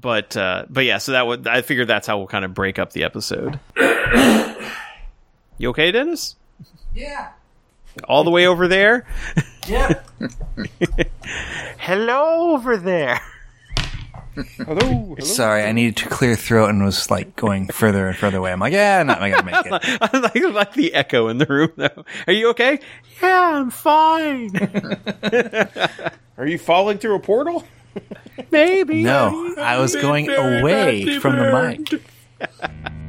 but uh, but yeah, so that would I figured that's how we'll kind of break up the episode. you okay, Dennis? Yeah. All the way over there. Yeah. Hello over there. Hello, hello. Sorry, I needed to clear throat and was like going further and further away. I'm like, yeah, not gonna make it. I like, I like the echo in the room though. Are you okay? Yeah, I'm fine. Are you falling through a portal? Maybe. No, I was going away from the mic.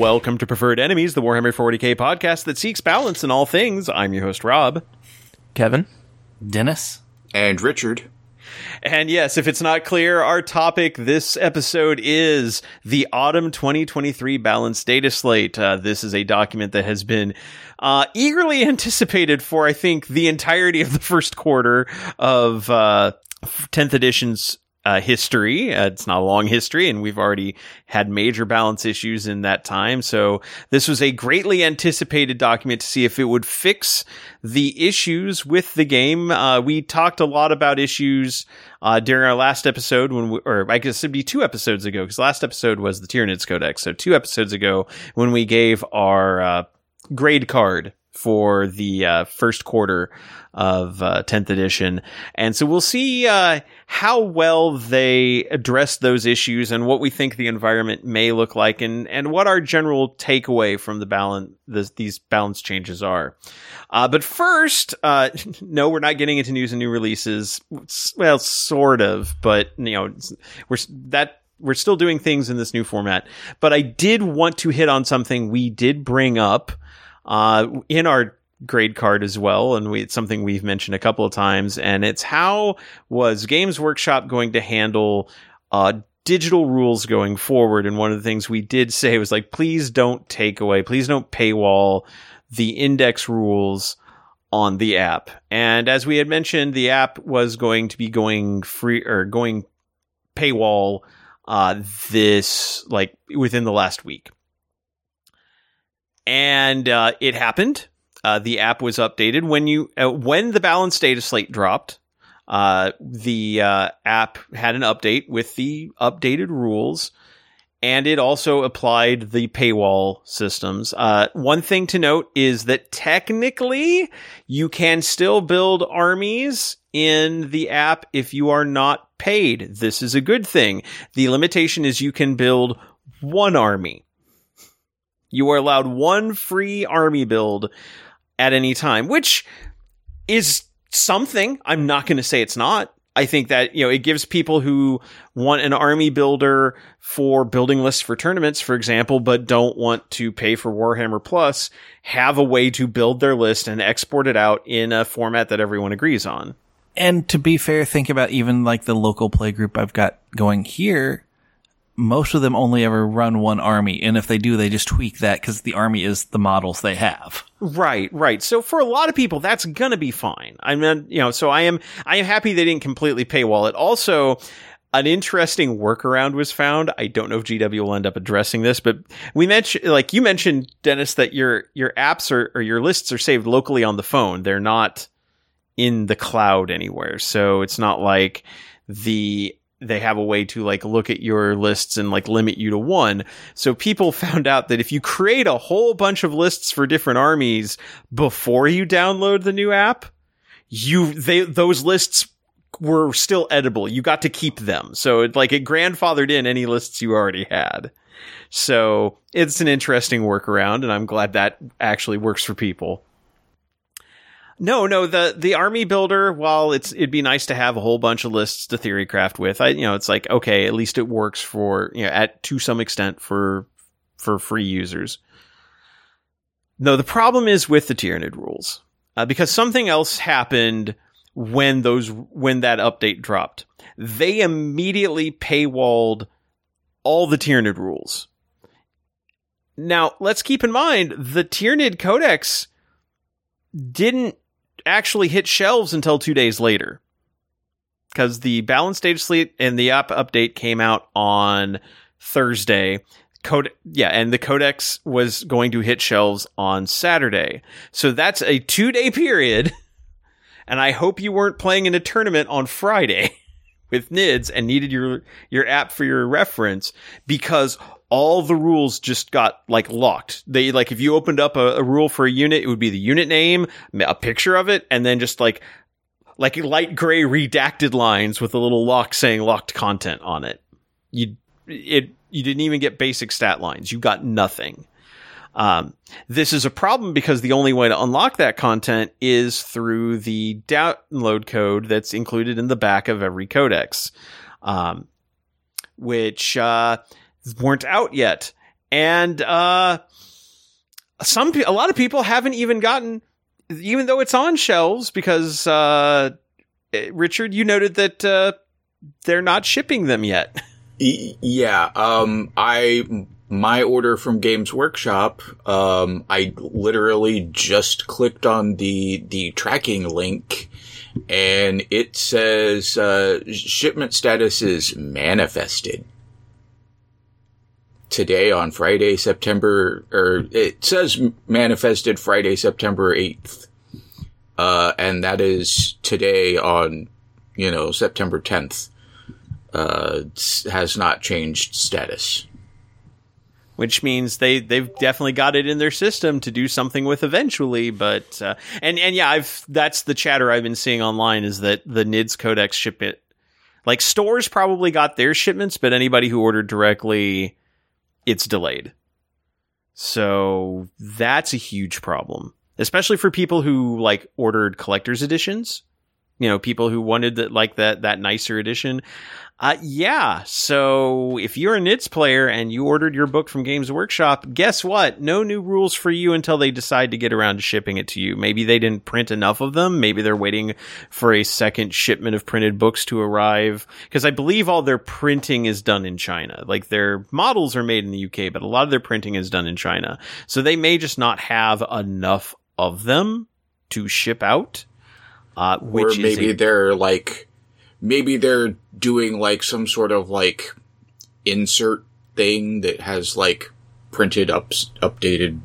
Welcome to Preferred Enemies, the Warhammer 40k podcast that seeks balance in all things. I'm your host, Rob. Kevin? Dennis? And Richard. And yes, if it's not clear, our topic this episode is the Autumn 2023 Balance Data Slate. Uh, this is a document that has been uh, eagerly anticipated for, I think, the entirety of the first quarter of uh, 10th edition's uh, history. Uh, it's not a long history, and we've already had major balance issues in that time. So this was a greatly anticipated document to see if it would fix the issues with the game. Uh, we talked a lot about issues uh, during our last episode when, we, or I guess it'd be two episodes ago because last episode was the Tyranids Codex. So two episodes ago when we gave our uh, grade card for the uh, first quarter of uh, 10th edition. And so we'll see uh, how well they address those issues and what we think the environment may look like and, and what our general takeaway from the balance this, these balance changes are. Uh, but first, uh, no, we're not getting into news and new releases. Well, sort of, but you know, we're that we're still doing things in this new format. But I did want to hit on something we did bring up uh, in our grade card as well, and we, it's something we've mentioned a couple of times. And it's how was Games Workshop going to handle uh, digital rules going forward? And one of the things we did say was like, please don't take away, please don't paywall the index rules on the app. And as we had mentioned, the app was going to be going free or going paywall uh, this like within the last week and uh, it happened. Uh, the app was updated when you uh, when the balance data slate dropped. Uh, the uh, app had an update with the updated rules, and it also applied the paywall systems. Uh, one thing to note is that technically you can still build armies in the app if you are not paid. This is a good thing. The limitation is you can build one army. You are allowed one free army build at any time, which is something. I'm not going to say it's not. I think that, you know, it gives people who want an army builder for building lists for tournaments, for example, but don't want to pay for Warhammer Plus, have a way to build their list and export it out in a format that everyone agrees on. And to be fair, think about even like the local play group I've got going here most of them only ever run one army. And if they do, they just tweak that because the army is the models they have. Right, right. So for a lot of people, that's gonna be fine. I mean, you know, so I am, I am happy they didn't completely paywall it. Also, an interesting workaround was found. I don't know if GW will end up addressing this, but we mentioned, like you mentioned, Dennis, that your, your apps are, or your lists are saved locally on the phone. They're not in the cloud anywhere. So it's not like the they have a way to like look at your lists and like limit you to one. So people found out that if you create a whole bunch of lists for different armies before you download the new app, you they those lists were still edible. You got to keep them. So it like it grandfathered in any lists you already had. So it's an interesting workaround and I'm glad that actually works for people. No, no, the the army builder, while it's it'd be nice to have a whole bunch of lists to theorycraft with, I you know, it's like okay, at least it works for, you know, at to some extent for for free users. No, the problem is with the Tyranid rules. Uh, because something else happened when those when that update dropped. They immediately paywalled all the Tyranid rules Now, let's keep in mind the Tyranid Codex didn't actually hit shelves until two days later. Because the balanced data slate and the app update came out on Thursday. Code, yeah, and the codex was going to hit shelves on Saturday. So that's a two day period. And I hope you weren't playing in a tournament on Friday with NIDS and needed your, your app for your reference because all the rules just got like locked. They like if you opened up a, a, rule for a unit, it would be the unit name, a picture of it, and then just like like light gray redacted lines with a little lock saying locked content on it. You it you didn't even get basic stat lines. You got nothing. Um, this is a problem because the only way to unlock that content is through the download code that's included in the back of every codex, um, which uh, weren't out yet, and uh, some a lot of people haven't even gotten, even though it's on shelves because uh, Richard, you noted that uh, they're not shipping them yet. Yeah, um, I my order from Games Workshop, um, I literally just clicked on the the tracking link, and it says uh, shipment status is manifested today on Friday, September, or it says manifested Friday, September eighth, uh, and that is today on you know September tenth uh, has not changed status. Which means they they've definitely got it in their system to do something with eventually, but uh, and and yeah, I've that's the chatter I've been seeing online is that the NIDS Codex ship it like stores probably got their shipments, but anybody who ordered directly, it's delayed. So that's a huge problem, especially for people who like ordered collector's editions. You know, people who wanted that like that that nicer edition. Uh, yeah. So if you're a NIDS player and you ordered your book from Games Workshop, guess what? No new rules for you until they decide to get around to shipping it to you. Maybe they didn't print enough of them. Maybe they're waiting for a second shipment of printed books to arrive. Because I believe all their printing is done in China. Like their models are made in the UK, but a lot of their printing is done in China. So they may just not have enough of them to ship out. Uh, which or maybe a- they're like maybe they're doing like some sort of like insert thing that has like printed up updated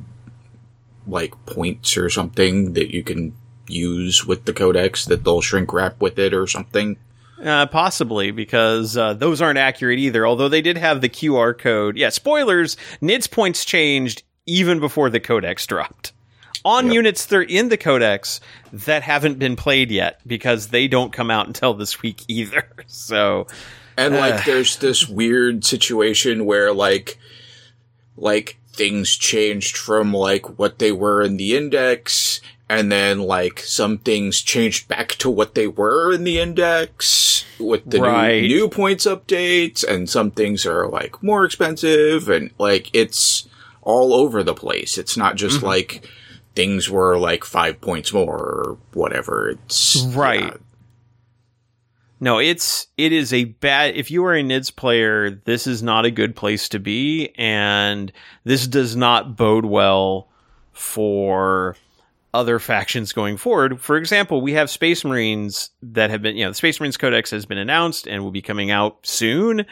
like points or something that you can use with the codex that they'll shrink wrap with it or something. Uh, possibly because uh, those aren't accurate either. Although they did have the QR code. Yeah, spoilers. NIDS points changed even before the codex dropped on yep. units that are in the codex that haven't been played yet because they don't come out until this week either. So, and like, uh, there's this weird situation where like, like things changed from like what they were in the index, and then like some things changed back to what they were in the index with the right. new, new points updates, and some things are like more expensive, and like it's all over the place. It's not just mm-hmm. like things were like five points more or whatever. It's right. Yeah. No, it's it is a bad. If you are a NIDS player, this is not a good place to be, and this does not bode well for other factions going forward. For example, we have Space Marines that have been, you know, the Space Marines Codex has been announced and will be coming out soon.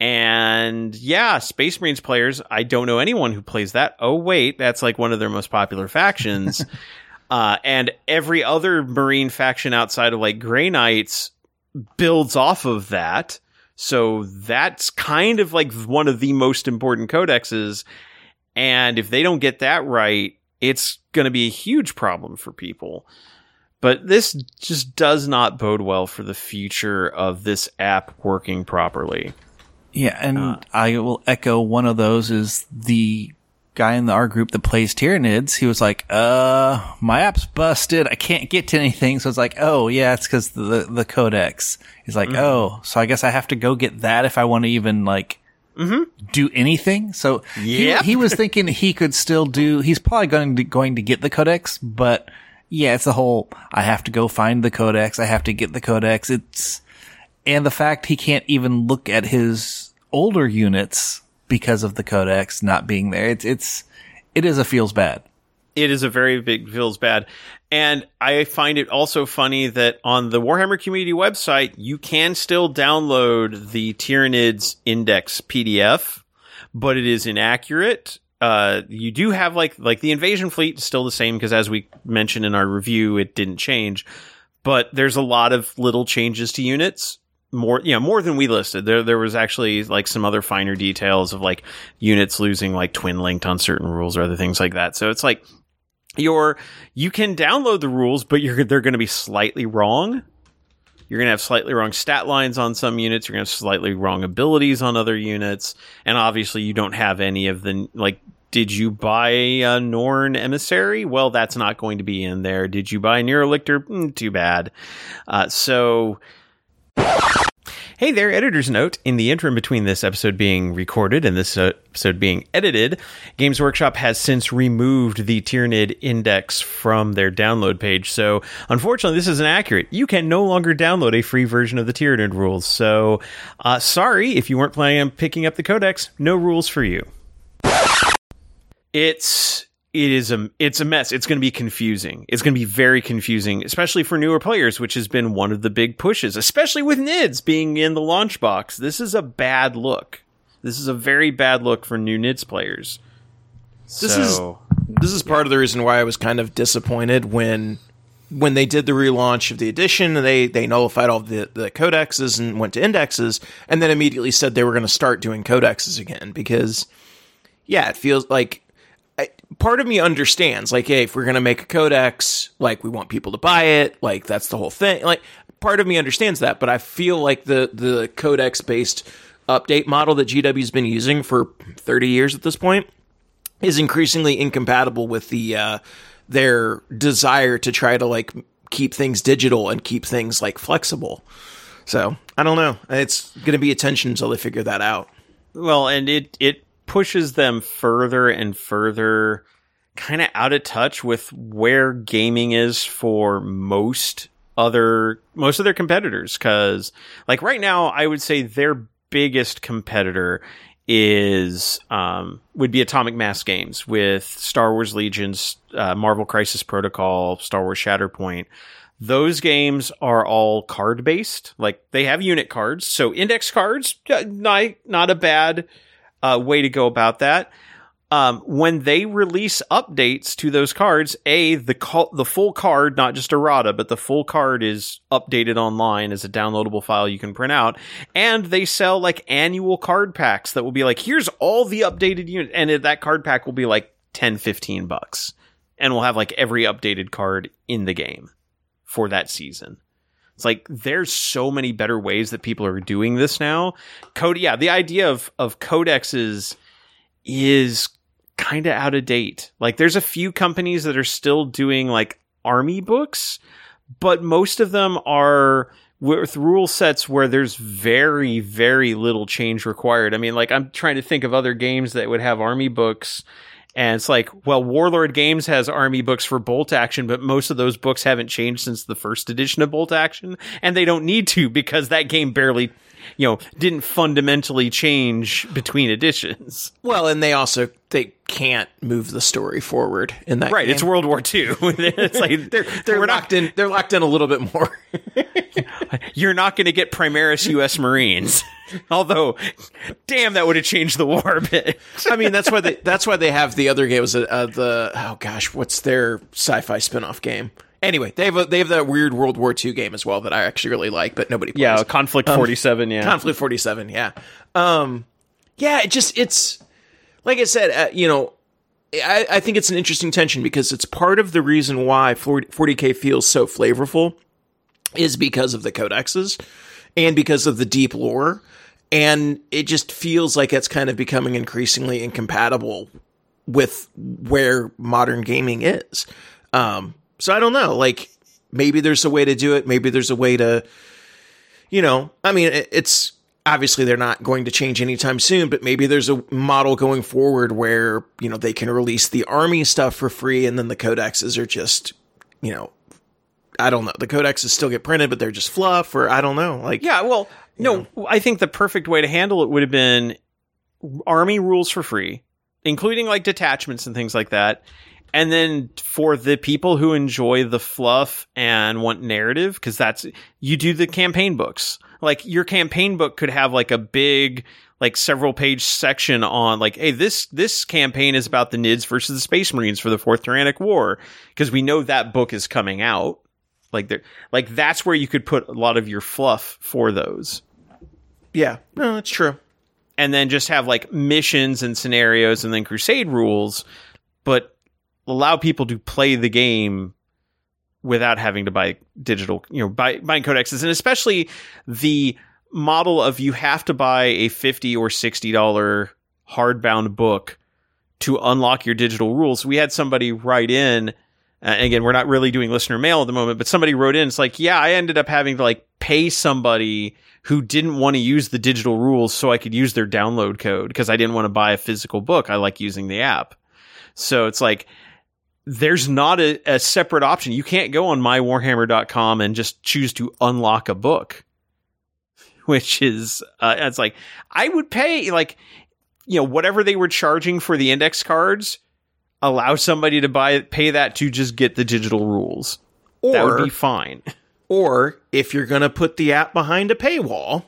And yeah, Space Marines players, I don't know anyone who plays that. Oh, wait, that's like one of their most popular factions. uh, and every other Marine faction outside of like Grey Knights builds off of that. So that's kind of like one of the most important codexes. And if they don't get that right, it's going to be a huge problem for people. But this just does not bode well for the future of this app working properly. Yeah, and uh, I will echo one of those is the guy in the R group that plays Tyranids. He was like, "Uh, my app's busted. I can't get to anything." So it's like, "Oh, yeah, it's because the the codex." He's like, mm-hmm. "Oh, so I guess I have to go get that if I want to even like." Mm-hmm. Do anything. So yep. he, he was thinking he could still do. He's probably going to going to get the codex, but yeah, it's the whole. I have to go find the codex. I have to get the codex. It's and the fact he can't even look at his older units because of the codex not being there. It's it's it is a feels bad. It is a very big feels bad. And I find it also funny that on the Warhammer community website, you can still download the Tyranids index PDF, but it is inaccurate. Uh, you do have like like the invasion fleet is still the same because as we mentioned in our review, it didn't change. But there's a lot of little changes to units more you know more than we listed there there was actually like some other finer details of like units losing like twin linked on certain rules or other things like that so it's like your you can download the rules but you're they're going to be slightly wrong you're going to have slightly wrong stat lines on some units you're going to have slightly wrong abilities on other units and obviously you don't have any of the like did you buy a Norn emissary? Well, that's not going to be in there. Did you buy Neurolictor? Mm, too bad. Uh, so Hey there, editor's note. In the interim between this episode being recorded and this episode being edited, Games Workshop has since removed the Tyranid index from their download page. So, unfortunately, this isn't accurate. You can no longer download a free version of the Tyranid rules. So, uh, sorry if you weren't planning on picking up the codex, no rules for you. It's it is a it's a mess. It's going to be confusing. It's going to be very confusing, especially for newer players, which has been one of the big pushes, especially with NIDS being in the launch box. This is a bad look. This is a very bad look for new NIDS players. This so, is this is part of the reason why I was kind of disappointed when when they did the relaunch of the edition, they they nullified all the the codexes and went to indexes, and then immediately said they were going to start doing codexes again because yeah, it feels like part of me understands like hey if we're going to make a codex like we want people to buy it like that's the whole thing like part of me understands that but i feel like the the codex based update model that gw's been using for 30 years at this point is increasingly incompatible with the uh their desire to try to like keep things digital and keep things like flexible. So i don't know. It's going to be a tension until they figure that out. Well and it it pushes them further and further kind of out of touch with where gaming is for most other most of their competitors cuz like right now I would say their biggest competitor is um, would be Atomic Mass Games with Star Wars Legions, uh, Marvel Crisis Protocol, Star Wars Shatterpoint. Those games are all card based. Like they have unit cards, so index cards, not not a bad uh, way to go about that. Um, when they release updates to those cards, a the the full card, not just errata, but the full card is updated online as a downloadable file you can print out, and they sell like annual card packs that will be like, here's all the updated unit, and that card pack will be like 10, 15 bucks, and we'll have like every updated card in the game for that season. It's like there's so many better ways that people are doing this now. Code, yeah, the idea of of codexes is kind of out of date. Like there's a few companies that are still doing like army books, but most of them are with rule sets where there's very very little change required. I mean, like I'm trying to think of other games that would have army books and it's like, well, Warlord Games has army books for bolt action, but most of those books haven't changed since the first edition of bolt action. And they don't need to because that game barely, you know, didn't fundamentally change between editions. Well, and they also, they can't move the story forward in that right game. it's world war ii it's like they're they're locked not, in they're locked in a little bit more. You're not going to get primaris us marines. Although damn that would have changed the war a bit. I mean that's why they that's why they have the other game was uh, the oh gosh what's their sci-fi spin-off game Anyway, they have a, they have that weird World War II game as well that I actually really like, but nobody plays. Yeah, Konflikt um, 47, yeah. Konflikt '47, yeah. Um, yeah, it just it's like I said, uh, you know, I, I, think it's an interesting tension because it's part of the reason why 40, 40k feels so flavorful is because of the codexes and because of the deep lore. And it just feels like it's kind of becoming increasingly incompatible with where modern gaming is. Um, so I don't know. Like, maybe there's a way to do it. Maybe there's a way to, you know, I mean, it's obviously they're not going to change anytime soon, but maybe there's a model going forward where, you know, they can release the army stuff for free and then the codexes are just, you know, I don't know. The codexes still get printed, but they're just fluff or I don't know. Like Yeah, well, no, know. I think the perfect way to handle it would have been army rules for free, including like detachments and things like that. And then for the people who enjoy the fluff and want narrative, because that's you do the campaign books. Like your campaign book could have like a big, like several page section on like, hey, this this campaign is about the Nids versus the Space Marines for the Fourth Tyrannic War, because we know that book is coming out. Like there, like that's where you could put a lot of your fluff for those Yeah, no, that's true. and then just have like missions and scenarios and then crusade rules, but allow people to play the game without having to buy digital, you know, buy buying codexes, and especially the model of you have to buy a fifty or sixty dollar hardbound book to unlock your digital rules. We had somebody write in. Again, we're not really doing listener mail at the moment, but somebody wrote in. It's like, yeah, I ended up having to like pay somebody who didn't want to use the digital rules so I could use their download code because I didn't want to buy a physical book. I like using the app. So it's like, there's not a, a separate option. You can't go on mywarhammer.com and just choose to unlock a book, which is, uh, it's like, I would pay like, you know, whatever they were charging for the index cards, allow somebody to buy, pay that to just get the digital rules. that would be fine. Or if you're going to put the app behind a paywall,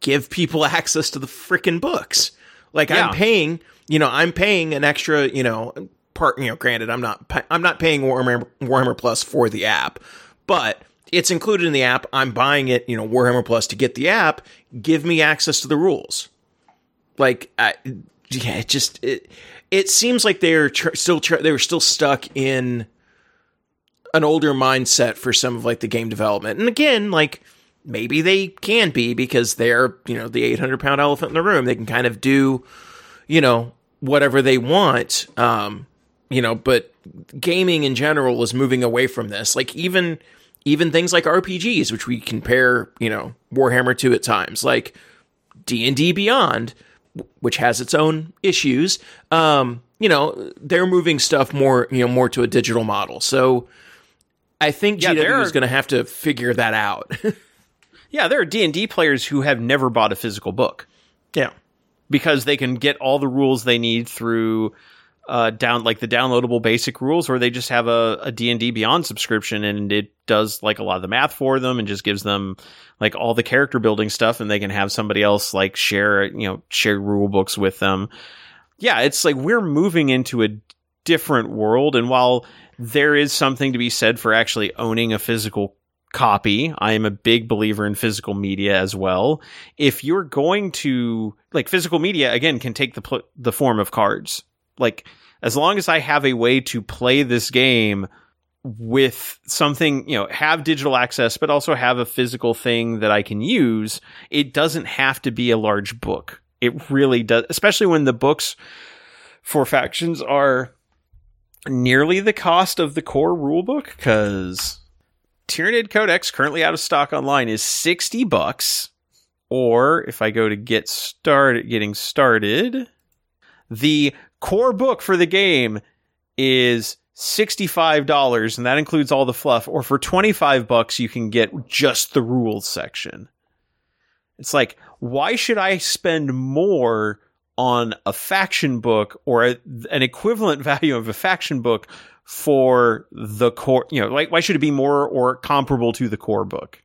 give people access to the freaking books. Like Yeah. I'm paying, you know, I'm paying an extra, you know, part, you know, granted I'm not I'm not paying Warhammer Warhammer Plus for the app, but it's included in the app. I'm buying it, you know, Warhammer Plus to get the app, give me access to the rules. Like I, yeah, it just it it seems like they're tr- still tr- they were still stuck in an older mindset for some of like the game development. And again, like maybe they can be because they're, you know, the 800 pound elephant in the room. They can kind of do, you know, whatever they want. Um, you know, but gaming in general is moving away from this. Like even, even things like RPGs, which we compare, you know, Warhammer to at times, like D and D Beyond, which has its own issues. Um, you know, they're moving stuff more, you know, more to a digital model. So I think Yeah, GW are- is going to have to figure that out. Yeah, there are D and D players who have never bought a physical book yeah. because they can get all the rules they need through uh, down like the downloadable basic rules, or they just have a D and D Beyond subscription and it does like a lot of the math for them and just gives them like all the character building stuff, and they can have somebody else like share you know share rule books with them. Yeah, it's like we're moving into a different world, and while there is something to be said for actually owning a physical copy. I am a big believer in physical media as well. If you're going to like physical media again can take the pl- the form of cards. Like as long as I have a way to play this game with something, you know, have digital access but also have a physical thing that I can use, it doesn't have to be a large book. It really does, especially when the books for factions are nearly the cost of the core rulebook cuz Tyranid Codex currently out of stock online is 60 bucks. Or if I go to get started, getting started, the core book for the game is $65 and that includes all the fluff. Or for 25 bucks, you can get just the rules section. It's like, why should I spend more on a faction book or a, an equivalent value of a faction book for the core, you know, like why should it be more or comparable to the core book?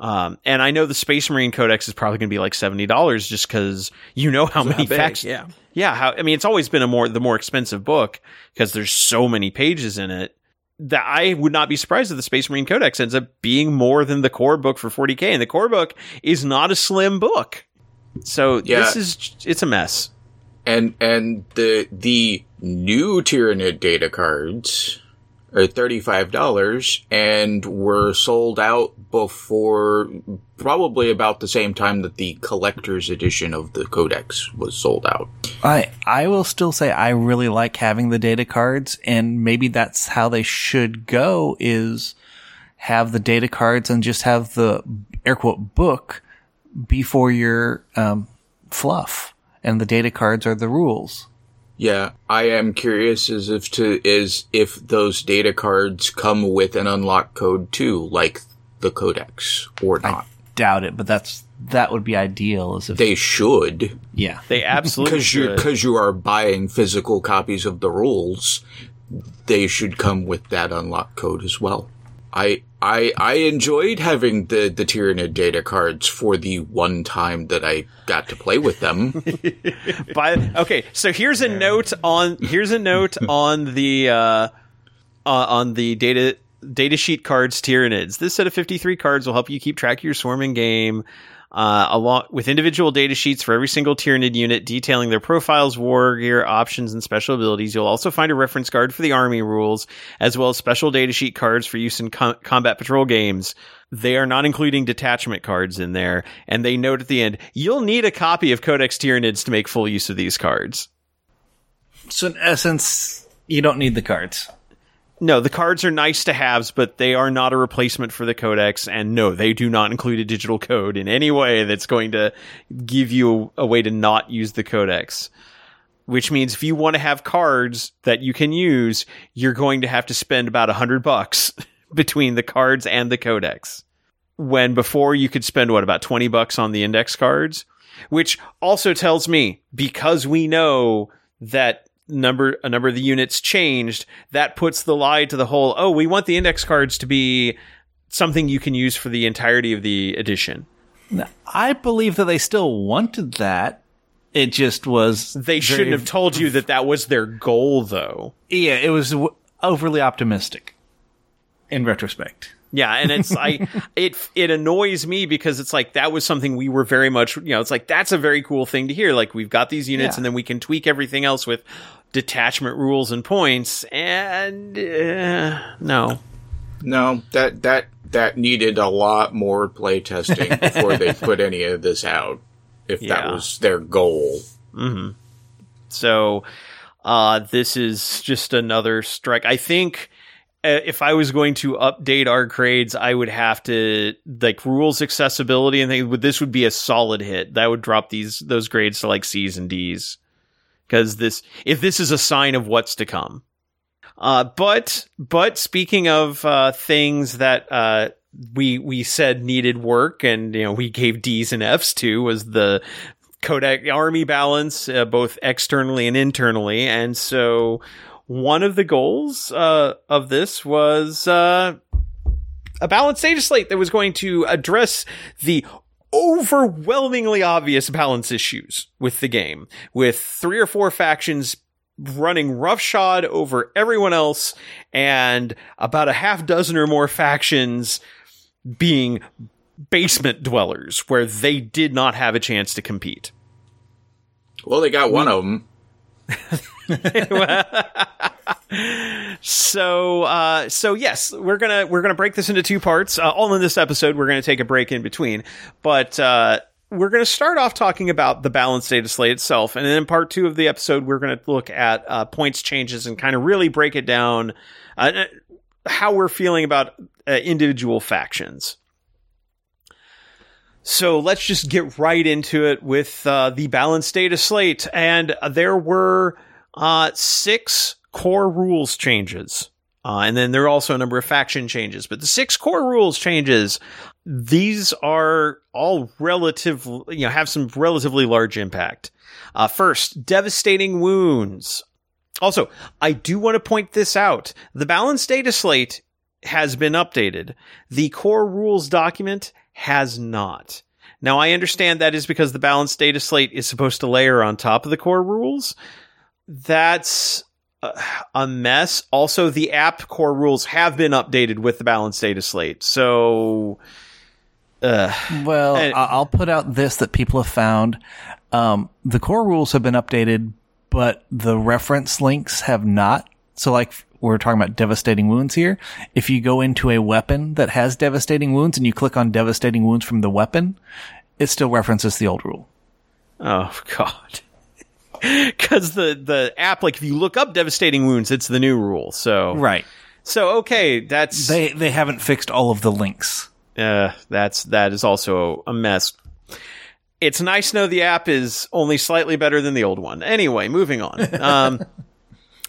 Um, and I know the Space Marine Codex is probably going to be like seventy dollars, just because you know how many big, factions. yeah. yeah. How I mean, it's always been a more the more expensive book because there's so many pages in it that I would not be surprised if the Space Marine Codex ends up being more than the core book for 40k. And the core book is not a slim book, so Yeah. this is it's a mess. and and the the new Tyranid data cards are thirty five dollars and were sold out before probably about the same time that the collector's edition of the Codex was sold out. I I will still say I really like having the data cards, and maybe that's how they should go. Is have the data cards and just have the air quote book before your um, fluff, and the data cards are the rules. Yeah, I am curious as if to is if those data cards come with an unlock code too, like the Codex or not. Doubt it, but that's that would be ideal. Is if They should, yeah, They absolutely because you because you are buying physical copies of the rules. They should come with that unlock code as well. I I I enjoyed having the the Tyranid data cards for the one time that I got to play with them. By, okay, so here's a note on here's a note on the uh, uh, on the data data sheet cards Tyranids. This set of 53 cards will help you keep track of your swarming game. Uh, along with individual data sheets for every single Tyranid unit detailing their profiles, war gear, options, and special abilities. You'll also find a reference card for the army rules, as well as special data sheet cards for use in com- combat patrol games. They are not including detachment cards in there, and they note at the end, you'll need a copy of Codex Tyranids to make full use of these cards. so in essence, you don't need the cards. No, the cards are nice to haves, but they are not a replacement for the codex. And no, they do not include a digital code in any way that's going to give you a, way to not use the codex. Which means if you want to have cards that you can use, you're going to have to spend about a hundred bucks between the cards and the codex. When before you could spend what about 20 bucks on the index cards, which also tells me because we know that number a number of the units changed, that puts the lie to the whole, oh, we want the index cards to be something you can use for the entirety of the edition. I believe that they still wanted that. It just was. They shouldn't have told you that that was their goal though. Yeah, it was w- overly optimistic. In retrospect, Yeah, and it's I it it annoys me because it's like that was something we were very much you know it's like that's a very cool thing to hear like we've got these units Yeah. and then we can tweak everything else with detachment rules and points and uh, no No, that that that needed a lot more playtesting before they put any of this out. If that was their goal. So uh, this is just another strike. I think uh, if I was going to update our grades, I would have to like rules accessibility and things. This would be a solid hit. That would drop these those grades to like C's and D's because this if this is a sign of what's to come. Uh, but but speaking of uh, things that uh, we we said needed work and you know we gave D's and F's to was the Kodak army balance, uh, both externally and internally. And so one of the goals uh, of this was uh, a balanced data slate that was going to address the overwhelmingly obvious balance issues with the game, with three or four factions running roughshod over everyone else and about a half dozen or more factions being basement dwellers where they did not have a chance to compete. Well, they got one of them. So, uh, so yes, we're gonna we're gonna break this into two parts. Uh, all in this episode, we're gonna take a break in between, but uh, we're gonna start off talking about the balanced data slate itself, and then in part two of the episode, we're gonna look at uh, points changes and kind of really break it down, uh, how we're feeling about uh, individual factions. So let's just get right into it with uh, the balanced data slate. And there were uh, six core rules changes. Uh, and then there are also a number of faction changes. But the six core rules changes, these are all relative, you know, have some relatively large impact. Uh, first, devastating wounds. Also, I do want to point this out. The balanced data slate has been updated. The core rules document has not. Now, I understand that is because the balanced data slate is supposed to layer on top of the core rules. That's uh, a mess. Also, the app core rules have been updated with the balanced data slate. So, uh, Well, And- I'll put out this that people have found. Um, the core rules have been updated, but the reference links have not. So, like we're talking about devastating wounds here. If you go into a weapon that has devastating wounds and you click on devastating wounds from the weapon, it still references the old rule. oh god. Cause the, the app, like if you look up devastating wounds, it's the new rule. So, Right. so okay, that's, They they haven't fixed all of the links. uh, that's, that is also a mess. It's nice to know the app is only slightly better than the old one. Anyway, moving on. Um,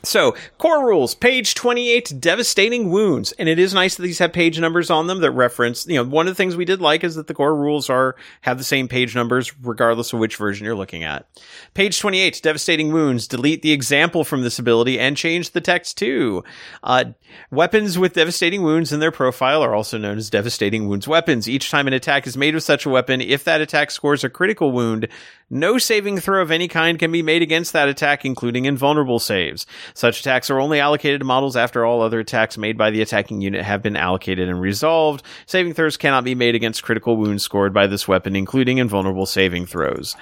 So, core rules, page 28, devastating wounds. And it is nice that these have page numbers on them that reference, you know, one of the things we did like is that the core rules are, have the same page numbers regardless of which version you're looking at. Page 28, devastating wounds, delete the example from this ability and change the text too. Uh, weapons with devastating wounds in their profile are also known as devastating wounds weapons. Each time an attack is made with such a weapon, if that attack scores a critical wound, no saving throw of any kind can be made against that attack, including invulnerable saves. Such attacks are only allocated to models after all other attacks made by the attacking unit have been allocated and resolved. Saving throws cannot be made against critical wounds scored by this weapon, including invulnerable saving throws.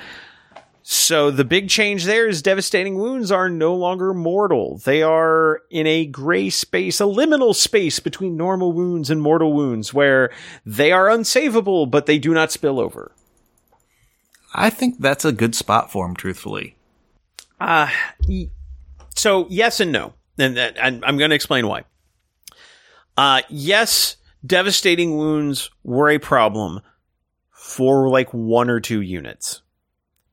So the big change there is devastating wounds are no longer mortal. They are in a gray space, a liminal space between normal wounds and mortal wounds where they are unsavable, but they do not spill over. I think that's a good spot for him, truthfully. Uh, so yes and no. And, and I'm going to explain why. Uh, yes, devastating wounds were a problem for like one or two units,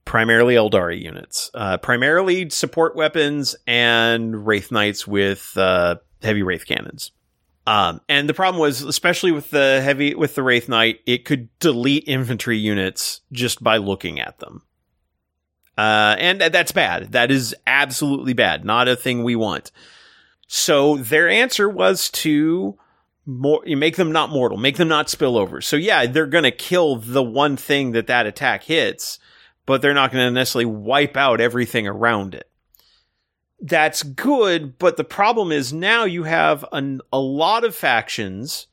primarily Aeldari units, uh, primarily support weapons and Wraith Knights with uh, heavy Wraith cannons. Um, and the problem was, especially with the heavy, with the Wraith Knight, it could delete infantry units just by looking at them. Uh, and that's bad. That is absolutely bad. Not a thing we want. So their answer was to more, make them not mortal, make them not spill over. So yeah, they're going to kill the one thing that that attack hits, but they're not going to necessarily wipe out everything around it that's good, but the problem is now you have an, a lot of factions,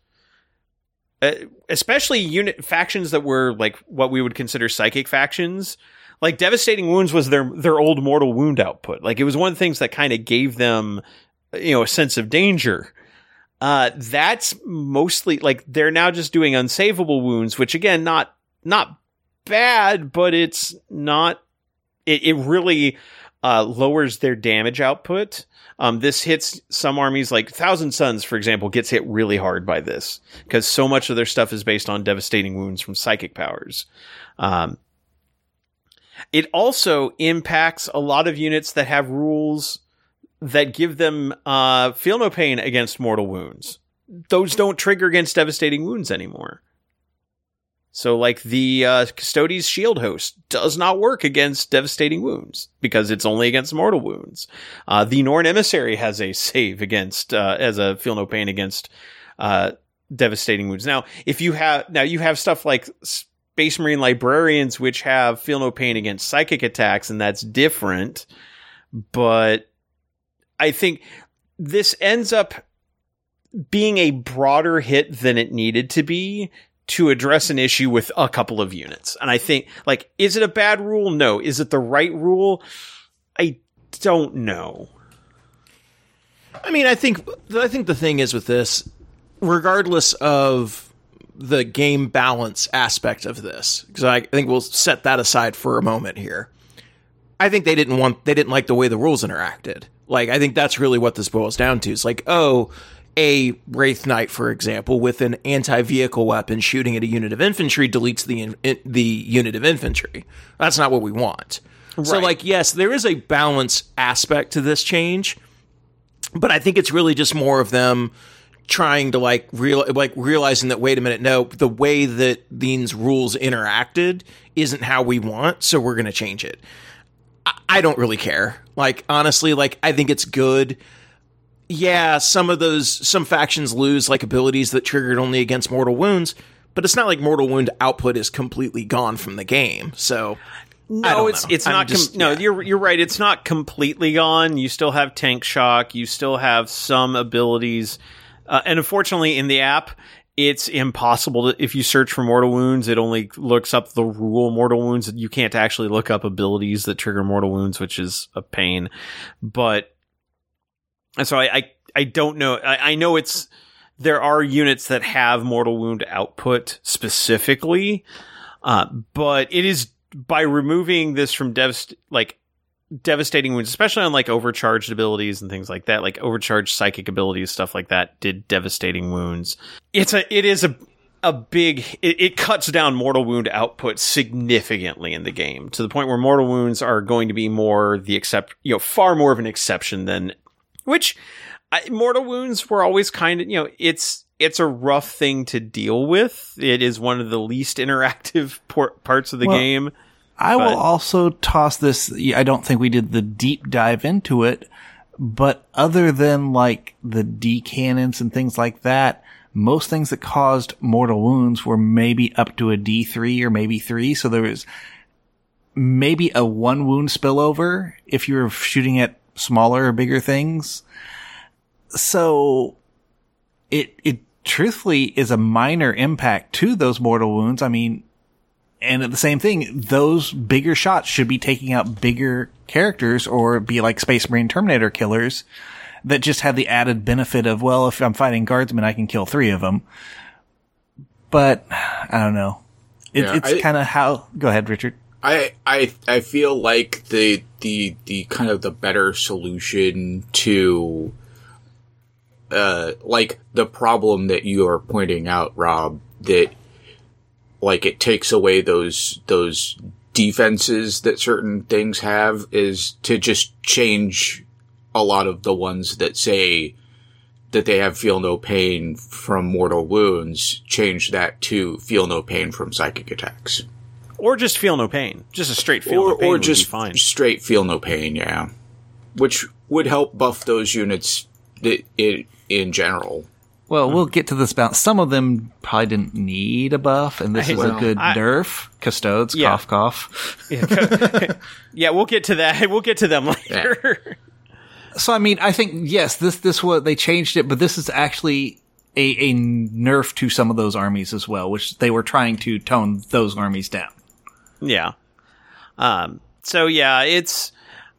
uh, especially unit factions that were like what we would consider psychic factions. Like devastating wounds was their their old mortal wound output. Like it was one of the things that kind of gave them, you know, a sense of danger. Uh, that's mostly like they're now just doing unsavable wounds, which again, not not bad, but it's not. It, it really uh, lowers their damage output. Um, this hits some armies, like Thousand Suns, for example, gets hit really hard by this because so much of their stuff is based on devastating wounds from psychic powers. Um, it also impacts a lot of units that have rules that give them uh, feel no pain against mortal wounds. Those don't trigger against devastating wounds anymore. So, like the uh, Custodes Shield Host does not work against devastating wounds because it's only against mortal wounds. Uh, the Norn Emissary has a save against uh, as a feel no pain against uh, devastating wounds. Now, if you have now you have stuff like Space Marine Librarians, which have feel no pain against psychic attacks, and that's different. But I think this ends up being a broader hit than it needed to be to address an issue with a couple of units. And I think, like, is it a bad rule? No. Is it the right rule? I don't know. I mean, I think I think the thing is with this, regardless of the game balance aspect of this, because I think we'll set that aside for a moment here. I think they didn't want they didn't like the way the rules interacted. Like I think that's really what this boils down to. It's like, oh, a Wraith Knight, for example, with an anti-vehicle weapon shooting at a unit of infantry deletes the in, the unit of infantry. That's not what we want. Right. So, like, yes, there is a balance aspect to this change, but I think it's really just more of them trying to like real like realizing that wait a minute, no, the way that these rules interacted isn't how we want, so we're going to change it. I, I don't really care. Like, honestly, like I think it's good yeah, some of those some factions lose like abilities that triggered only against mortal wounds, but it's not like mortal wound output is completely gone from the game. So no, it's know. it's not. Just, com- no, yeah. you're you're right. It's not completely gone. You still have tank shock. You still have some abilities, uh, and unfortunately, in the app, it's impossible to. If you search for mortal wounds, it only looks up the rule mortal wounds. You can't actually look up abilities that trigger mortal wounds, which is a pain. But so I, I, I don't know. I, I, know it's there are units that have mortal wound output specifically, uh, but it is by removing this from devst like devastating wounds, especially on like overcharged abilities and things like that, like overcharged psychic abilities, stuff like that, did devastating wounds. It's a it is a a big it, it, cuts down mortal wound output significantly in the game to the point where mortal wounds are going to be more the except you know far more of an exception than which I, mortal wounds were always kind of you know it's it's a rough thing to deal with. It is one of the least interactive por- parts of the Well, game. I But- will also toss this. I don't think we did the deep dive into it, but other than like the D cannons and things like that, most things that caused mortal wounds were maybe up to a D3 or maybe three. So there was maybe a one wound spillover if you were shooting at smaller or bigger things. So it, it truthfully is a minor impact to those mortal wounds. I mean, and at the same thing, those bigger shots should be taking out bigger characters or be like Space Marine Terminator killers that just have the added benefit of, well, if I'm fighting guardsmen, I can kill three of them. But I don't know. It, Yeah, it's kind of how, go ahead, Richard. I I I feel like the the the kind of the better solution to uh like the problem that you are pointing out, Rob, that like it takes away those those defenses that certain things have is to just change a lot of the ones that say that they have feel no pain from mortal wounds, change that to feel no pain from psychic attacks. Or just feel no pain. Just a straight feel or, no pain or just fine. straight feel no pain, yeah. Which would help buff those units in general. Well, we'll get to this balance. Some of them probably didn't need a buff, and this is Well, a good I- nerf. Custodes, Yeah. cough, cough. Yeah, we'll get to that. We'll get to them later. So I mean, I think yes, this this what they changed it, but this is actually a, a nerf to some of those armies as well, which they were trying to tone those armies down. Yeah. Um, so yeah, it's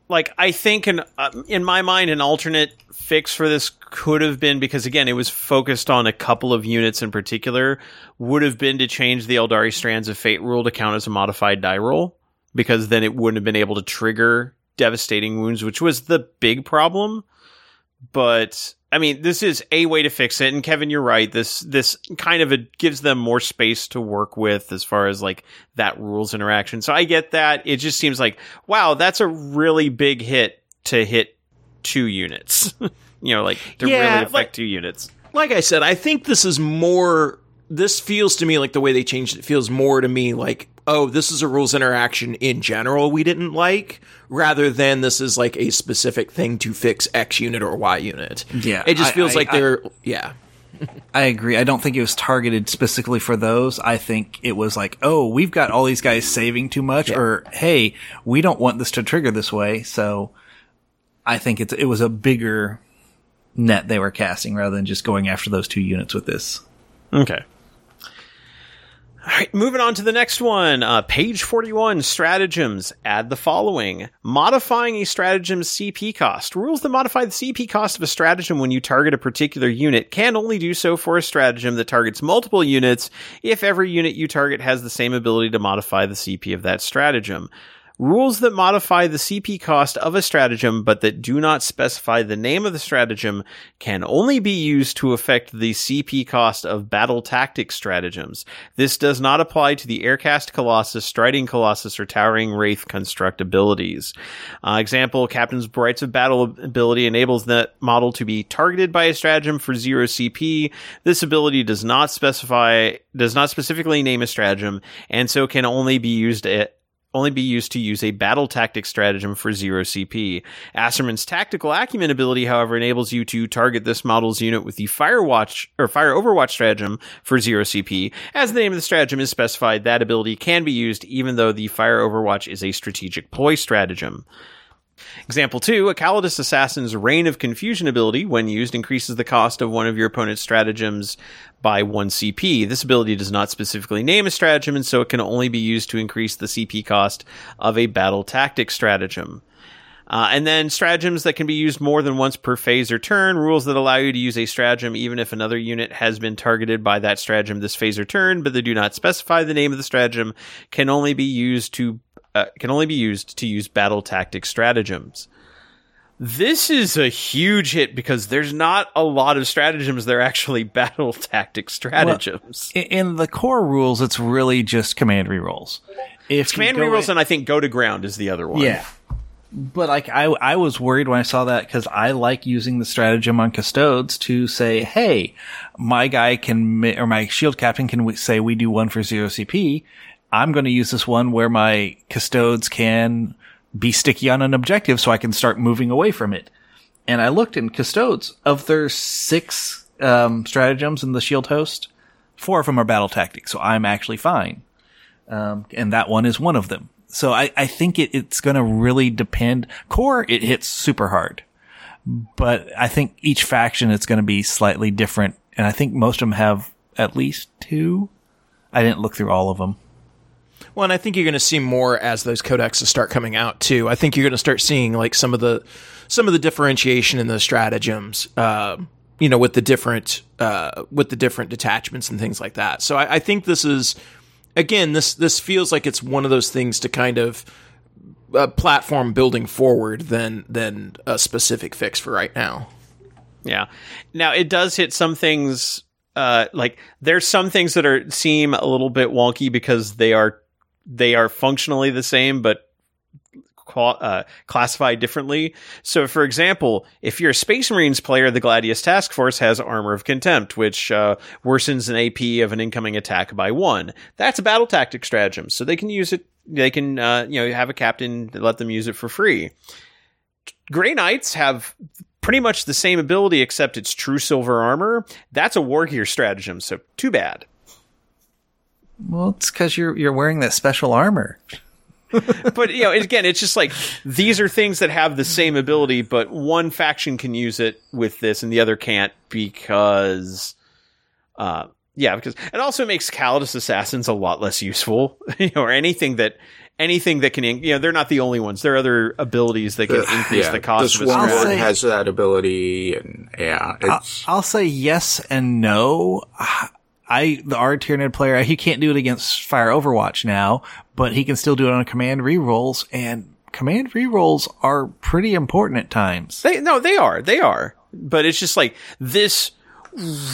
like I think an uh, in my mind an alternate fix for this could have been because again it was focused on a couple of units in particular would have been to change the Aeldari Strands of Fate rule to count as a modified die roll because then it wouldn't have been able to trigger devastating wounds which was the big problem but I mean, this is a way to fix it. And Kevin, you're right. This this kind of a, gives them more space to work with as far as like that rules interaction. So I get that. It just seems like wow, that's a really big hit to hit two units. you know, like to Yeah, really affect like- two units. like I said, I think this is more. This feels to me like the way they changed it feels more to me like, oh, this is a rules interaction in general we didn't like, rather than this is like a specific thing to fix X unit or Y unit. Yeah, it just I- feels I- like I- they're yeah. I agree. I don't think it was targeted specifically for those. I think it was like, oh, we've got all these guys saving too much, or hey, we don't want this to trigger this way. So I think it's it was a bigger net they were casting rather than just going after those two units with this. Okay. All right, moving on to the next one. Uh, page 41, stratagems. Add the following. Modifying a stratagem's CP cost. Rules that modify the CP cost of a stratagem when you target a particular unit can only do so for a stratagem that targets multiple units if every unit you target has the same ability to modify the CP of that stratagem. Rules that modify the CP cost of a stratagem but that do not specify the name of the stratagem can only be used to affect the CP cost of battle tactic stratagems. This does not apply to the Aircast Colossus, Striding Colossus, or Towering Wraith construct abilities. Uh, example, Captain's Rites of Battle ability enables that model to be targeted by a stratagem for zero CP. This ability does not specify, does not specifically name a stratagem, and so can only be used at only be used to use a battle tactic stratagem for zero CP. Acerman's tactical acumen ability, however, enables you to target this model's unit with the Firewatch or Fire Overwatch stratagem for zero CP. As the name of the stratagem is specified, that ability can be used even though the Fire Overwatch is a strategic ploy stratagem. Example 2, a Calidus Assassin's Reign of Confusion ability, when used, increases the cost of one of your opponent's stratagems by 1 CP. This ability does not specifically name a stratagem, and so it can only be used to increase the CP cost of a battle tactic stratagem. Uh, and then stratagems that can be used more than once per phase or turn, rules that allow you to use a stratagem even if another unit has been targeted by that stratagem this phase or turn, but they do not specify the name of the stratagem, can only be used to uh, can only be used to use battle tactic stratagems. This is a huge hit because there's not a lot of stratagems that are actually battle tactic stratagems. In, in the core rules, it's really just command rerolls. If you Command rerolls in- and I think go to ground is the other one. Yeah. But like I, I was worried when I saw that because I like using the stratagem on custodes to say, hey, my guy can or my shield captain can say we do one for zero CP. I'm going to use this one where my custodes can be sticky on an objective, so I can start moving away from it. And I looked in custodes of their six um, stratagems in the shield host. Four of them are battle tactics, so I'm actually fine. Um, and that one is one of them. So I, I think it, it's going to really depend. Core, it hits super hard, but I think each faction it's going to be slightly different. And I think most of them have at least two. I didn't look through all of them. Well, and I think you're going to see more as those codexes start coming out too. I think you're going to start seeing like some of the some of the differentiation in the stratagems. Uh, you know, with the different uh, with the different detachments and things like that. So I, I think this is again this this feels like it's one of those things to kind of uh, platform building forward than than a specific fix for right now. Yeah. Now it does hit some things. Uh, like there's some things that are seem a little bit wonky because they are they are functionally the same, but uh, classified differently. So, for example, if you're a Space Marines player, the Gladius Task Force has Armor of Contempt, which uh, worsens an AP of an incoming attack by one. That's a battle tactic stratagem, so they can use it. They can, uh, you know, have a captain let them use it for free. Grey Knights have pretty much the same ability, except it's true silver armor. That's a war gear stratagem, so too bad. Well, it's because you're you're wearing that special armor. but you know, again, it's just like these are things that have the same ability, but one faction can use it with this and the other can't because, uh, yeah, because it also makes Calidus assassins a lot less useful, you know, or anything that anything that can, you know, they're not the only ones. There are other abilities that can Uh, increase yeah, the cost this of one I'll say- has that ability, and yeah, I'll, I'll say yes and no. I, the R Tyranid player, he can't do it against Fire Overwatch now, but he can still do it on command rerolls, and command rerolls are pretty important at times. They no, they are, they are, but it's just like this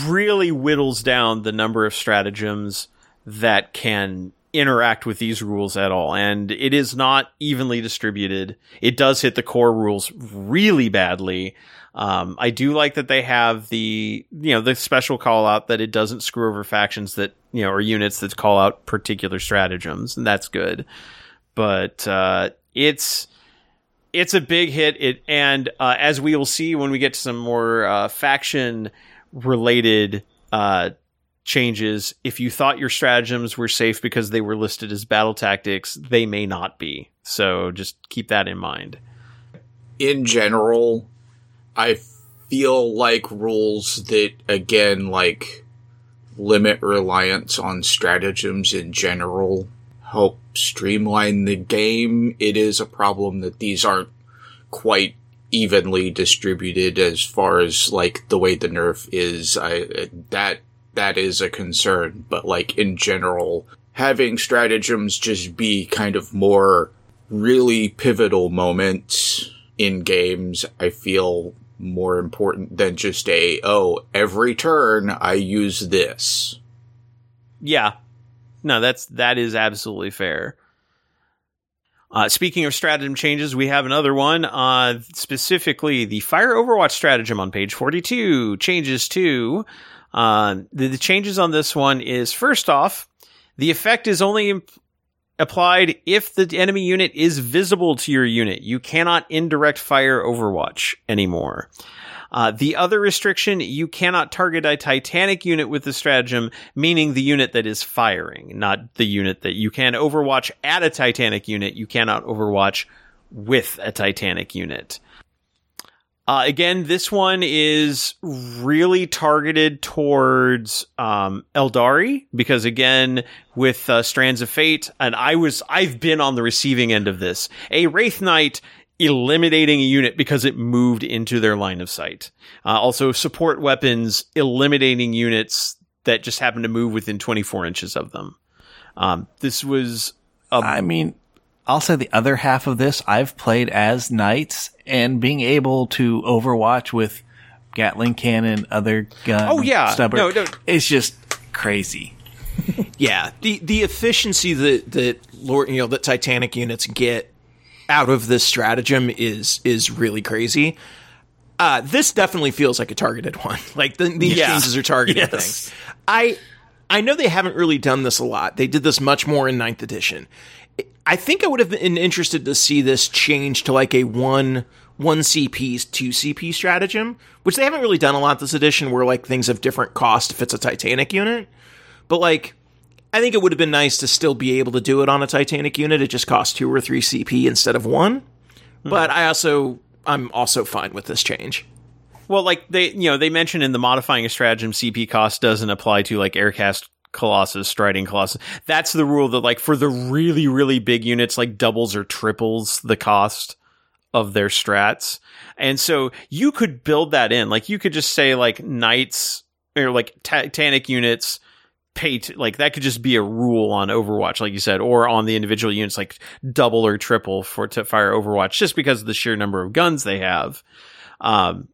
really whittles down the number of stratagems that can interact with these rules at all, and it is not evenly distributed. It does hit the core rules really badly. Um, I do like that they have the you know the special call out that it doesn't screw over factions that you know or units that call out particular stratagems, and that's good. But uh, it's it's a big hit. It and uh, as we will see when we get to some more uh, faction related uh, changes, if you thought your stratagems were safe because they were listed as battle tactics, they may not be. So just keep that in mind. in general, I feel like rules that again like limit reliance on stratagems in general help streamline the game. It is a problem that these aren't quite evenly distributed as far as like the way the nerf is. I that that is a concern, but like in general, having stratagems just be kind of more really pivotal moments in games, I feel more important than just a, oh, every turn I use this. Yeah. No, that's that is absolutely fair. Uh, speaking of stratagem changes, we have another one. Uh, specifically, the Fire Overwatch stratagem on page forty-two changes to. Uh, the, the changes on this one is first off, the effect is only imp- applied if the enemy unit is visible to your unit. You cannot indirect fire Overwatch anymore. Uh, the other restriction, you cannot target a Titanic unit with the stratagem, meaning the unit that is firing, not the unit that you can overwatch at a Titanic unit. You cannot overwatch with a Titanic unit. Uh, again, this one is really targeted towards um, Aeldari because, again, with uh, Strands of Fate, and I was I've been on the receiving end of this. A Wraith Knight eliminating a unit because it moved into their line of sight. Uh, also, support weapons eliminating units that just happen to move within 24 inches of them. Um, this was a I mean, I'll say the other half of this, I've played as knights and being able to overwatch with Gatling cannon, other gun. Oh, yeah. stubber, No, no. it's just crazy. Yeah, the the efficiency that that Lord, you know, that Titanic units get out of this stratagem is is really crazy. Uh, this definitely feels like a targeted one. Like the, these Yeah. changes are targeted Yes. things. I I know they haven't really done this a lot. They did this much more in ninth edition. I think I would have been interested to see this change to like a one one CP two CP stratagem, which they haven't really done a lot this edition. Where like things have different cost if it's a Titanic unit, but like I think it would have been nice to still be able to do it on a Titanic unit. It just costs two or three CP instead of one. Hmm. But I also I'm also fine with this change. Well, like they, you know, they mentioned in the modifying a stratagem, CP cost doesn't apply to like Aircast Colossus, Striding Colossus. That's the rule that like for the really, really big units, like doubles or triples the cost of their strats. And so you could build that in. Like you could just say like knights or like Titanic units pay to, like that could just be a rule on Overwatch, like you said, or on the individual units, like double or triple for to fire Overwatch, just because of the sheer number of guns they have. Um,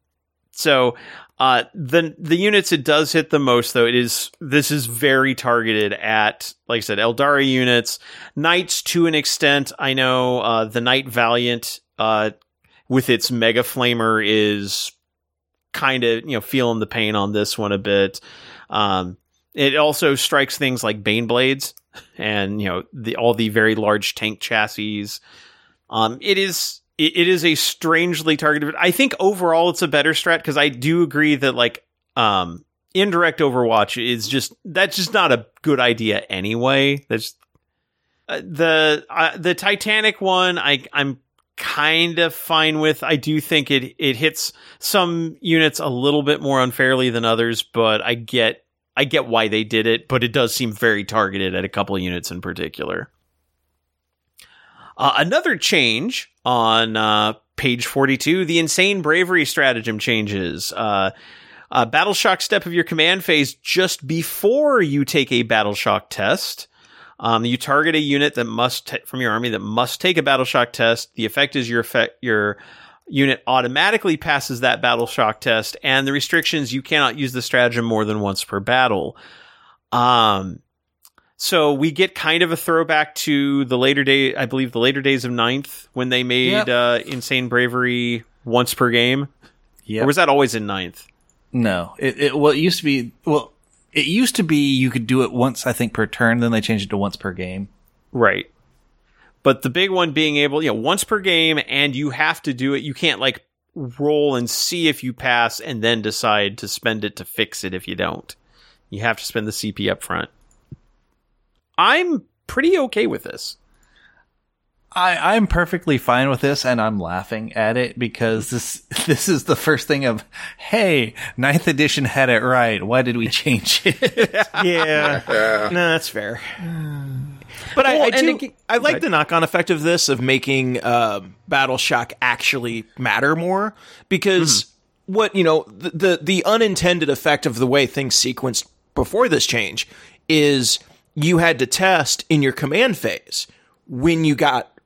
so uh, the the units it does hit the most though it is this is very targeted at like I said Aeldari units, knights to an extent. I know uh, the Knight Valiant uh, with its Mega Flamer is kind of you know feeling the pain on this one a bit. Um, it also strikes things like Bane blades and you know the all the very large tank chassis. Um, it is it, it is a strangely targeted. I think overall it's a better strat because I do agree that like um indirect Overwatch is just that's just not a good idea anyway. That's uh, the uh, the Titanic one. I I'm kind of fine with. I do think it it hits some units a little bit more unfairly than others, but I get I get why they did it, but it does seem very targeted at a couple units in particular. Uh, another change on uh, page 42 the insane bravery stratagem changes. Uh, uh, battle shock step of your command phase just before you take a battle shock test. Um, you target a unit that must ta- from your army that must take a battle shock test. The effect is your effect your unit automatically passes that battle shock test, and the restrictions you cannot use the stratagem more than once per battle. Um, so we get kind of a throwback to the later day, I believe, the later days of Ninth when they made Yep. uh, insane bravery once per game. Yeah. Or was that always in Ninth? No, it, it well, it used to be well, it used to be you could do it once I think per turn. Then they changed it to once per game. Right. But the big one being able, you know, once per game, and you have to do it. You can't like roll and see if you pass and then decide to spend it to fix it if you don't. You have to spend the CP up front. I'm pretty okay with this. I, I'm perfectly fine with this, and I'm laughing at it because this this is the first thing of, hey, ninth edition had it right. Why did we change it? Yeah, no, that's fair. But I, Well, I and do. it- I like Right. the knock-on effect of this of making uh, Battle Shock actually matter more because what you know the, the the unintended effect of the way things sequenced before this change is you had to test in your command phase when you got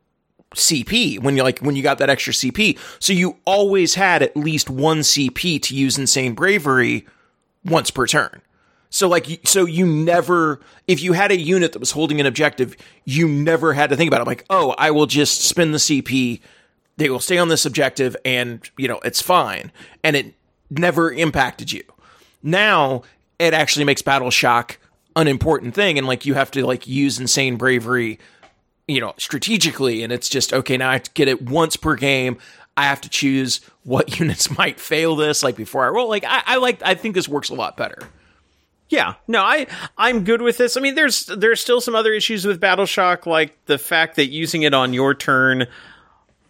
CP when you like when you got that extra CP. So you always had at least one CP to use insane bravery once per turn. So like so you never if you had a unit that was holding an objective, you never had to think about it like, "Oh, I will just spin the CP. They will stay on this objective and, you know, it's fine." And it never impacted you. Now, it actually makes battle shock an important thing and like you have to like use insane bravery you know, strategically, and it's just okay. Now I have to get it once per game. I have to choose what units might fail this, like before I roll. Like I, I like, I think this works a lot better. Yeah, no, I I'm good with this. I mean, there's there's still some other issues with Battle Shock, like the fact that using it on your turn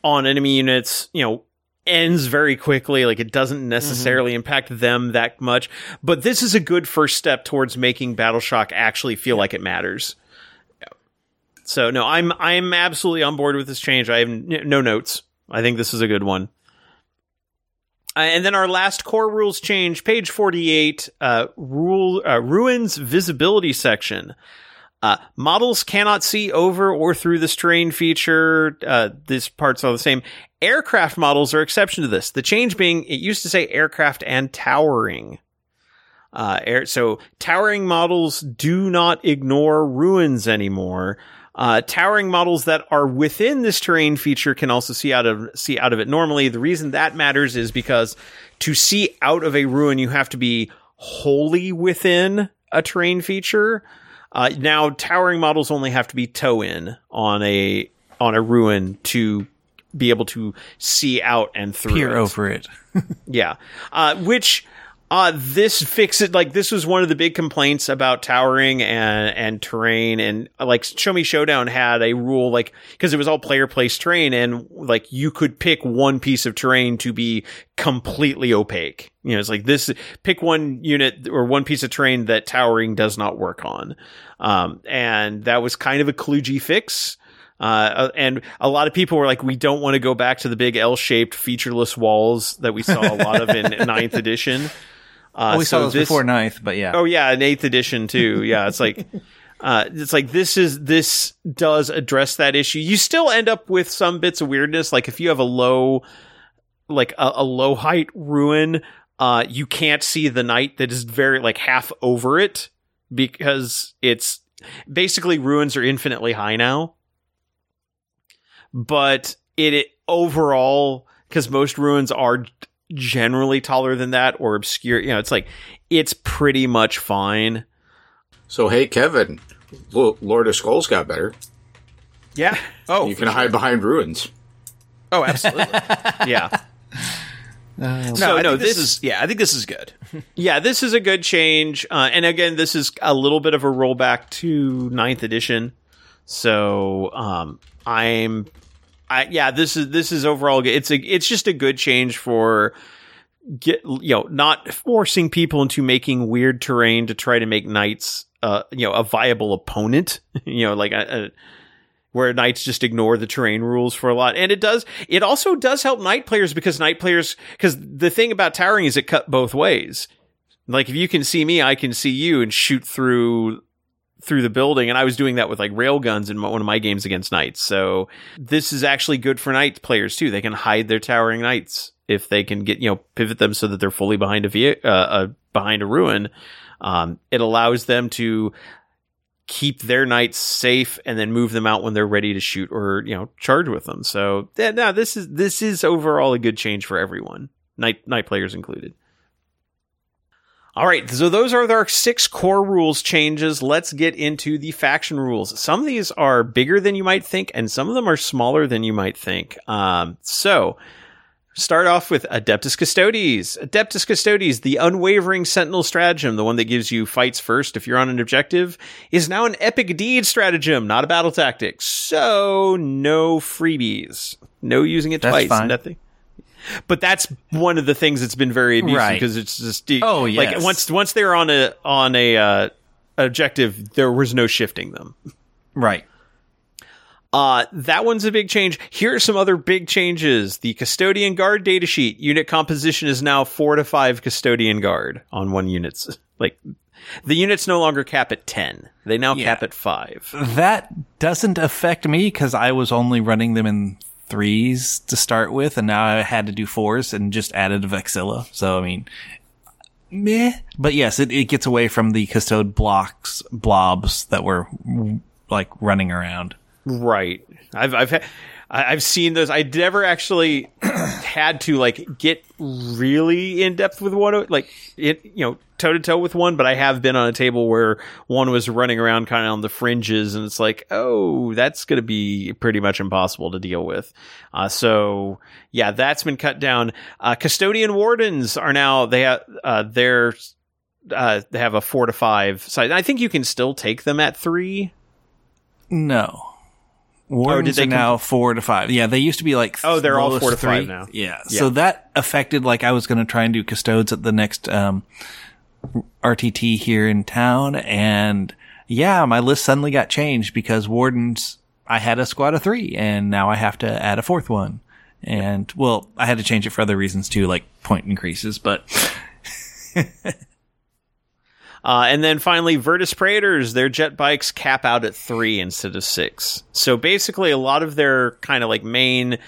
on enemy units, you know, ends very quickly. Like it doesn't necessarily impact them that much. But this is a good first step towards making Battle Shock actually feel like it matters. So no, I'm I'm absolutely on board with this change. I have n- no notes. I think this is a good one. Uh, and then our last core rules change, page 48, uh, rule, uh, ruins visibility section. Uh, models cannot see over or through the terrain feature. Uh, this part's all the same. Aircraft models are exception to this. The change being, it used to say aircraft and towering. Uh, air, so towering models do not ignore ruins anymore. Uh, towering models that are within this terrain feature can also see out of see out of it normally. The reason that matters is because to see out of a ruin, you have to be wholly within a terrain feature. Uh, now, towering models only have to be toe in on a on a ruin to be able to see out and through Peer it. over it. Yeah. Uh, which, uh, this fix it, like, this was one of the big complaints about towering and, and terrain. And, like, Show Me Showdown had a rule, like, because it was all player placed terrain, and, like, you could pick one piece of terrain to be completely opaque. You know, it's like this pick one unit or one piece of terrain that towering does not work on. Um, and that was kind of a kludgy fix. Uh, and a lot of people were like, we don't want to go back to the big L-shaped featureless walls that we saw a lot of in ninth edition. Uh, Oh, we saw those this- before ninth, but yeah. Oh yeah, in eighth edition too. Yeah, it's like, uh, it's like this is this does address that issue. You still end up with some bits of weirdness. Like if you have a low, like a, a low height ruin, uh, you can't see the knight that is very like half over it because it's basically ruins are infinitely high now. But it, it overall, because most ruins are generally taller than that or obscure, you know, it's like it's pretty much fine. So hey, Kevin, Lord of Skulls got better. Yeah. Oh, you can hide behind ruins. oh, absolutely. Yeah. no, So, I no, this, this- is yeah. I think this is good. Yeah, this is a good change. Uh, and again, this is a little bit of a rollback to ninth edition. So, um, I'm, I, yeah, this is, this is overall, it's a, it's just a good change for get, you know, not forcing people into making weird terrain to try to make knights, uh, you know, a viable opponent, you know, like a, a where knights just ignore the terrain rules for a lot. And it does, it also does help knight players because knight players, because the thing about towering is it cut both ways. Like if you can see me, I can see you and shoot through through the building. And I was doing that with like rail guns in my, one of my games against knights. So this is actually good for knight players too. They can hide their towering knights if they can get you know pivot them so that they're fully behind a ve- uh, uh, behind a ruin. Um, it allows them to keep their knights safe and then move them out when they're ready to shoot or you know charge with them. So yeah, this is this is overall a good change for everyone, knight night players included. All right, so those are our six core rules changes. Let's get into the faction rules. Some of these are bigger than you might think, and some of them are smaller than you might think. Um, so Start off with Adeptus Custodes. Adeptus Custodes, the unwavering sentinel stratagem, the one that gives you fights first if you're on an objective, is now an epic deed stratagem, not a battle tactic. So no freebies. No using it That's twice. fine. Nothing. But that's one of the things that's been very abusive Right. because it's just Oh, yeah. like once once they're on a on a uh, objective, there was no shifting them. Right. Uh, that one's a big change. Here are some other big changes. The custodian guard datasheet unit composition is now four to five custodian guard on one unit's like the units no longer cap at 10. They now Yeah. cap at five. That doesn't affect me because I was only running them in threes to start with, and now I had to do fours and just added a Vexilla. So, I mean, meh. But yes, it, it gets away from the custode blocks, blobs that were like running around. Right. I've, I've, had, I- I've seen those. I never actually had to like get really in depth with one, like it, you know, toe to toe with one, but I have been on a table where one was running around kind of on the fringes and it's like, oh, that's going to be pretty much impossible to deal with. Uh, so yeah, that's been cut down. Uh, custodian wardens are now, they have, uh, they're, uh, they have a four to five size. I think you can still take them at three. No. Wardens did they are now four to five. Yeah, they used to be like Oh, they're all four to five three. now. Yeah. Yeah. So that affected like I was going to try and do custodes at the next um, RTT here in town, and yeah, my list suddenly got changed because wardens. I had a squad of three, and now I have to add a fourth one. And well, I had to change it for other reasons too, like point increases. But Uh, and then finally, Vertus Praetors, their jet bikes cap out at three instead of six. So basically, a lot of their kind of like main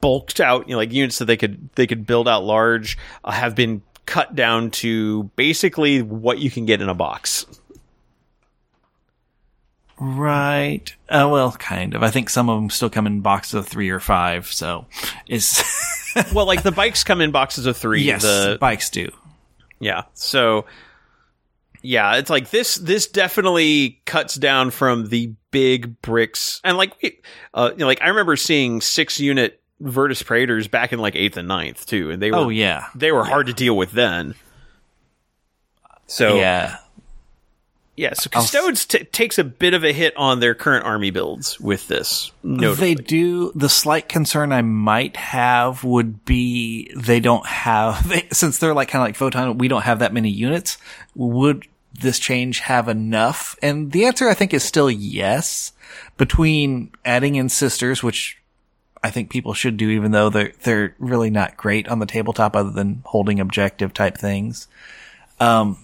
bulked out, you know, like units that they could they could build out large, uh, have been cut down to basically what you can get in a box. Right. Uh, well, kind of. I think some of them still come in boxes of three or five. So it's well, like the bikes come in boxes of three. yes, The bikes do. Yeah. So yeah, it's like this this definitely cuts down from the big bricks. And like uh you know, like I remember seeing 6 unit Vertus Praetors back in like 8th and ninth too and they were Oh yeah, they were hard to deal with then. So yeah, yeah. so Custodes t- takes a bit of a hit on their current army builds with this. Notably. They do. The slight concern I might have would be they don't have they, since they're like kind of like photon. We don't have that many units. Would this change have enough? And the answer I think is still yes. Between adding in sisters, which I think people should do, even though they're they're really not great on the tabletop, other than holding objective type things. Um,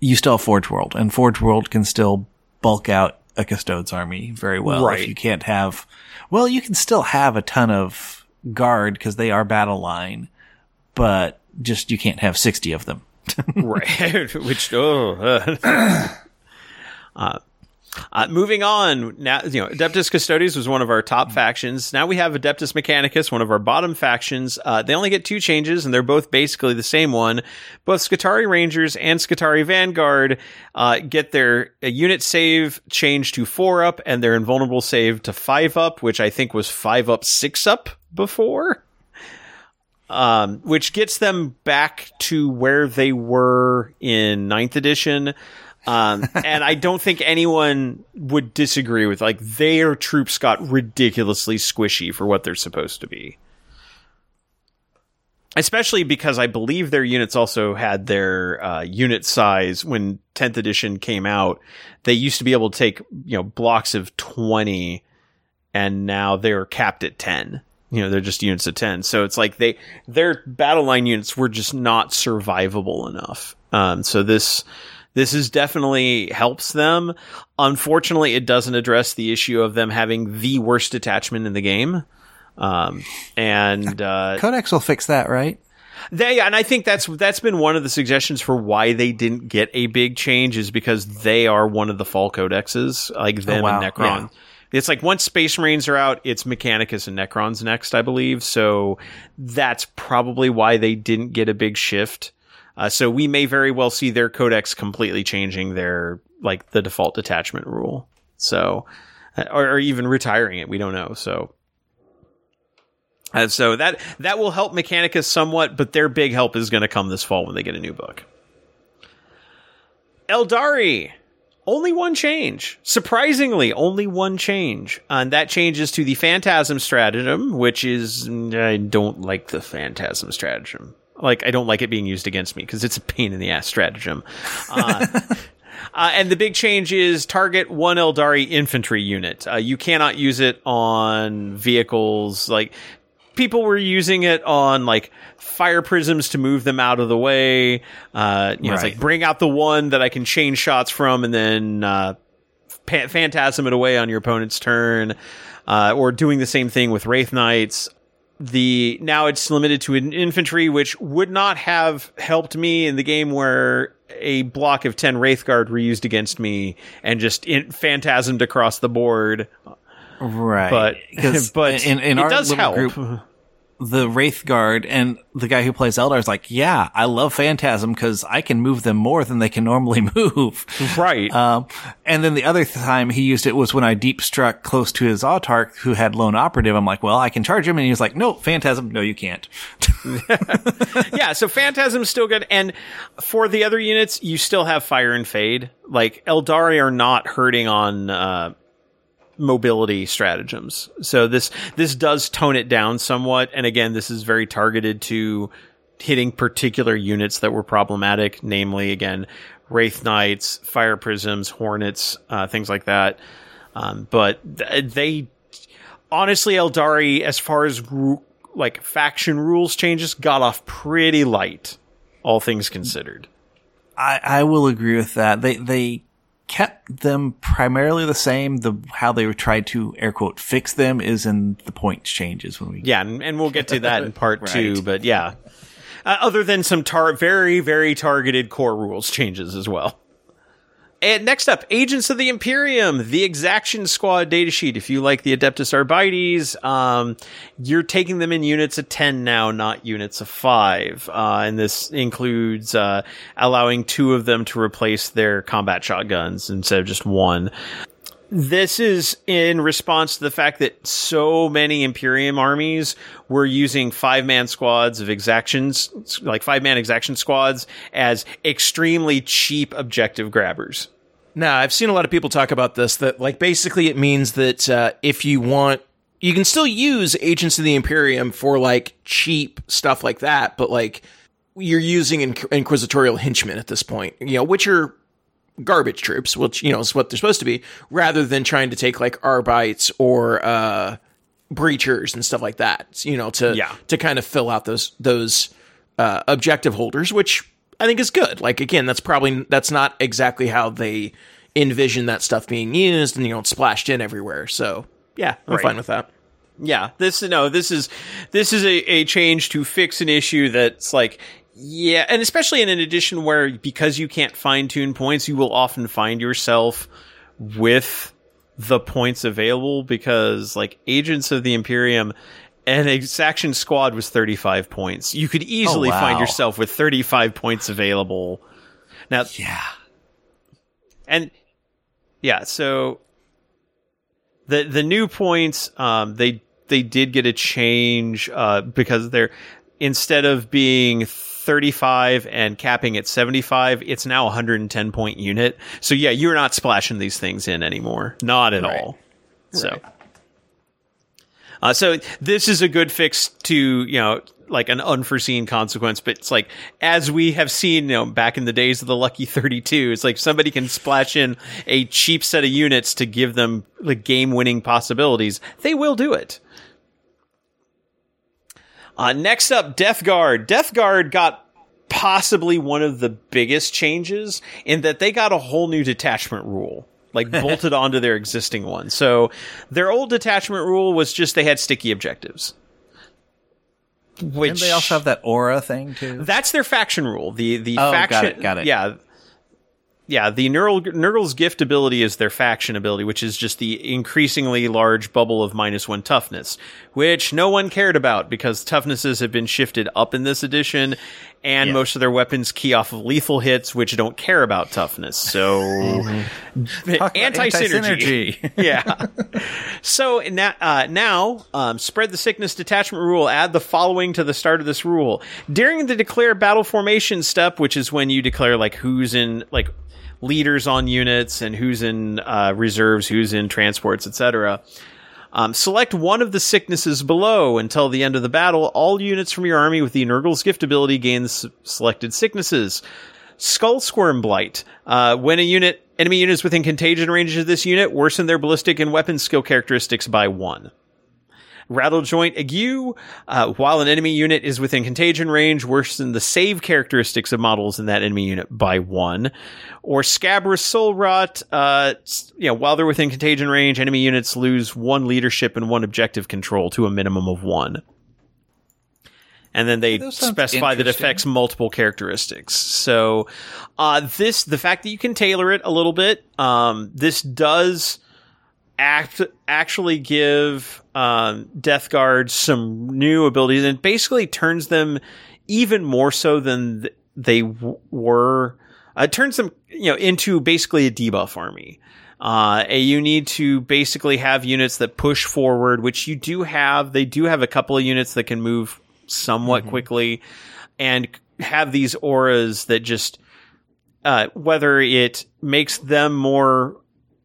you still have Forge World, and Forge World can still bulk out a Custodes army very well. Right. If you can't have, well, you can still have a ton of guard because they are battle line, but just you can't have sixty of them. Right. Which oh uh, uh, uh, moving on. Now you know adeptus custodes was one of our top factions. Now we have adeptus mechanicus one of our bottom factions. Uh, they only get two changes and they're both basically the same one. Both skitarii rangers and skitarii vanguard uh, get their uh, unit save changed to four up and their invulnerable save to five up which i think was five up six up before um, which gets them back to where they were in ninth edition. Um, and I don't think anyone would disagree with like their troops got ridiculously squishy for what they're supposed to be. Especially because I believe their units also had their uh, unit size when 10th edition came out. They used to be able to take, you know, blocks of 20 and now they're capped at 10 you know they're just units of 10 so it's like they their battle line units were just not survivable enough um, so this this is definitely helps them unfortunately it doesn't address the issue of them having the worst detachment in the game um, and uh, Codex will fix that, right? they and I think that's that's been one of the suggestions for why they didn't get a big change is because they are one of the fall codexes, like them wow. and Necron. Yeah. It's like once Space Marines are out, it's Mechanicus and Necrons next, I believe. So that's probably why they didn't get a big shift. Uh, so we may very well see their codex completely changing their like the default detachment rule. So, uh, or, or even retiring it. We don't know. So. And so that that will help Mechanicus somewhat, but their big help is going to come this fall when they get a new book. Aeldari, only one change. Surprisingly, only one change, and that changes to the Phantasm stratagem, which is I don't like the Phantasm stratagem. Like I don't like it being used against me because it's a pain in the ass stratagem. Uh, Uh, and the big change is target one Aeldari infantry unit. Uh, you cannot use it on vehicles like people were using it on like fire prisms to move them out of the way. Uh, you know, it's like bring out the one that I can chain shots from, and then uh, pa- phantasm it away on your opponent's turn. Uh, or doing the same thing with wraith knights. The now it's limited to an infantry, which would not have helped me in the game where a block of ten wraith guard were used against me and just in- phantasmed across the board. Right. But but in, in it our does help. group, the Wraith Guard and the guy who plays Eldar is like, yeah, I love Phantasm because I can move them more than they can normally move. Right. Um, and then the other time he used it was when I deep struck close to his Autarch who had lone operative. I'm like, well, I can charge him. And he was like, no, Phantasm. No, you can't. yeah, so Phantasm's still good. And for the other units, you still have Fire and Fade. Like, Aeldari are not hurting on uh, mobility stratagems. So this this does tone it down somewhat. And again, this is very targeted to hitting particular units that were problematic, namely, again, Wraith Knights, Fire Prisms, Hornets, uh, things like that. Um, but th- they honestly, Aeldari, as far as like faction rules changes, got off pretty light, all things considered. I, I will agree with that. They, they kept them primarily the same. The, how they tried to air quote fix them is in the points changes when we Yeah, and, and we'll get to that in part Right. two. But yeah, uh, other than some tar- very very targeted core rules changes as well. And next up, Agents of the Imperium, the Exaction Squad datasheet. If you like the Adeptus Arbites, um, you're taking them in units of 10 now, not units of 5. Uh, and this includes uh, allowing two of them to replace their combat shotguns instead of just one. This is in response to the fact that so many Imperium armies were using five man squads of exactions, like five man exaction squads, as extremely cheap objective grabbers. Now, I've seen a lot of people talk about this. That like basically it means that uh, if you want, you can still use Agents of the Imperium for like cheap stuff like that, but like you're using inquisitorial henchmen at this point, you know, which are garbage troops, which you know is what they're supposed to be, rather than trying to take like Arbites or uh, breachers and stuff like that. You know, to Yeah. to kind of fill out those those uh, objective holders, which I think is good. Like again, that's probably that's not exactly how they envision that stuff being used, and you know, it's splashed in everywhere. So yeah, I'm Right. fine with that. Yeah, this no, this is this is a, a change to fix an issue that's like yeah, and especially in an edition where because you can't fine tune points, you will often find yourself with the points available because like Agents of the Imperium an exaction squad was 35 points. You could easily wow. find yourself with 35 points available. Now, Yeah. and yeah, so the the new points, um, they they did get a change uh, because they're instead of being 35 and capping at 75, it's now a 110 point unit. So yeah, you're not splashing these things in anymore, not at Right. all. So. Uh, so this is a good fix to you know like an unforeseen consequence, but it's like as we have seen you know back in the days of the Lucky Thirty Two, it's like somebody can splash in a cheap set of units to give them like game winning possibilities. They will do it. Uh, next up, Death Guard. Death Guard got possibly one of the biggest changes in that they got a whole new detachment rule. Like bolted onto their existing one. So their old detachment rule was just they had sticky objectives. Which And they also have that aura thing too. that's their faction rule. The the Oh, got faction it, got it. Yeah. Yeah, the Nurgle, Nurgle's gift ability is their faction ability, which is just the increasingly large bubble of minus one toughness, which no one cared about because toughnesses have been shifted up in this edition, and most of their weapons key off of lethal hits, which don't care about toughness. So, about anti synergy. anti-synergy. yeah. So now, uh, now um, spread the sickness detachment rule. Add the following to the start of this rule during the declare battle formation step, which is when you declare like who's in like leaders on units and who's in uh, reserves, who's in transports, etc. Um, select one of the sicknesses below until the end of the battle. All units from your army with the Nurgle's gift ability gain s- selected sicknesses. Skull Squirm Blight. Uh, when a unit, enemy units within contagion range of this unit, worsen their ballistic and weapon skill characteristics by one. Rattle Joint Ague. Uh, while an enemy unit is within contagion range, worsen the save characteristics of models in that enemy unit by one. Or Scabrous Soul Rot. Uh, you know, while they're within contagion range, enemy units lose one leadership and one objective control to a minimum of one. And then they specify that it affects multiple characteristics. So, uh, this, the fact that you can tailor it a little bit, um, this does act actually give um, Death Guard some new abilities and basically turns them even more so than th- they w- were. Uh, turns them you know into basically a debuff army. Uh, you need to basically have units that push forward, which you do have. They do have a couple of units that can move somewhat quickly, and have these auras that just uh, whether it makes them more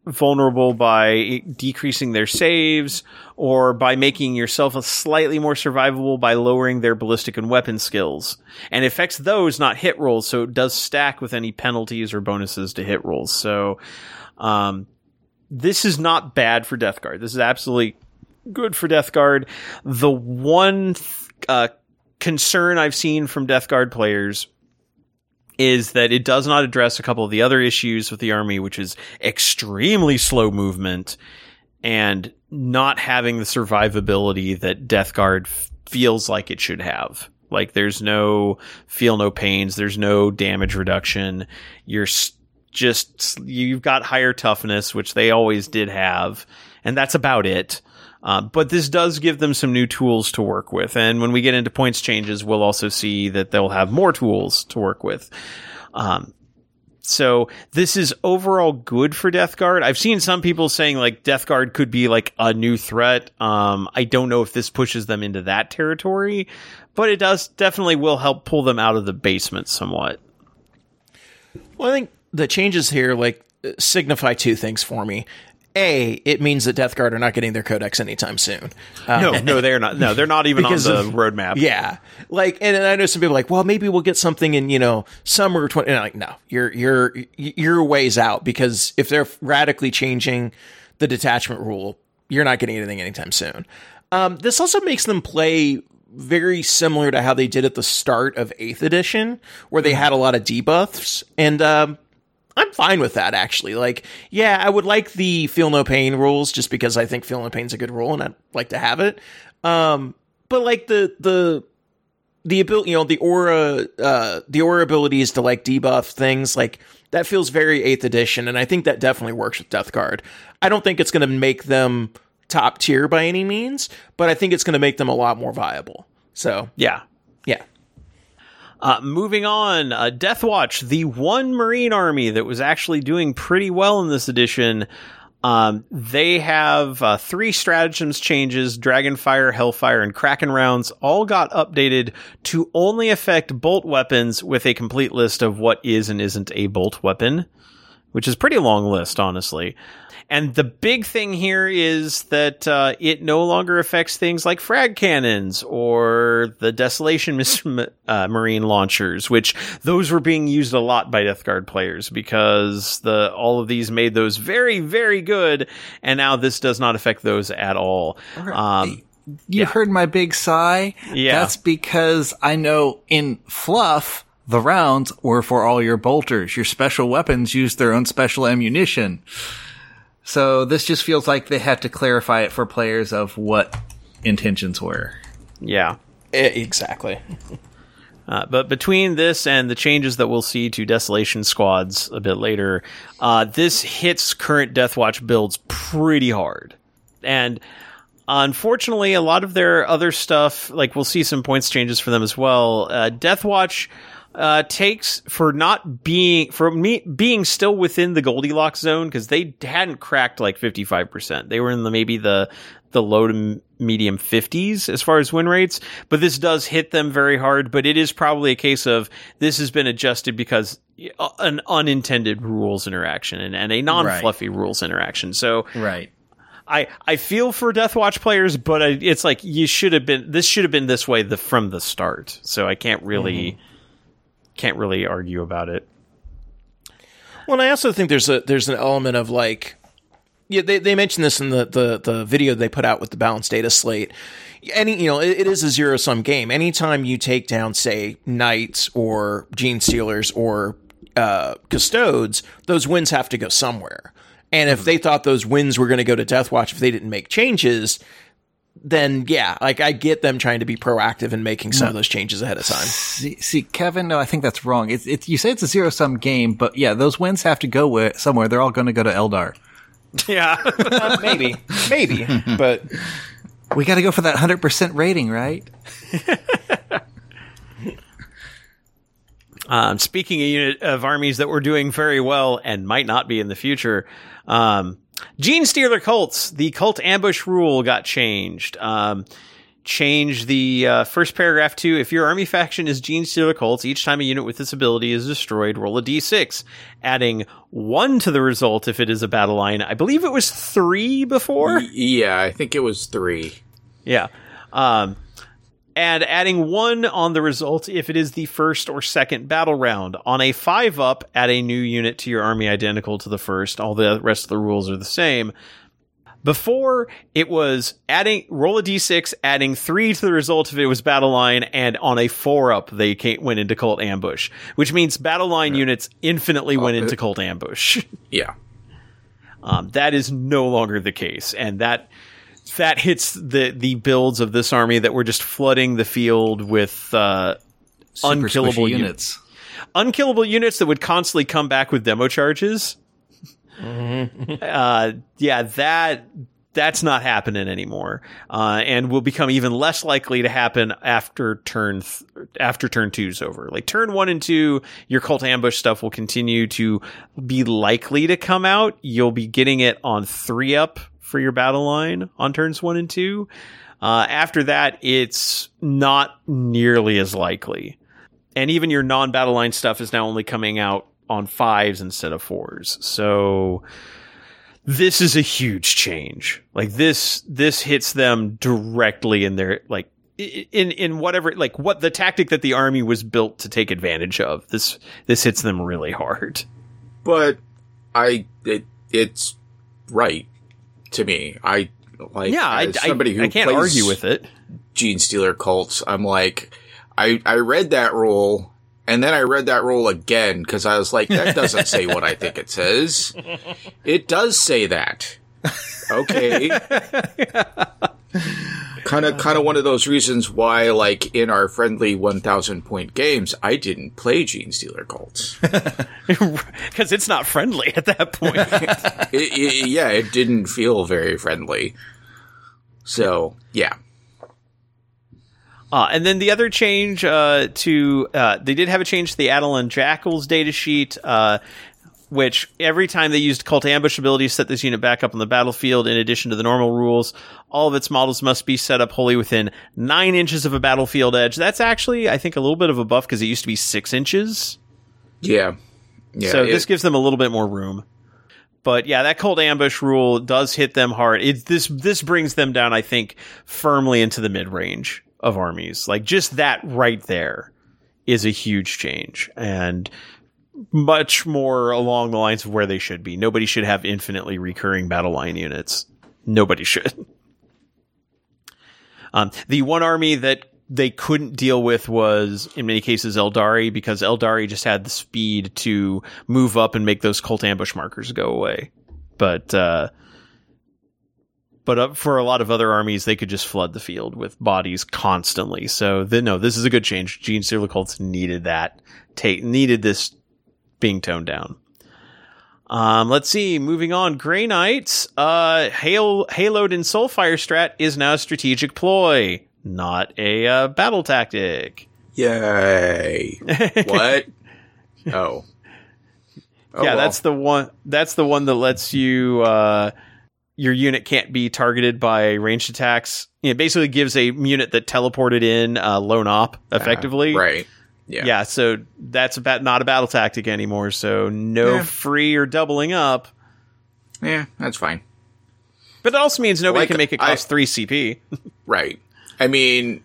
vulnerable by decreasing their saves or by making yourself a slightly more survivable by lowering their ballistic and weapon skills. And affects those, not hit rolls, so it does stack with any penalties or bonuses to hit rolls. So, um, this is not bad for Death Guard. This is absolutely good for Death Guard. The one uh, concern I've seen from Death Guard players is that it does not address a couple of the other issues with the army, which is extremely slow movement and not having the survivability that Death Guard f- feels like it should have. Like there's no feel no pains, there's no damage reduction. You're just you've got higher toughness, which they always did have, and that's about it. Uh, but this does give them some new tools to work with, and when we get into points changes, we'll also see that they'll have more tools to work with. Um, so this is overall good for Death Guard. I've seen some people saying like Death Guard could be like a new threat. Um, I don't know if this pushes them into that territory, but it does definitely will help pull them out of the basement somewhat. Well, I think the changes here like signify two things for me. A, it means that Death Guard are not getting their codex anytime soon. Um, No, no, they're not. No, they're not even on the of- roadmap. Yeah, like, and, and I know some people are like, well, maybe we'll get something in you know summer twenty. Like, no, you're you're you're ways out because if they're radically changing the detachment rule, you're not getting anything anytime soon. Um, this also makes them play very similar to how they did at the start of Eighth Edition, where they had a lot of debuffs, and um, I'm fine with that actually. Like, yeah, I would like the feel no pain rules just because I think feel no pain's a good rule and I'd like to have it. Um, but like the the the ability, you know, the aura, uh, the aura abilities to like debuff things like that feels very eighth edition, and I think that definitely works with Death Guard. I don't think it's going to make them top tier by any means, but I think it's going to make them a lot more viable. So Yeah. yeah, Uh, moving on, uh, Deathwatch, the one Marine army that was actually doing pretty well in this edition. Um, they have uh, three stratagems changes: Dragonfire, Hellfire, and Kraken rounds. All got updated to only affect bolt weapons, with a complete list of what is and isn't a bolt weapon, which is pretty long list, honestly. And the big thing here is that uh, it no longer affects things like frag cannons or the Desolation mis- uh, Marine launchers, which those were being used a lot by Death Guard players because the all of these made those very very good, and now this does not affect those at all. Um, You heard my big sigh? Yeah. That's because I know in Fluff, the rounds were for all your bolters. Your special weapons used their own special ammunition. So this just feels like they had to clarify it for players of what intentions were. yeah. Exactly. Uh, but between this and the changes that we'll see to Desolation squads a bit later, uh, this hits current Deathwatch builds pretty hard. And unfortunately, a lot of their other stuff, like we'll see some points changes for them as well. Uh, Deathwatch uh, takes for not being for me being still within the Goldilocks zone because they hadn't cracked like fifty five percent. They were in the maybe the the low to medium 50s as far as win rates, but this does hit them very hard. But it is probably a case of this has been adjusted because uh, an unintended rules interaction and, and a non fluffy rules interaction. So Right. I, I feel for Deathwatch players, but I, it's like you should have been. This should have been this way the, from the start. So I can't really can't really argue about it. Well, and I also think there's a there's an element of like, yeah, they they mentioned this in the the the video they put out with the balanced data slate. Any you know, it, it is a zero sum game. Anytime you take down, say, knights or genestealers or uh, custodes, those wins have to go somewhere. And if they thought those wins were going to go to Deathwatch if they didn't make changes, then yeah, like I get them trying to be proactive and making some of those changes ahead of time. See, see, Kevin, no, I think that's wrong. It's, it's, you say it's a zero sum game, but yeah, those wins have to go where, somewhere. They're all going to go to Eldar. Yeah. maybe, maybe, but We got to go for that 100% rating, right? Um, speaking of unit of armies that were doing very well and might not be in the future, um, Genestealer cults, the cult ambush rule got changed. Um, change the uh, first paragraph to if your army faction is Genestealer cults, each time a unit with this ability is destroyed, roll a d6, adding one to the result if it is a battle line. I believe it was three before. Yeah, I think it was three. Yeah. Um, and adding one on the result if it is the first or second battle round. On a five up, add a new unit to your army identical to the first. All the rest of the rules are the same. Before it was adding roll a d6, adding three to the result if it was battle line, and on a four up they came, went into cult ambush, which means battle line units infinitely went into cult ambush. Yeah. Um, that is no longer the case, and that that hits the the builds of this army that were just flooding the field with uh, unkillable units. units. unkillable units that would constantly come back with demo charges. uh, yeah, that that's not happening anymore, uh, and will become even less likely to happen after turn th- after turn two's over. Like turn one and two, your cult ambush stuff will continue to be likely to come out. You'll be getting it on three up for your battle line on turns one and two. Uh, after that, it's not nearly as likely. And even your non battle line stuff is now only coming out on fives instead of fours. So this is a huge change. Like this, this hits them directly in their, like, in, in whatever, like what the tactic that the army was built to take advantage of. This, this hits them really hard. But I, it, it's right to me. I like Yeah, I, somebody I, who I can't argue with it. Genestealer cults. I'm like, I I read that rule and then I read that rule again because I was like, that doesn't say what I think it says. It does say that. Okay. kind of kind of one of those reasons why like in our friendly 1000 point games I didn't play Genestealer cults. Because it's not friendly at that point. it, it, yeah, it didn't feel very friendly. So, yeah. Uh, and then the other change uh, to uh, they did have a change to the Adelan Jackals datasheet, uh, which every time they used cult ambush abilities set this unit back up on the battlefield. In addition to the normal rules, all of its models must be set up wholly within nine inches of a battlefield edge. That's actually, I think, a little bit of a buff because it used to be six inches. Yeah. Yeah. so it- this gives them a little bit more room. But yeah, that cult ambush rule does hit them hard. It this this brings them down, I think, firmly into the mid range of armies. Like just that right there is a huge change and much more along the lines of where they should be. Nobody should have infinitely recurring battle line units. Nobody should. Um, the one army that they couldn't deal with was, in many cases, Aeldari, because Aeldari just had the speed to move up and make those cult ambush markers go away. But, uh, but for a lot of other armies, they could just flood the field with bodies constantly. So, then, no, this is a good change. Genestealer cults needed that, ta- needed this being toned down. Um, let's see. Moving on, Grey Knights. Uh, Halo, Haloed in Soulfire strat is now a strategic ploy, not a uh, battle tactic. Yay. what? Oh. Oh, yeah, well. that's the one. That's the one that lets you. Uh, your unit can't be targeted by ranged attacks. It basically gives a unit that teleported in uh, lone op effectively. right. Yeah. Yeah. So that's about not a battle tactic anymore. So no Yeah. free or doubling up. Yeah, that's fine. But it also means nobody Like, can make it I- cost three CP. Right. I mean,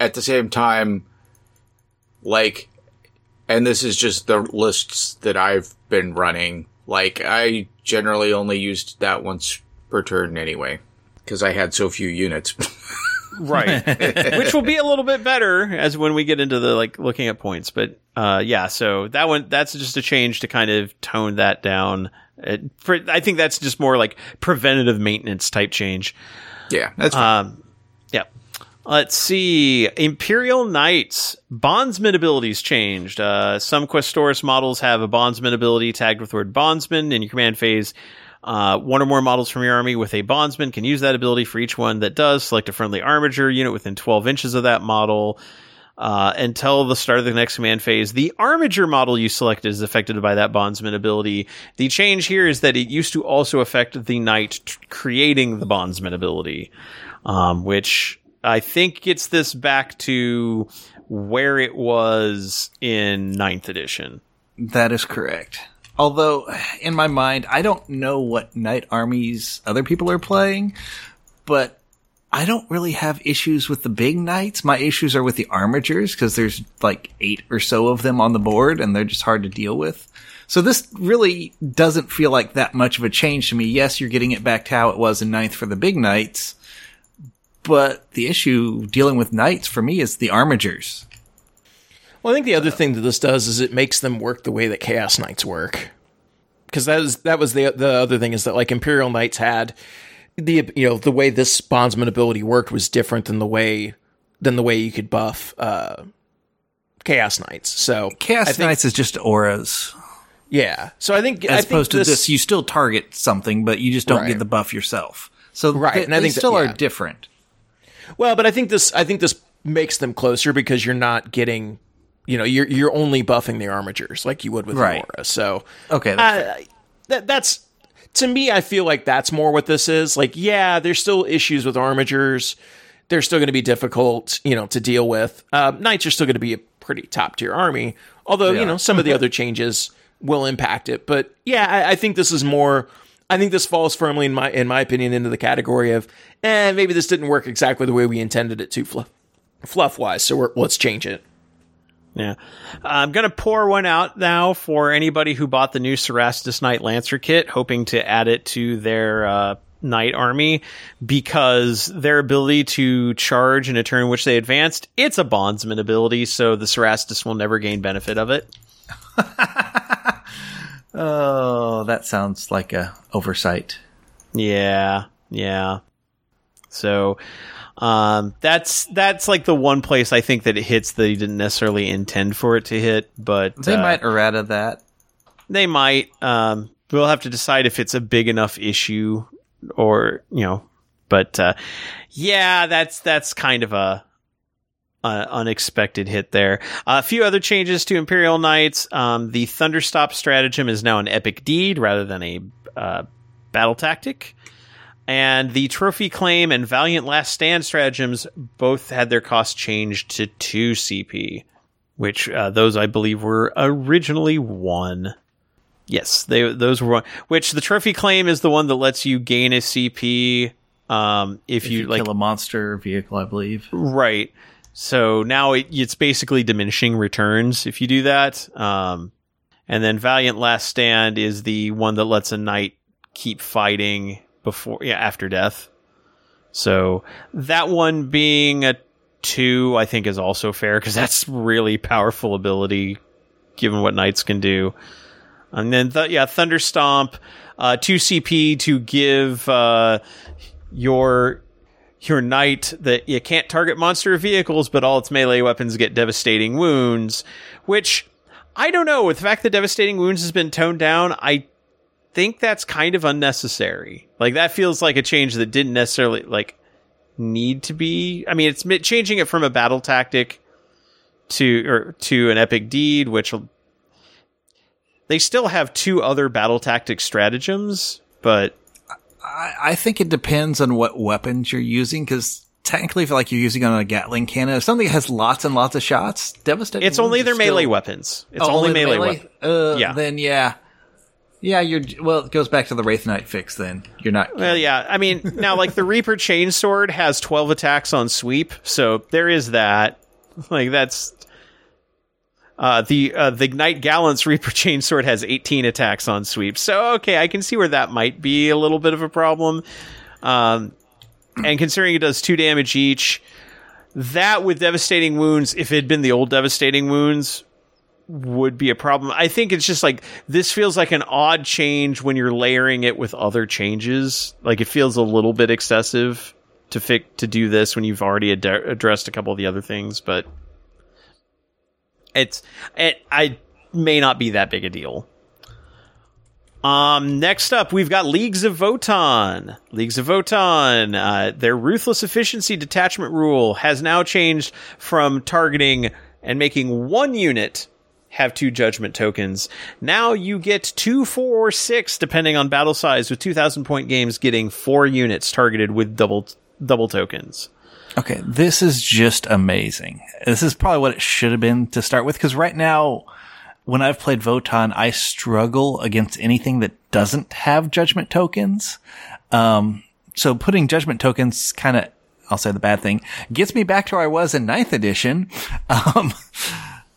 at the same time, like, and this is just the lists that I've been running. Like, I generally only used that once per turn anyway, because I had so few units. right. Which will be a little bit better as when we get into the like looking at points but uh yeah so that one that's just a change to kind of tone that down. It, for, i think that's just more like preventative maintenance type change. Yeah, that's fine. um yeah. Let's see. Imperial knights bondsman abilities changed. Uh some questoris models have a bondsman ability tagged with the word bondsman in your command phase uh, one or more models from your army with a bondsman can use that ability for each one that does. Select a friendly armiger unit within 12 inches of that model. Uh, until the start of the next command phase, the armiger model you selected is affected by that bondsman ability. The change here is that it used to also affect the knight t- creating the bondsman ability, um, which I think gets this back to where it was in ninth edition. That is correct. Although, in my mind, I don't know what knight armies other people are playing, but I don't really have issues with the big knights. My issues are with the armigers because there's like eight or so of them on the board and they're just hard to deal with. So this really doesn't feel like that much of a change to me. Yes, you're getting it back to how it was in ninth for the big knights, but the issue dealing with knights for me is the armigers. Well, I think the other thing that this does is it makes them work the way that Chaos Knights work. Because that was that was the the other thing is that like Imperial Knights had the you know the way this bondsman ability worked was different than the way than the way you could buff uh, Chaos Knights. So Chaos think- Knights is just auras. yeah. So I think I As think opposed to this, you still target something, but you just don't Right. get the buff yourself. So Right, they, and I think that- still yeah. are different. Well, but I think this I think this makes them closer because you're not getting you know, you're you're only buffing the armigers like you would with Right. So Okay, that's uh, that that's to me I feel like that's more what this is. Like, yeah, there's still issues with armigers. They're still going to be difficult, you know, to deal with. Uh, Knights are still going to be a pretty top tier army, although you know some of the other changes will impact it. But yeah, I, I think this is more. I think this falls firmly in my in my opinion into the category of, eh, maybe this didn't work exactly the way we intended it to, fluff fluff wise. So we're, let's change it. Yeah. I'm going to pour one out now for anybody who bought the new Cerastus Knight Lancer kit, hoping to add it to their uh, Knight army because their ability to charge in a turn in which they advanced, it's a bondsman ability, so the Cerastus will never gain benefit of it. oh, that sounds like a oversight. Yeah, yeah. So um, that's that's like the one place I think that it hits that he didn't necessarily intend for it to hit, but They uh, might errata that. They might. Um, we'll have to decide if it's a big enough issue, or you know. But uh, yeah, that's that's kind of a, unexpected hit there. a few other changes to Imperial Knights. Um, the Thunderstomp stratagem is now an epic deed rather than a uh, battle tactic. And the Trophy Claim and Valiant Last Stand stratagems both had their cost changed to 2 CP, which uh, those I believe were originally 1. Yes, they those were one. Which the trophy claim is the one that lets you gain a CP um, if, If you, you, like kill a monster vehicle, I believe. right. So now it, it's basically diminishing returns if you do that. Um, and then Valiant Last Stand is the one that lets a knight keep fighting before yeah after death. So that one being a two, I think is also fair because that's really powerful ability given what knights can do. And then th- yeah, Thunder Stomp, uh, two CP to give uh, your your knight that you can't target monster vehicles, but all its melee weapons get devastating wounds. Which I don't know. With the fact that devastating wounds has been toned down, I think that's kind of unnecessary. Like that feels like a change that didn't necessarily like need to be. I mean, it's changing it from a battle tactic to or to an epic deed, which they still have two other battle tactic stratagems, but I, I think it depends on what weapons you're using because technically, if like you're using on a Gatling cannon, if something has lots and lots of shots, devastating. it's only their melee still- weapons. It's Oh, only the melee, weapons. Uh, Yeah. Then yeah, yeah. You're well. It goes back to the Wraith Knight fix. Then you're not. Well, yeah. I mean, now like the Reaper Chainsword has twelve attacks on sweep, so there is that. Like that's uh, the uh, the Knight Gallant's Reaper Chainsword has eighteen attacks on sweep. So okay, I can see where that might be a little bit of a problem. Um, and considering it does two damage each, that with devastating wounds, if it had been the old devastating wounds, would be a problem. I think it's just like this feels like an odd change when you're layering it with other changes. Like it feels a little bit excessive to fi- to do this when you've already ad- addressed a couple of the other things, but it's it I may not be that big a deal. Um, next up, we've got Leagues of Votann. Leagues of Votann, uh, their ruthless efficiency detachment rule has now changed from targeting and making one unit have two judgment tokens. Now you get two, four, or six, depending on battle size, with 2,000 point games getting four units targeted with double double tokens. Okay, this is just amazing. This is probably what it should have been to start with, because right now, when I've played Votann, I struggle against anything that doesn't have judgment tokens. Um, so putting judgment tokens kind of, I'll say the bad thing, gets me back to where I was in ninth edition. Um,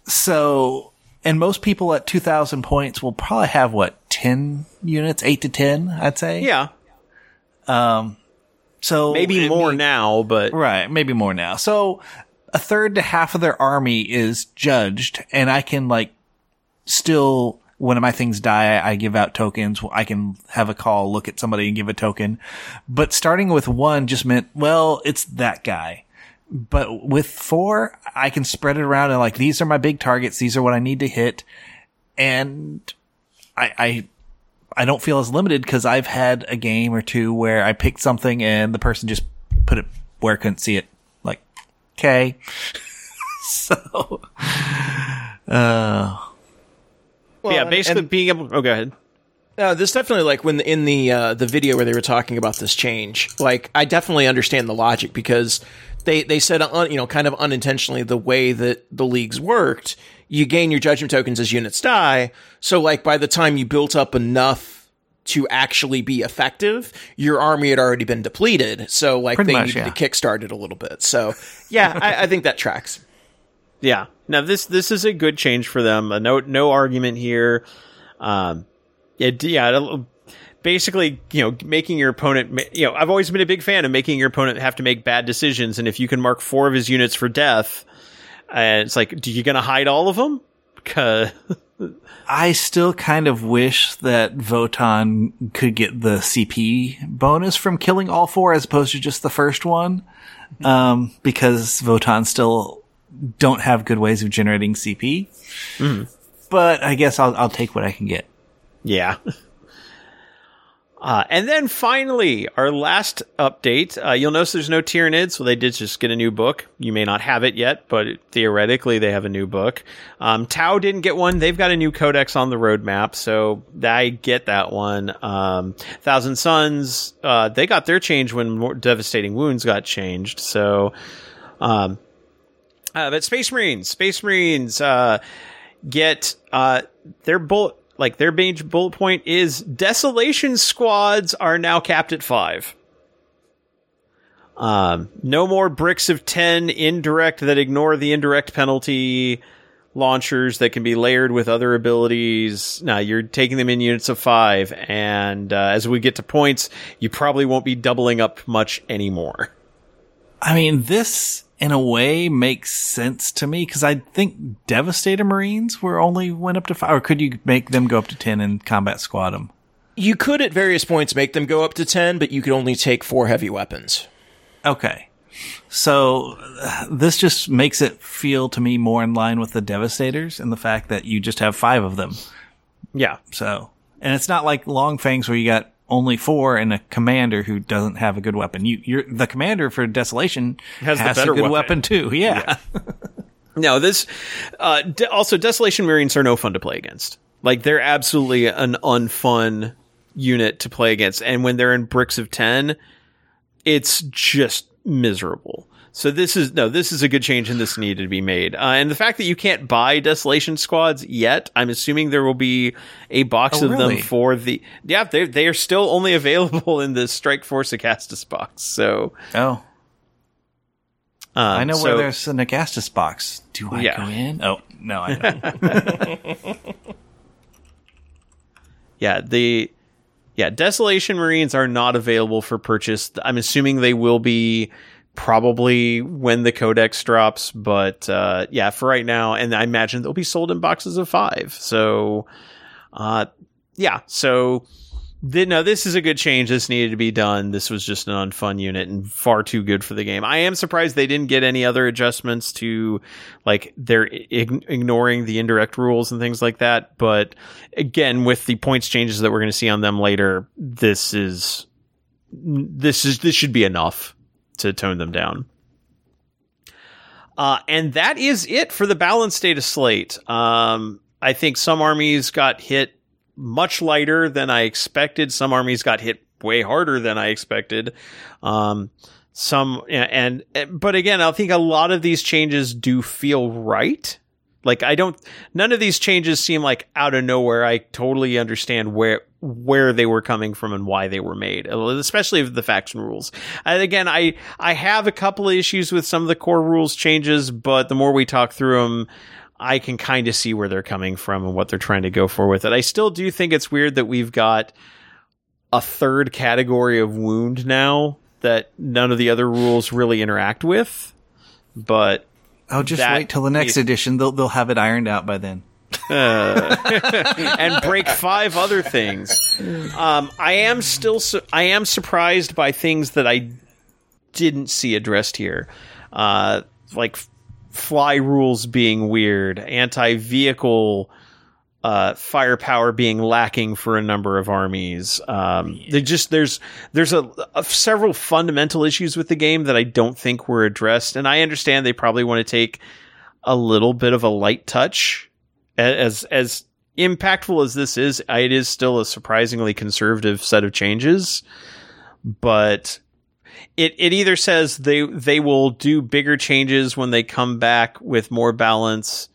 so, and most people at 2000 points will probably have what, 10 units, 8 to 10, I'd say. Yeah, um, So maybe more mean- now, but Right, maybe more now. So a third to half of their army is judged, and I can like still when my things die, I give out tokens. I can have a call, look at somebody and give a token. But starting with one just meant, well, it's that guy. But with four, I can spread it around and like these are my big targets. These are what I need to hit, and I I, I don't feel as limited because I've had a game or two where I picked something and the person just put it where I couldn't see it. Like, okay, so uh, Well, yeah, basically and- being able. Oh, go ahead. No, this definitely like when in the uh, the video where they were talking about this change. Like, I definitely understand the logic because they they said un, you know kind of unintentionally the way that the leagues worked. You gain your judgment tokens as units die. So like by the time you built up enough to actually be effective, your army had already been depleted. So like Pretty they much, needed yeah. to kickstart it a little bit. So yeah, I, I think that tracks. Yeah. Now this this is a good change for them. Uh, no no argument here. Um, it, yeah. Basically, you know, making your opponent, you know, I've always been a big fan of making your opponent have to make bad decisions, and if you can mark four of his units for death, and it's like, do you gonna hide all of them? Cause I still kind of wish that Votann could get the CP bonus from killing all four as opposed to just the first one. Um, because Votann still don't have good ways of generating CP. But I guess I'll, I'll take what I can get. Yeah. Uh, and then finally, our last update. Uh, you'll notice there's no Tyranids, so they did just get a new book. You may not have it yet, but theoretically they have a new book. Um, Tau didn't get one. They've got a new codex on the roadmap, so I get that one. Um, Thousand Suns, uh, they got their change when Devastating Wounds got changed, so. Um, uh, but Space Marines, Space Marines, uh, get uh their bullet like their major bullet point is desolation squads are now capped at five. Um, no more bricks of ten indirect that ignore the indirect penalty launchers that can be layered with other abilities. Now you're taking them in units of five, and uh, as we get to points, you probably won't be doubling up much anymore. I mean, this in a way makes sense to me because I think Devastator Marines were only went up to five, or could you make them go up to 10 and combat squad them? You could at various points make them go up to ten, but you could only take four heavy weapons. Okay. So uh, this just makes it feel to me more in line with the Devastators and the fact that you just have five of them. Yeah, So, and it's not like Long Fangs where you got only four and a commander who doesn't have a good weapon. You, you're the commander for Desolation Has has, the better a good weapon. weapon, too. Yeah. No, this uh, de- also Desolation Marines are no fun to play against. Like they're absolutely an unfun unit to play against, and when they're in bricks of ten, it's just miserable. So this is no, this is a good change, and this needed to be made. Uh, and the fact that you can't buy Desolation squads yet, I'm assuming there will be a box Oh, of really? them for the. Yeah, they they are still only available in the Strike Force Agastus box. So Oh, um, I know so- where there's an Agastus box. Do I Yeah. go in? Oh, no, I don't. Yeah, the yeah, Desolation Marines are not available for purchase. I'm assuming they will be probably when the codex drops, but uh, yeah, for right now, and I imagine they'll be sold in boxes of five. So, uh, yeah, so no, this is a good change. This needed to be done. This was just an unfun unit and far too good for the game. I am surprised they didn't get any other adjustments to like they're ig- ignoring the indirect rules and things like that. But again, with the points changes that we're going to see on them later, this is this is this should be enough to tone them down. Uh, and that is it for the balanced data slate. Um, I think some armies got hit much lighter than I expected. Some armies got hit way harder than I expected. Um, some and, and but again, I think a lot of these changes do feel right. Like I don't none of these changes seem like out of nowhere. I totally understand where where they were coming from and why they were made, especially the faction rules. And again, I I have a couple of issues with some of the core rules changes, but the more we talk through them, I can kind of see where they're coming from and what they're trying to go for with it. I still do think it's weird that we've got a third category of wound now that none of the other rules really interact with. But I'll just wait till the next is- edition. They'll they'll have it ironed out by then. and break five other things. Um, I am still su- I am surprised by things that I didn't see addressed here. uh, like fly rules being weird, anti vehicle uh, firepower being lacking for a number of armies. Um, they just there's there's a, a several fundamental issues with the game that I don't think were addressed, and I understand they probably want to take a little bit of a light touch as as impactful as this is, it is still a surprisingly conservative set of changes. But it it either says they they will do bigger changes when they come back with more balance.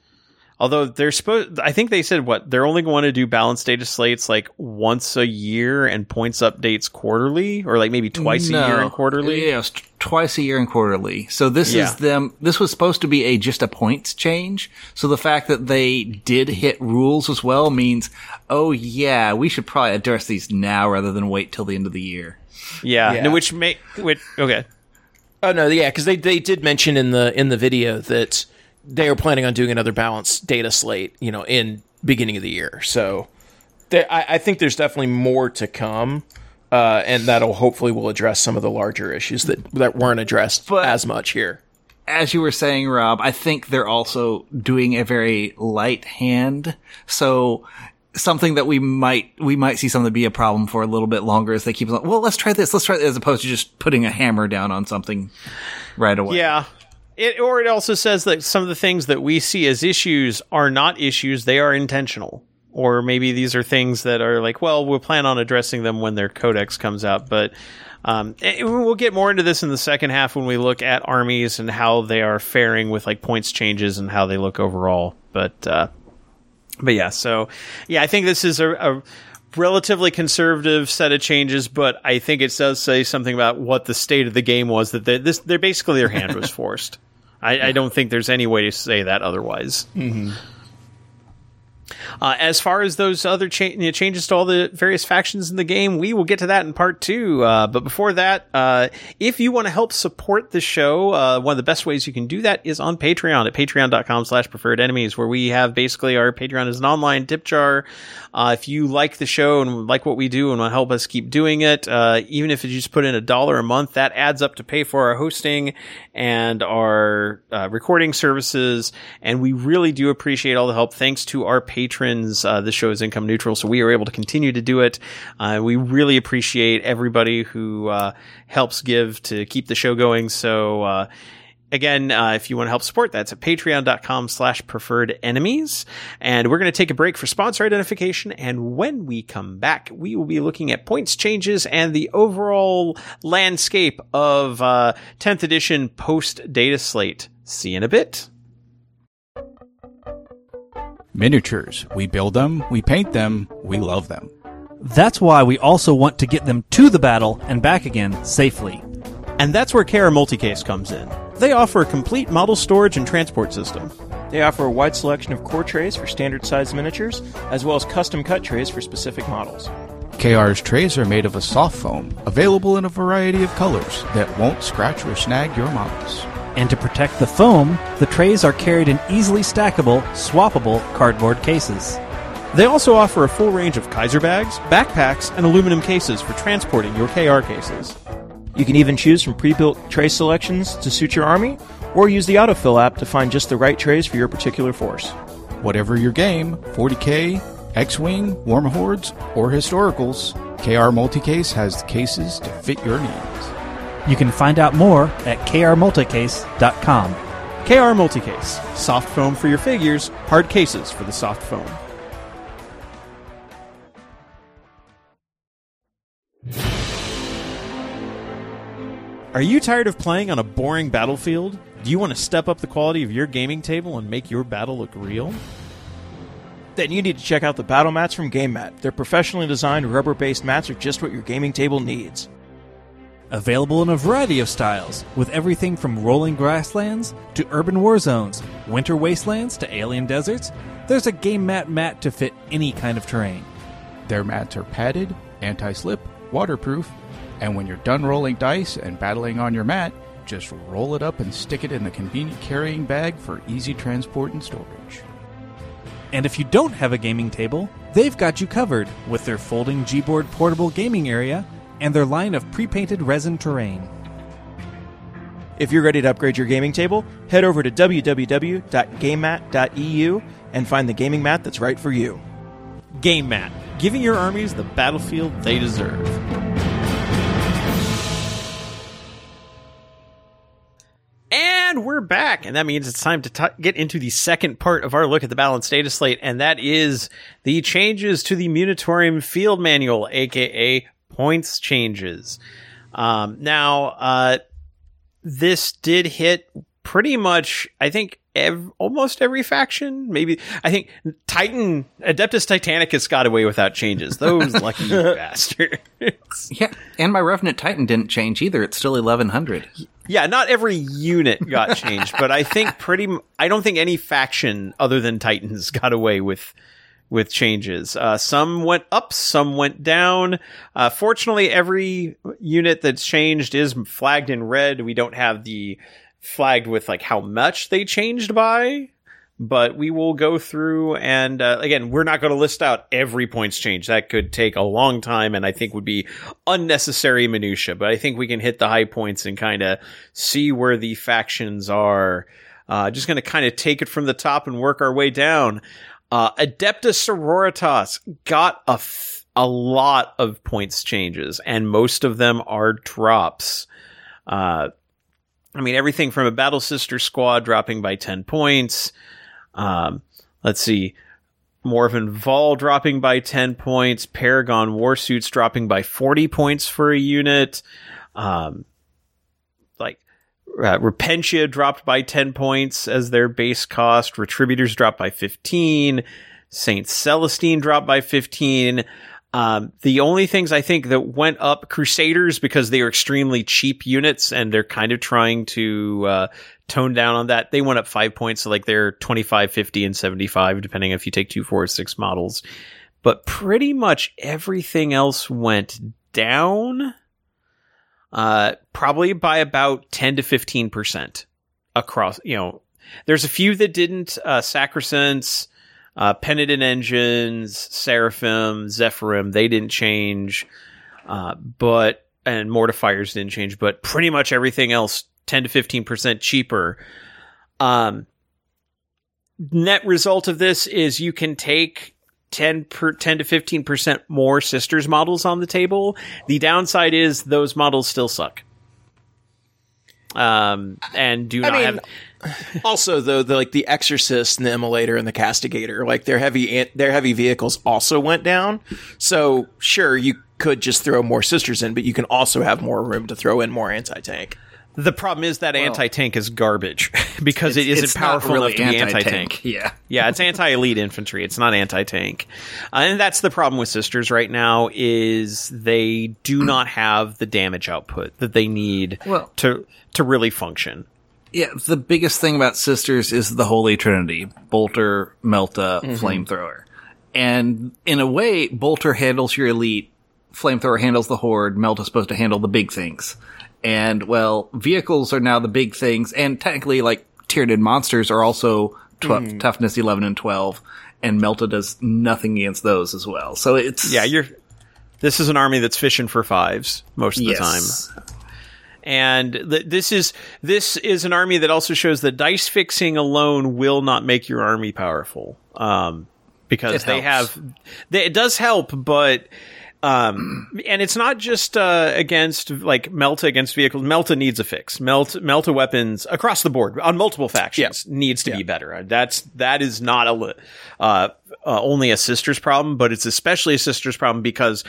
Although they're supposed, I think they said what they're only going to do balance data slates like once a year and points updates quarterly, or like maybe twice a year and quarterly. Yeah, t- twice a year and quarterly. So this Yeah. is them. This was supposed to be a just a points change. So the fact that they did hit rules as well means, oh yeah, we should probably address these now rather than wait till the end of the year. Yeah, Yeah. no, which may which okay. Oh no, yeah, because they they did mention in the in the video that they are planning on doing another balanced data slate, you know, in beginning of the year. So there, I, I think there's definitely more to come, uh, and that'll hopefully will address some of the larger issues that that weren't addressed But- as much here. As you were saying, Rob, I think they're also doing a very light hand. So something that we might we might see something be a problem for a little bit longer as they keep like, well, let's try this, let's try this, as opposed to just putting a hammer down on something right away. Yeah. It, or it also says that some of the things that we see as issues are not issues, they are intentional. Or maybe these are things that are like, well, we'll plan on addressing them when their codex comes out. But um, eh, we'll get more into this in the second half when we look at armies and how they are faring with like points changes and how they look overall. But uh, but yeah, so yeah, I think this is a, a relatively conservative set of changes, but I think it does say something about what the state of the game was that they, this they're basically their hand was forced. I, I don't think there's any way to say that otherwise. Mm-hmm. Uh, as far as those other cha- you know, changes to all the various factions in the game, we will get to that in part two. Uh, but before that, uh, if you want to help support the show, uh, one of the best ways you can do that is on Patreon at patreon.com slash preferred enemies, where we have basically our Patreon is an online tip jar. Uh, if you like the show and like what we do and want to help us keep doing it, uh, even if you just put in a dollar a month, that adds up to pay for our hosting and our recording services. And we really do appreciate all the help. Thanks to our patrons, uh, this show is income neutral, so we are able to continue to do it. Uh, we really appreciate everybody who uh, helps give to keep the show going. So, uh, Again, uh, if you want to help support, that's at patreon.com slash preferred enemies. And we're going to take a break for sponsor identification. And when we come back, we will be looking at points changes and the overall landscape of uh, 10th edition post data slate. See you in a bit. Miniatures. We build them, we paint them, we love them. That's why we also want to get them to the battle and back again safely. And that's where KR Multicase comes in. They offer a complete model storage and transport system. They offer a wide selection of core trays for standard sized miniatures, as well as custom cut trays for specific models. KR's trays are made of a soft foam, available in a variety of colors that won't scratch or snag your models. And to protect the foam, the trays are carried in easily stackable, swappable cardboard cases. They also offer a full range of Kaiser bags, backpacks, and aluminum cases for transporting your KR cases. You can even choose from pre built tray selections to suit your army, or use the Autofill app to find just the right trays for your particular force. Whatever your game 40k, X Wing, Warmahordes, or Historicals KR Multicase has the cases to fit your needs. You can find out more at krmulticase.com. KR Multicase. Soft foam for your figures, hard cases for the soft foam. Are you tired of playing on a boring battlefield? Do you want to step up the quality of your gaming table and make your battle look real? Then you need to check out the battle mats from GameMat. Their professionally designed rubber based mats are just what your gaming table needs. Available in a variety of styles, with everything from rolling grasslands to urban war zones, winter wastelands to alien deserts, there's a game mat mat to fit any kind of terrain. Their mats are padded, anti slip, waterproof, and when you're done rolling dice and battling on your mat, just roll it up and stick it in the convenient carrying bag for easy transport and storage. And if you don't have a gaming table, they've got you covered with their folding Gboard portable gaming area and their line of pre painted resin terrain. If you're ready to upgrade your gaming table, head over to www.gamemat.eu and find the gaming mat that's right for you. Game Mat, giving your armies the battlefield they deserve. And we're back, and that means it's time to t- get into the second part of our look at the balanced data slate, and that is the changes to the Munitorum Field Manual, aka points changes. Um, now, uh, this did hit pretty much, I think, ev- almost every faction. Maybe I think Titan Adeptus Titanicus got away without changes. Those lucky bastards. Yeah, and my Revenant Titan didn't change either. It's still 1100. Yeah, not every unit got changed, but I think pretty. m- I don't think any faction other than Titans got away with with changes. Uh, some went up, some went down. Uh, fortunately, every unit that's changed is flagged in red. We don't have the flagged with like how much they changed by. But we will go through and uh, again, we're not going to list out every points change. That could take a long time, and I think would be unnecessary minutia. But I think we can hit the high points and kind of see where the factions are. Uh, just going to kind of take it from the top and work our way down. Uh, Adeptus Sororitas got a, f- a lot of points changes, and most of them are drops. Uh, I mean, everything from a Battle Sister squad dropping by 10 points. Um, let's see. Morvenn Vahl dropping by 10 points. Paragon Warsuits dropping by 40 points for a unit. Um, uh, Repentia dropped by 10 points as their base cost. Retributors dropped by 15. Saint Celestine dropped by 15. Um, the only things I think that went up Crusaders because they are extremely cheap units and they're kind of trying to uh, tone down on that. They went up five points, so like they're 25, 50, and 75, depending if you take two, four, or six models. But pretty much everything else went down, uh, probably by about 10 to 15% across, you know, there's a few that didn't, uh, Sacrosanct, uh, Penitent Engines, Seraphim, Zephyrim, they didn't change. Uh, but, and Mortifiers didn't change, but pretty much everything else 10 to 15% cheaper. Um, net result of this is you can take 10 per 10 to 15% more sisters models on the table. The downside is those models still suck. Um, and do I not mean, have also though the like the exorcist and the immolator and the castigator like their heavy their heavy vehicles also went down so sure you could just throw more sisters in but you can also have more room to throw in more anti-tank The problem is that anti tank is garbage because it isn't powerful really enough to be anti tank. Yeah. Yeah, it's anti elite infantry. It's not anti tank, uh, and that's the problem with sisters right now. Is they do not have the damage output that they need Well- to to really function. Yeah, the biggest thing about Sisters is the Holy Trinity Bolter, Melta, Flamethrower. And in a way, Bolter handles your elite, Flamethrower handles the Horde, Melta's supposed to handle the big things. And, well, vehicles are now the big things, and technically, like, Tyranid monsters are also tw- toughness 11 and 12, and Melta does nothing against those as well. So it's. Yeah, you're. This is an army that's fishing for fives most of the time. And th- this is this is an army that also shows that dice fixing alone will not make your army powerful um, because It they helps. have they, it does help but um, and it's not just uh, against like Melta against vehicles. Melta needs a fix. Melta, Melta weapons across the board on multiple factions needs to be better. That's that is not a uh, uh, only a sisters problem, but it's especially a sisters problem because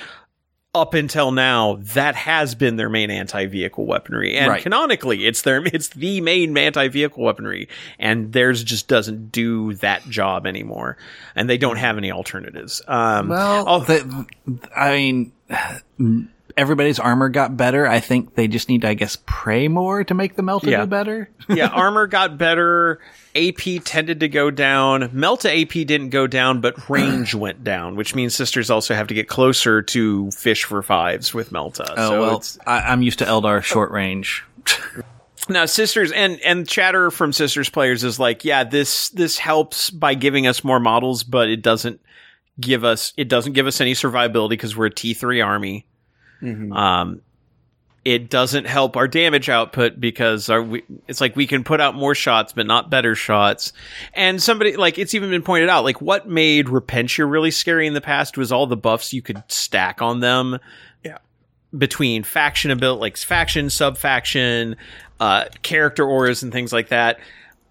up until now, that has been their main anti-vehicle weaponry, and Right. canonically, it's their it's the main anti-vehicle weaponry, and theirs just doesn't do that job anymore, and they don't have any alternatives. Um, Well, oh, the, I mean, everybody's armor got better. I think they just need to, I guess, pray more to make the Melta Yeah. do better. yeah, armor got better. AP tended to go down. Melta AP didn't go down, but range went down, which means sisters also have to get closer to fish for fives with Melta. Oh so well, I, I'm used to Eldar short range. Now, sisters and and chatter from sisters players is like, yeah, this this helps by giving us more models, but it doesn't give us it doesn't give us any survivability because we're a T three army. Um, it doesn't help our damage output because our we, it's like we can put out more shots but not better shots. And somebody like it's even been pointed out like what made Repentia really scary in the past was all the buffs you could stack on them. Yeah. Between faction ability like faction, sub faction, uh character auras and things like that.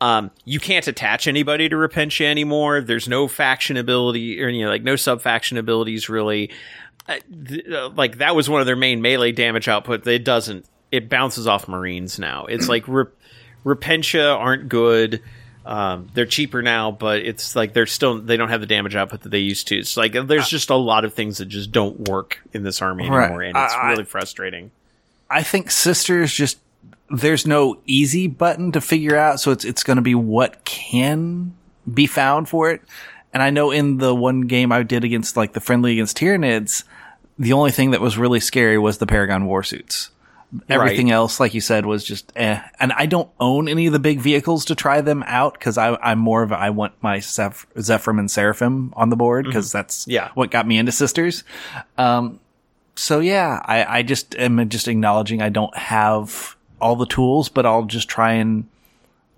Um, you can't attach anybody to Repentia anymore. There's no faction ability or you know, like no sub faction abilities really. Uh, like that was one of their main melee damage output. It doesn't. It bounces off Marines now. It's like Rep- Repentia aren't good. Um, they're cheaper now, but it's like they're still they don't have the damage output that they used to. It's like there's just a lot of things that just don't work in this army Right. anymore, and it's I- I- really frustrating. I think sisters just there's no easy button to figure out, so it's it's going to be what can be found for it. And I know in the one game I did against like the friendly against Tyranids, the only thing that was really scary was the Paragon warsuits. Everything else, like you said, was just eh. And I don't own any of the big vehicles to try them out because I'm more of a, I want my Zeph- Zephyr and Seraphim on the board because that's Yeah. what got me into sisters. Um, so yeah, I, I just am just acknowledging I don't have all the tools, but I'll just try and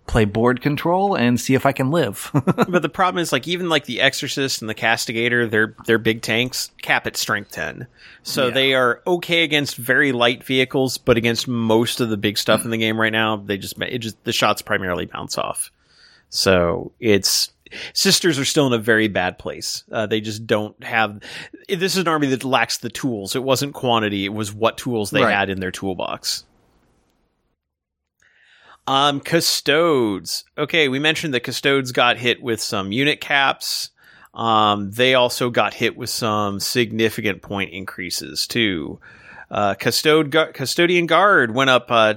play board control and see if I can live. but the problem is like even like the exorcist and the castigator they're they're big tanks. Cap at strength 10 so they are okay against very light vehicles but against most of the big stuff in the game right now they just it just the shots primarily bounce off. So it's sisters are still in a very bad place. Uh, they just don't have this is an army that lacks the tools. It wasn't quantity. It was what tools they Right. had in their toolbox um, custodes. Okay, we mentioned that custodes got hit with some unit caps. Um, they also got hit with some significant point increases too. Uh, custode gu- custodian guard went up uh,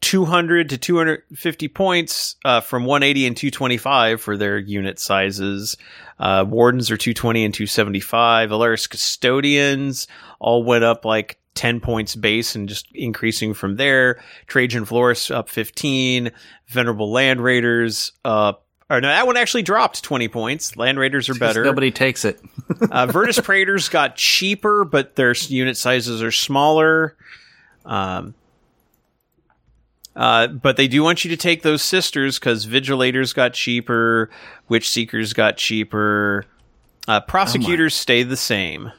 200 to 250 points uh, from 180 and 225 for their unit sizes. Uh, wardens are 220 and 275. Allarus custodians all went up like 10 points base and just increasing from there. Trajann Valoris up 15. Venerable Land Raiders up. Or no, that one actually dropped 20 points. Land Raiders are better. Nobody takes it. Uh, Vertus Praetors got cheaper, but their unit sizes are smaller. Um, uh, but they do want you to take those sisters because Vigilators got cheaper, Witch Seekers got cheaper. Uh, prosecutors stay the same.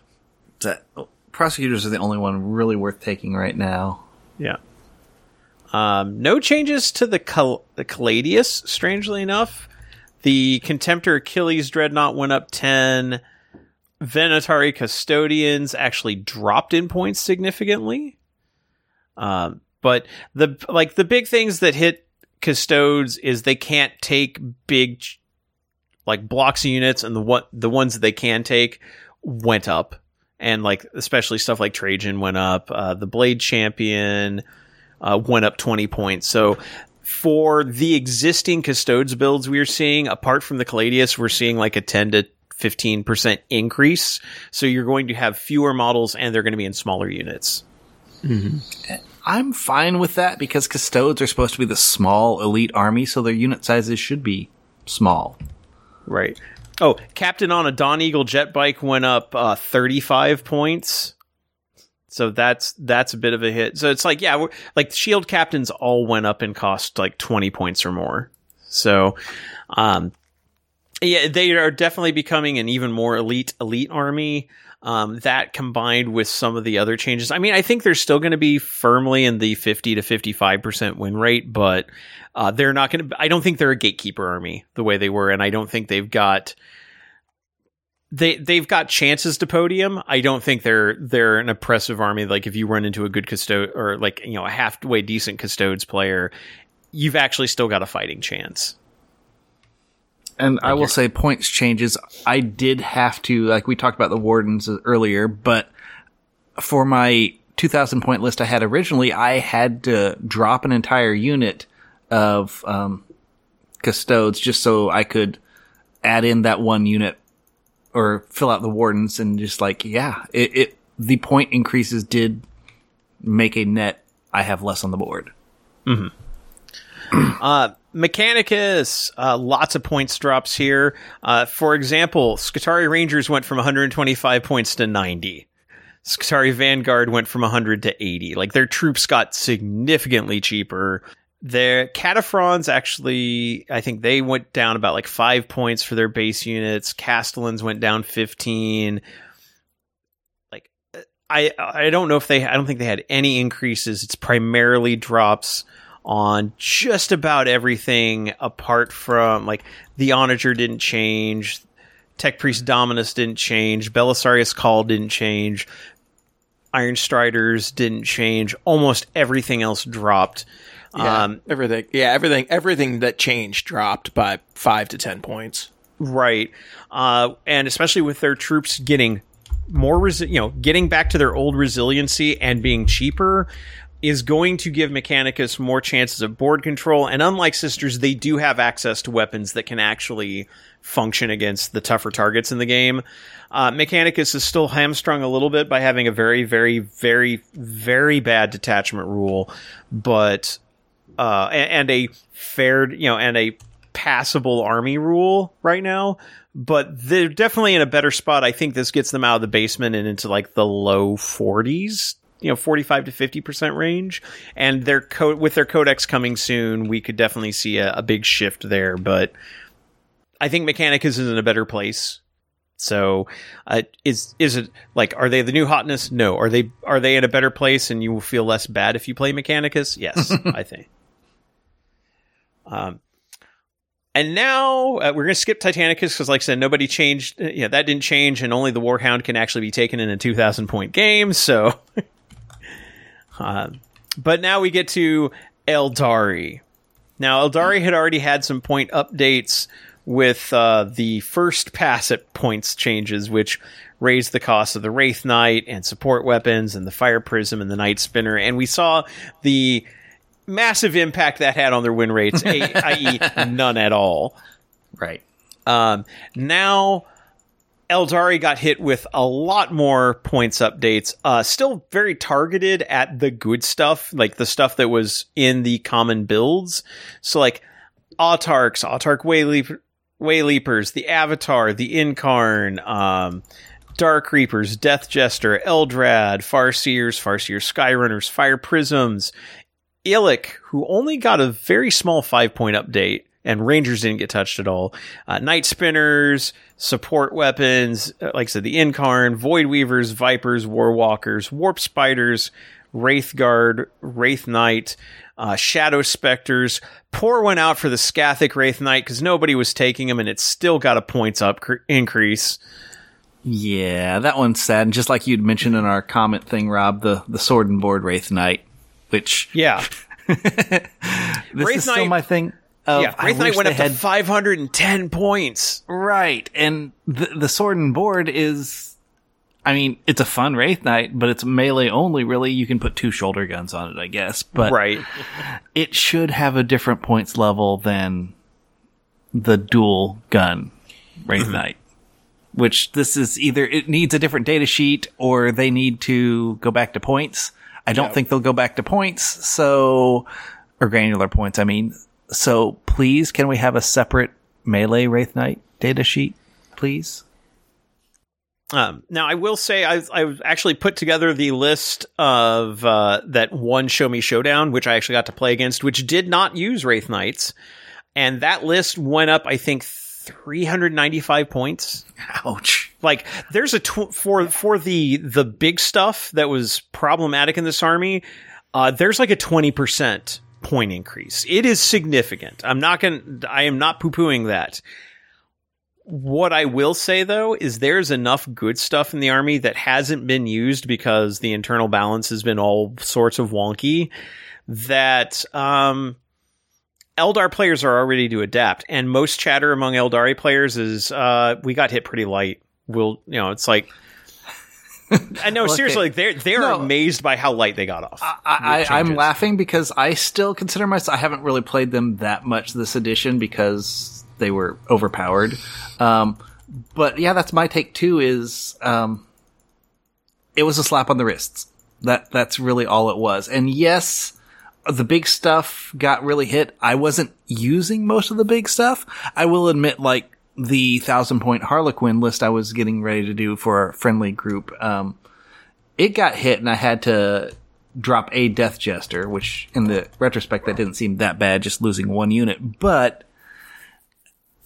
That- prosecutors are the only one really worth taking right now. Yeah. Um, no changes to the Cal- the Caladius, strangely enough. The Contemptor Achilles Dreadnought went up 10. Venatari Custodians actually dropped in points significantly. Um, but the like the big things that hit custodes is they can't take big like blocks of units and the what the ones that they can take went up and like especially stuff like Trajann went up uh, the blade champion uh, went up 20 points so for the existing custodes builds we are seeing apart from the Caladius we're seeing like a 10 to 15% increase so you're going to have fewer models and they're going to be in smaller units I'm fine with that because custodes are supposed to be the small elite army, so their unit sizes should be small. Right. Oh, Captain on a Dawn Eagle jet bike went up uh, 35 points. So that's that's a bit of a hit. So it's like yeah, like shield captains all went up in cost like 20 points or more. So um yeah, they are definitely becoming an even more elite elite army. Um, that combined with some of the other changes, I mean, I think they're still going to be firmly in the 50 to 55% win rate, but uh, they're not going to, I don't think they're a gatekeeper army the way they were. And I don't think they've got, they, they've got chances to podium. I don't think they're, they're an oppressive army. Like if you run into a good custode or like, you know, a halfway decent custodes player, you've actually still got a fighting chance. And I will say points changes. I did have to, like we talked about the wardens earlier, but for my 2000 point list I had originally, I had to drop an entire unit of um, custodes just so I could add in that one unit or fill out the wardens and just like, yeah, it, it the point increases did make a net. I have less on the board. Uh, Mechanicus, uh, lots of points drops here. Uh, for example, Skitarii Rangers went from 125 points to 90. Skitarii Vanguard went from 100 to 80. Like their troops got significantly cheaper. Their Kataphrons actually, I think they went down about like five points for their base units. Kastelans went down 15. Like, I I don't know if they, I don't think they had any increases. It's primarily drops on just about everything apart from like the Onager didn't change. Tech Priest Dominus didn't change. Belisarius Cawl didn't change. Iron Striders didn't change. Almost everything else dropped. Yeah, Um, everything. Yeah, everything. Everything that changed dropped by five to ten points. Right. Uh, and especially with their troops getting more, resi- you know, getting back to their old resiliency and being cheaper is going to give Mechanicus more chances of board control. And unlike Sisters, they do have access to weapons that can actually function against the tougher targets in the game. Uh, Mechanicus is still hamstrung a little bit by having a very, very, very, very bad detachment rule, but uh, and, and a fair, you know, and a passable army rule right now. But they're definitely in a better spot. I think this gets them out of the basement and into like the low 40s, you know, 45 to 50% range. And their co- with their codex coming soon, we could definitely see a, a big shift there. But I think Mechanicus is in a better place. So, uh, is is it like are they the new hotness? No. Are they are they in a better place and you will feel less bad if you play Mechanicus? Yes, I think. Um, and now uh, we're going to skip Titanicus because, like I said, nobody changed. uh, Yeah, that didn't change, and only the Warhound can actually be taken in a 2,000 point game. So, um, but now we get to Aeldari. Now, Aeldari had already had some point updates with uh, the first pass at points changes, which raised the cost of the Wraith Knight and support weapons and the Fire Prism and the Night Spinner. And we saw the massive impact that had on their win rates, a- i.e., none at all. Right. Um, now, Aeldari got hit with a lot more points updates. Uh, still very targeted at the good stuff, like the stuff that was in the common builds. So, like Autarks, Autark Wayleap- Wayleapers, the Avatar, the Yncarne, um, Dark Reapers, Death Jester, Eldrad, Farseers, Farseer Skyrunners, Fire Prisms, Illic, who only got a very small five point update, and Rangers didn't get touched at all. Uh, Night Spinners, support weapons, uh, like I said, the Yncarne, Void Weavers, Vipers, Warwalkers, Warp Spiders, Wraith Guard, Wraith Knight, uh, Shadow Specters. Poor went out for the Skathach Wraith Knight because nobody was taking him, and it still got a points up cr- increase. Yeah, that one's sad. And just like you'd mentioned in our comment thing, Rob, the, the sword and board Wraith Knight, which Yeah. this Wraith is still my thing. Of, yeah, I Wraith Knight went up had to 510 points. Right. And the, the sword and board is, I mean, it's a fun Wraith Knight, but it's melee only, really. You can put two shoulder guns on it, I guess. But right. it should have a different points level than the dual gun Wraith Mm-hmm. Knight. Which this is either it needs a different data sheet or they need to go back to points. I don't think they'll go back to points, so or granular points, I mean. So please can we have a separate melee Wraith Knight data sheet, please? Um, now, I will say I've, I've actually put together the list of uh, that one Show Me Showdown, which I actually got to play against, which did not use Wraith Knights. And that list went up, I think, 395 points. Ouch. Like, there's a tw- for for the the big stuff that was problematic in this army. Uh, there's like a 20 percent point increase. It is significant. I'm not going. I am not poo pooing that. What I will say though is there's enough good stuff in the army that hasn't been used because the internal balance has been all sorts of wonky that um Eldar players are already to adapt and most chatter among Aeldari players is uh we got hit pretty light. We'll you know, it's like I know seriously like they're they're No. amazed by how light they got off. I, I, I'm laughing because I still consider myself. I haven't really played them that much this edition because they were overpowered. Um, but yeah, that's my take too. Is um, it was a slap on the wrists. That that's really all it was. And yes, the big stuff got really hit. I wasn't using most of the big stuff. I will admit, like the thousand point Harlequin list I was getting ready to do for a friendly group. Um, it got hit, and I had to drop a Death Jester, which in the retrospect that didn't seem that bad, just losing one unit. But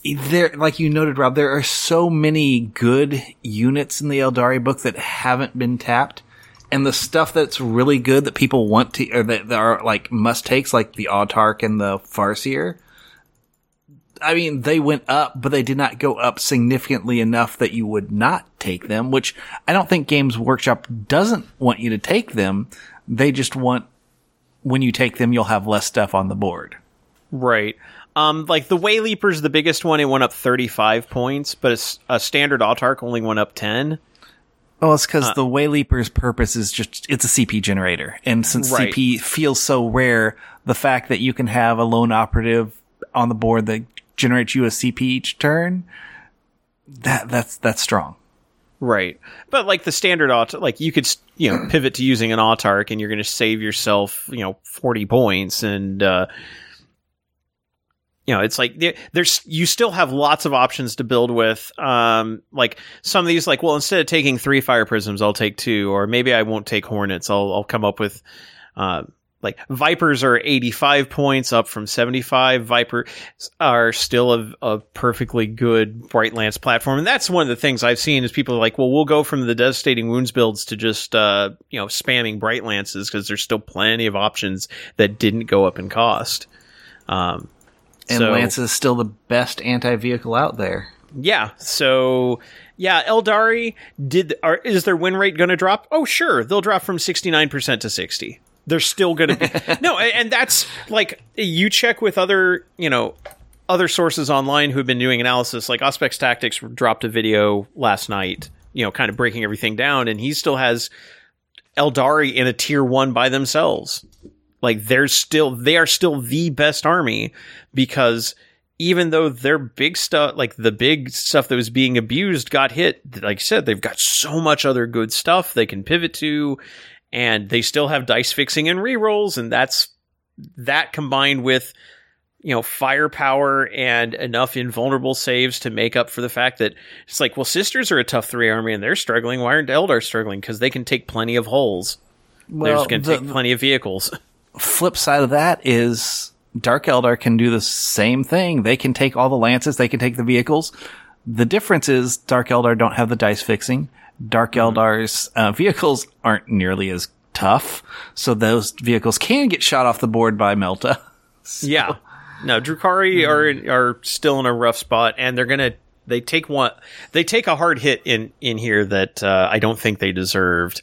there, like you noted, Rob, there are so many good units in the Aeldari book that haven't been tapped. And the stuff that's really good that people want to, or that, that are like must takes, like the Autark and the Farseer, I mean, they went up, but they did not go up significantly enough that you would not take them, which I don't think Games Workshop doesn't want you to take them. They just want, when you take them, you'll have less stuff on the board. Right. Um, like the Way Leaper's the biggest one. It went up 35 points, but a standard Autark only went up 10. Well, it's because the Wayleaper's purpose is just, it's a CP generator. And since Right. CP feels so rare, the fact that you can have a lone operative on the board that generates you a CP each turn, that, that's, that's strong. Right. But like the standard aut, like you could, you know, pivot to using an Autark and you're going to save yourself, you know, 40 points and, uh, you know, it's like there- there's you still have lots of options to build with. Um, like some of these, like well, instead of taking three fire prisms, I'll take two, or maybe I won't take hornets. I'll I'll come up with, uh, like Vipers are 85 points up from 75. Viper are still a, a, perfectly good bright lance platform. And that's one of the things I've seen is people are like, well, we'll go from the devastating wounds builds to just, uh, you know, spamming Brightlances because there's still plenty of options that didn't go up in cost. Um, and so, Lance is still the best anti vehicle out there. Yeah. So, yeah, Aeldari did. Are, is their win rate going to drop? Oh, sure. They'll drop from 69% to 60 there's still going to be no, and that's like you check with other you know other sources online who've been doing analysis. Like Auspex Tactics dropped a video last night, you know, kind of breaking everything down, and he still has Aeldari in a tier one by themselves. Like they're still they are still the best army because even though their big stuff, like the big stuff that was being abused, got hit, like I said, they've got so much other good stuff they can pivot to and they still have dice fixing and rerolls, and that's that combined with you know firepower and enough invulnerable saves to make up for the fact that it's like well sisters are a tough three army and they're struggling why aren't eldar struggling because they can take plenty of holes they're Well, just going to the- take plenty of vehicles flip side of that is Dark Eldar can do the same thing. They can take all the lances, they can take the vehicles. The difference is Dark Eldar don't have the dice fixing. Dark Eldar's uh, vehicles aren't nearly as tough, so those vehicles can get shot off the board by Melta. Yeah. No, Drukhari are are still in a rough spot, and they're gonna they take one they take a hard hit in in here that uh, I don't think they deserved.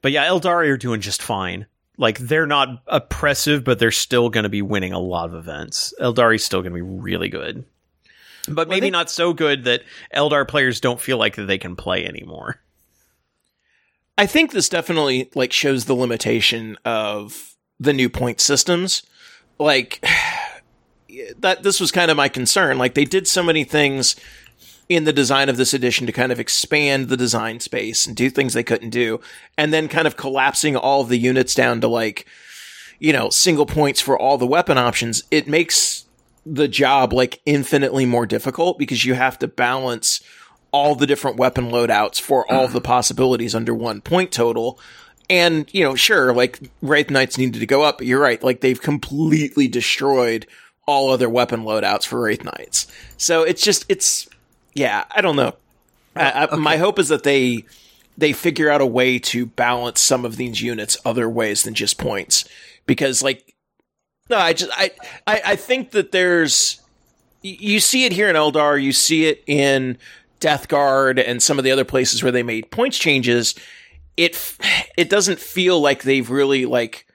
But yeah, Aeldari are doing just fine. Like they're not oppressive, but they're still going to be winning a lot of events. Aeldari's still going to be really good, but maybe not so good that Eldar players don't feel like that they can play anymore. I think this definitely like shows the limitation of the new point systems. Like that this was kind of my concern. Like they did so many things in the design of this edition to kind of expand the design space and do things they couldn't do and then kind of collapsing all of the units down to like you know single points for all the weapon options. It makes the job like infinitely more difficult because you have to balance all the different weapon loadouts for all the mm-hmm. possibilities under one point total. And, you know, sure, like Wraith Knights needed to go up, but you're right, like they've completely destroyed all other weapon loadouts for Wraith Knights. So it's just, it's, yeah, I don't know. I, I, oh, My hope is that they, they figure out a way to balance some of these units other ways than just points. Because like, no, I just, I, I, I think that there's, you see it here in Eldar, you see it in Death Guard and some of the other places where they made points changes. It it doesn't feel like they've really like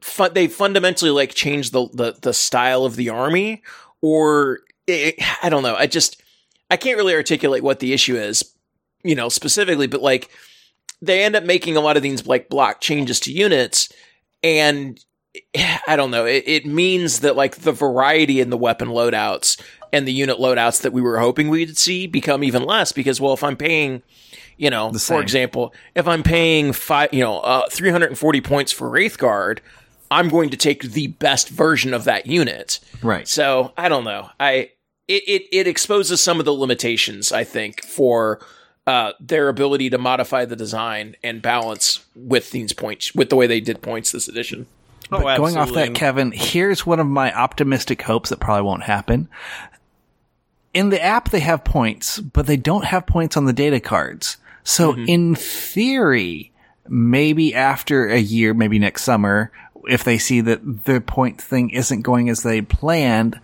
fu- they fundamentally like changed the, the the style of the army or it, I don't know. I just I can't really articulate what the issue is, you know, specifically, but like they end up making a lot of these like block changes to units and I don't know. It, it means that like the variety in the weapon loadouts and the unit loadouts that we were hoping we'd see become even less because, well, if I'm paying, you know, for example, if I'm paying five, you know, uh, 340 points for Wraithguard, I'm going to take the best version of that unit. Right. So I don't know. I it it, it exposes some of the limitations I think for uh, their ability to modify the design and balance with these points with the way they did points this edition. Oh, But going off that, Kevin, here's one of my optimistic hopes that probably won't happen. In the app, they have points, but they don't have points on the data cards. So mm-hmm. in theory, maybe after a year, maybe next summer, if they see that the point thing isn't going as they planned,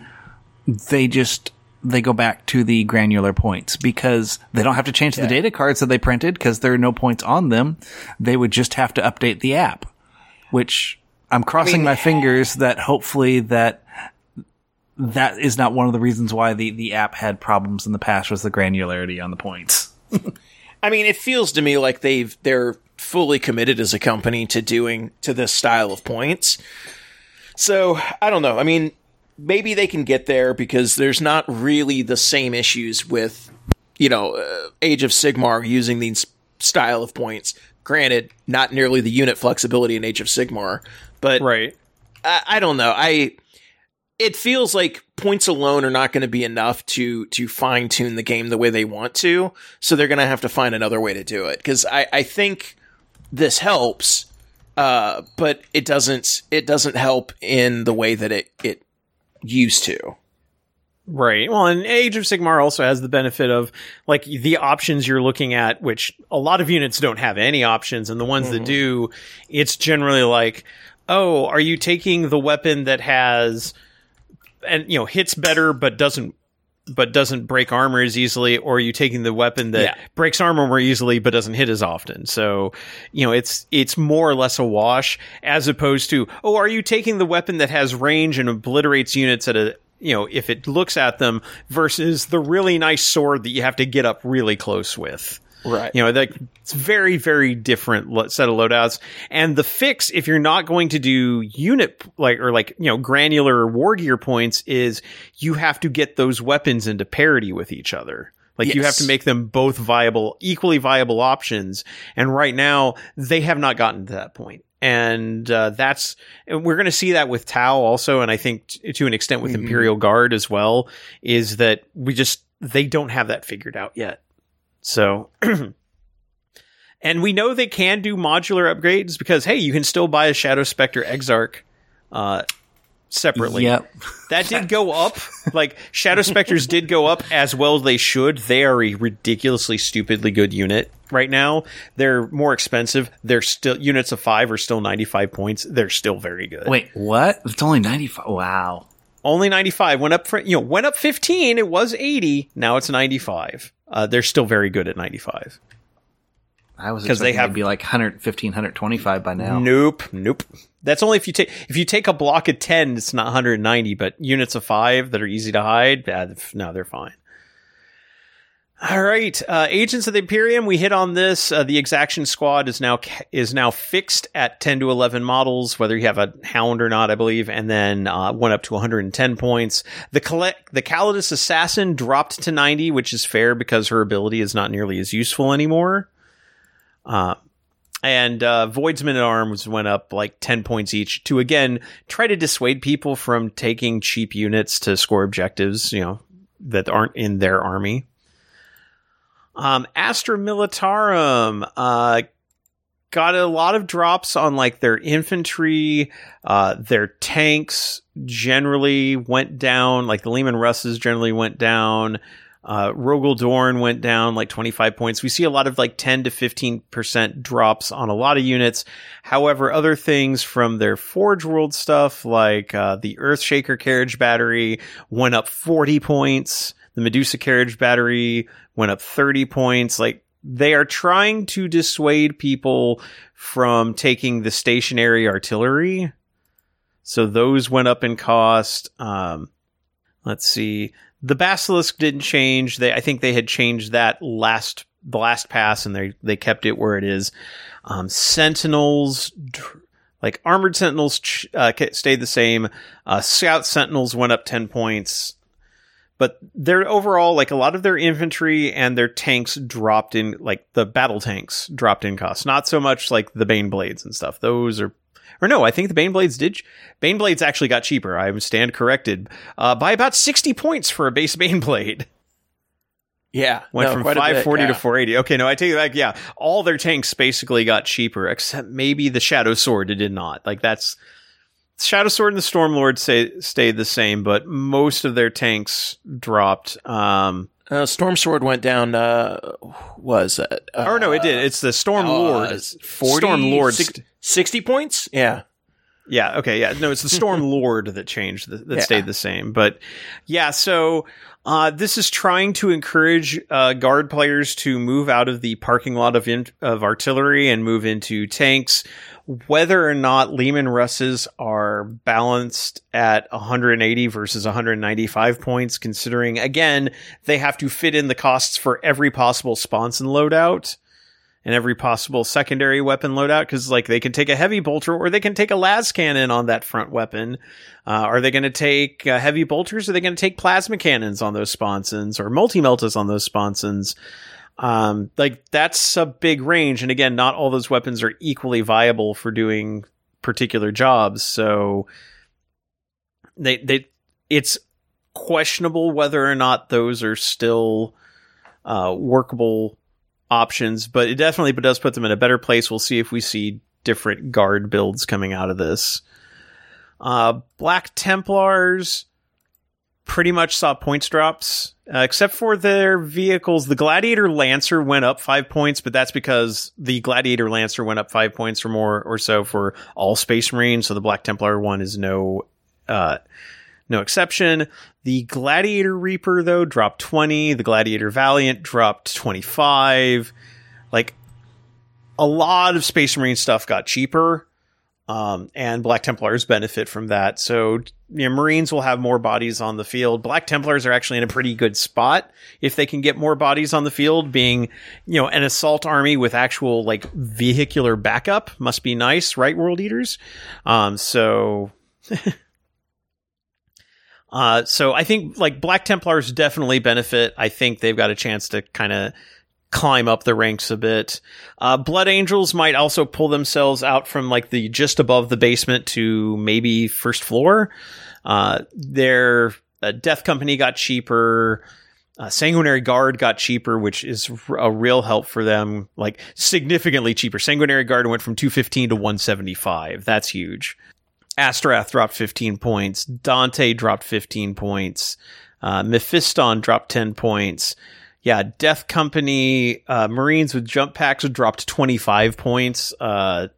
they just they go back to the granular points because they don't have to change the data cards that they printed because there are no points on them. They would just have to update the app, which I'm crossing my fingers that hopefully that that is not one of the reasons why the, the app had problems in the past was the granularity on the points. I mean, it feels to me like they've they're fully committed as a company to doing to this style of points. So I don't know. I mean, maybe they can get there because there's not really the same issues with you know uh, Age of Sigmar using these style of points. Granted, not nearly the unit flexibility in Age of Sigmar, but right. I, I don't know. I it feels like points alone are not going to be enough to to fine tune the game the way they want to. So they're going to have to find another way to do it. Because I I think this helps, uh, but it doesn't it doesn't help in the way that it it used to. Right. Well, and Age of Sigmar also has the benefit of like the options you're looking at, which a lot of units don't have any options, and the ones that do, it's generally like, oh, are you taking the weapon that has and you know hits better but doesn't but doesn't break armor as easily, or are you taking the weapon that Yeah. breaks armor more easily but doesn't hit as often? So, you know, it's it's more or less a wash as opposed to, oh, are you taking the weapon that has range and obliterates units at a you know, if it looks at them versus the really nice sword that you have to get up really close with. Right. You know, like it's very, very different lo- set of loadouts. And the fix, if you're not going to do unit like or like you know granular war gear points, is you have to get those weapons into parity with each other. Like you have to make them both viable, equally viable options. And right now, they have not gotten to that point. And uh, that's and we're going to see that with Tau also, and I think t- to an extent with Imperial Guard as well. Is that we just they don't have that figured out yet. So, and we know they can do modular upgrades because hey, you can still buy a Shadow Spectre Exarch uh, separately. Yep. That did go up. Like Shadow Spectres did go up as well as they should. They are a ridiculously stupidly good unit right now. They're more expensive. They're still units of five are still ninety five points. They're still very good. Wait, what? It's only 95. Wow. Only ninety five went up for you know went up fifteen. It was eighty. Now it's ninety five. Uh, they're still very good at ninety five. I was 'Cause they have- to be like 115, 125 by now. Nope, nope. That's only if you take if you take a block of ten, it's not 190. But units of five that are easy to hide, uh, no, they're fine. All right, uh, Agents of the Imperium. We hit on this. Uh, the Exaction Squad is now is now fixed at 10 to 11 models, whether you have a Hound or not, I believe, and then uh, went up to 110 points. The collect the Calidus Assassin dropped to 90, which is fair because her ability is not nearly as useful anymore. Uh, and uh, Voidsman at Arms went up like 10 points each to again try to dissuade people from taking cheap units to score objectives, you know, that aren't in their army. Um, Astra Militarum uh, got a lot of drops on like their infantry, uh, their tanks generally went down, like the Leman Russes generally went down. Uh, Rogal Dorn went down like 25 points. We see a lot of like 10 to 15% drops on a lot of units. However, other things from their Forge World stuff, like uh, the Earthshaker Carriage Battery, went up 40 points. The Medusa Carriage Battery went up 30 points. Like they are trying to dissuade people from taking the stationary artillery. So those went up in cost. Um, let's see. The Basilisk didn't change. They, I think they had changed that last, the last pass and they, they kept it where it is. Um, Sentinels, like armored Sentinels, ch- uh, stayed the same. Uh, Scout Sentinels went up 10 points. But their overall, like a lot of their infantry and their tanks dropped in, like the battle tanks dropped in cost. Not so much like the Bane Blades and stuff. Those are or no, I think the Bane Blades did. Bane Blades actually got cheaper. I stand corrected uh, by about sixty points for a base Bane Blade. Yeah, Went no, from quite a bit, 540 yeah. to 480. Okay, no, I take it back. Yeah, all their tanks basically got cheaper, except maybe the Shadow Sword it did not. Like that's Shadow Sword and the Storm Lord say, stayed the same, but most of their tanks dropped. Um, Uh, Storm Sword went down. Uh, was it? Uh, or no, it did. It's the Storm Lord. uh, 40, Storm Lord. 60, 60 points. Yeah, Yeah. Okay. Yeah. No, it's the Storm Lord that changed, that, that Yeah. stayed the same. But yeah, so uh, this is trying to encourage uh, guard players to move out of the parking lot of in- of artillery and move into tanks. Whether or not Leman Russes are balanced at 180 versus 195 points, considering again they have to fit in the costs for every possible sponson loadout and every possible secondary weapon loadout because like they can take a heavy bolter or they can take a las cannon on that front weapon. Uh, are they going to take uh, heavy bolters? Are they going to take plasma cannons on those sponsons or multi meltas on those sponsons um, like that's a big range and again not all those weapons are equally viable for doing particular jobs so they they it's questionable whether or not those are still uh, workable options, but it definitely does put them in a better place. We'll see if we see different guard builds coming out of this. Uh, Black Templars pretty much saw points drops, uh, except for their vehicles. The Gladiator Lancer went up five points, but that's because the Gladiator Lancer went up five points or more or so for all Space Marines. So the Black Templar one is no, uh, no exception. The Gladiator Reaper, though, dropped 20. The Gladiator Valiant dropped 25. Like, a lot of Space Marine stuff got cheaper. Um, and Black Templars benefit from that. So, you know, Marines will have more bodies on the field. Black Templars are actually in a pretty good spot if they can get more bodies on the field. Being, you know, an assault army with actual, like, vehicular backup must be nice, right, World Eaters? Um, so. Uh, so I think like Black Templars definitely benefit. I think they've got a chance to kind of climb up the ranks a bit. Uh, Blood Angels might also pull themselves out from like the just above the basement to maybe first floor. Uh, their uh, Death Company got cheaper. Uh, Sanguinary Guard got cheaper, which is a real help for them, like significantly cheaper. Sanguinary Guard went from 215 to 175. That's huge. Astorath dropped 15 points. Dante dropped 15 points. Uh, Mephiston dropped 10 points. Yeah, Death Company, uh, Marines with jump packs dropped 25 points. Uh,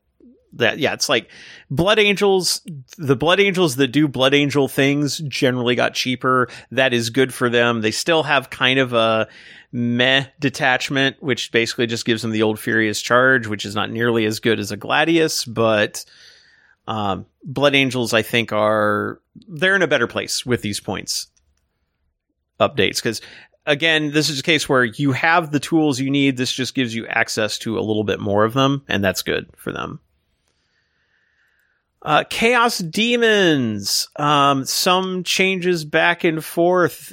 that, yeah, it's like Blood Angels, the Blood Angels that do Blood Angel things generally got cheaper. That is good for them. They still have kind of a meh detachment, which basically just gives them the old Furious Charge, which is not nearly as good as a Gladius, but um, Blood Angels, I think, are they're in a better place with these points updates because again, this is a case where you have the tools you need. This just gives you access to a little bit more of them, and that's good for them. Uh, Chaos Demons. Um, some changes back and forth.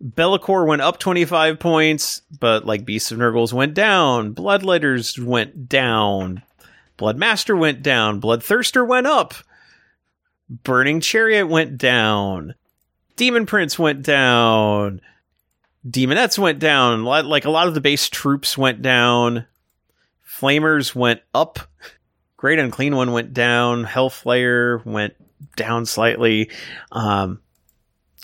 Be'lakor went up 25 points, but like Beasts of Nurgles went down. Bloodletters went down. Bloodmaster went down. Bloodthirster went up. Burning Chariot went down. Demon Prince went down. Demonettes went down. Like a lot of the base troops went down. Flamers went up. Great Unclean One went down. Hellflayer went down slightly. Um,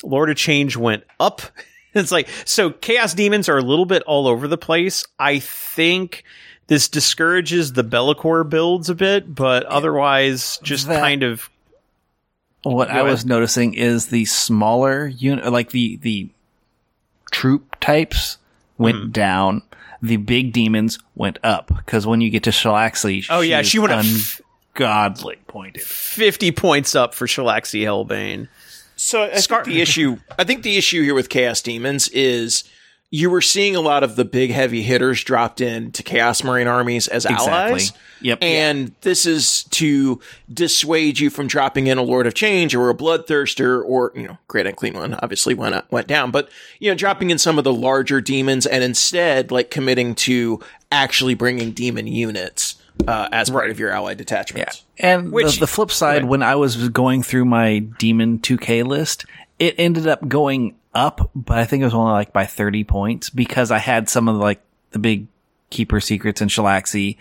Lord of Change went up. it's like, so Chaos Demons are a little bit all over the place. I think this discourages the Be'lakor builds a bit, but otherwise just That- kind of What I was noticing is the smaller unit, like the the troop types, went Mm-hmm. down. The big demons went up because when you get to Shalaxi, Oh, yeah, she went up f- pointed. 50 points up for Shalaxi Hellbane. So I think the issue, I think the issue here with Chaos Demons is you were seeing a lot of the big heavy hitters dropped in to Chaos Marine armies as allies. Yep. And this is to dissuade you from dropping in a Lord of Change or a Bloodthirster or, you know, Great Unclean One obviously went up, went down, but, you know, dropping in some of the larger demons and instead, like, committing to actually bringing demon units uh, as part of your allied detachments. And Which- the, the flip side, when I was going through my Demon 2K list, it ended up going up, but I think it was only like by 30 points because I had some of like the big keeper secrets and Shalaxi,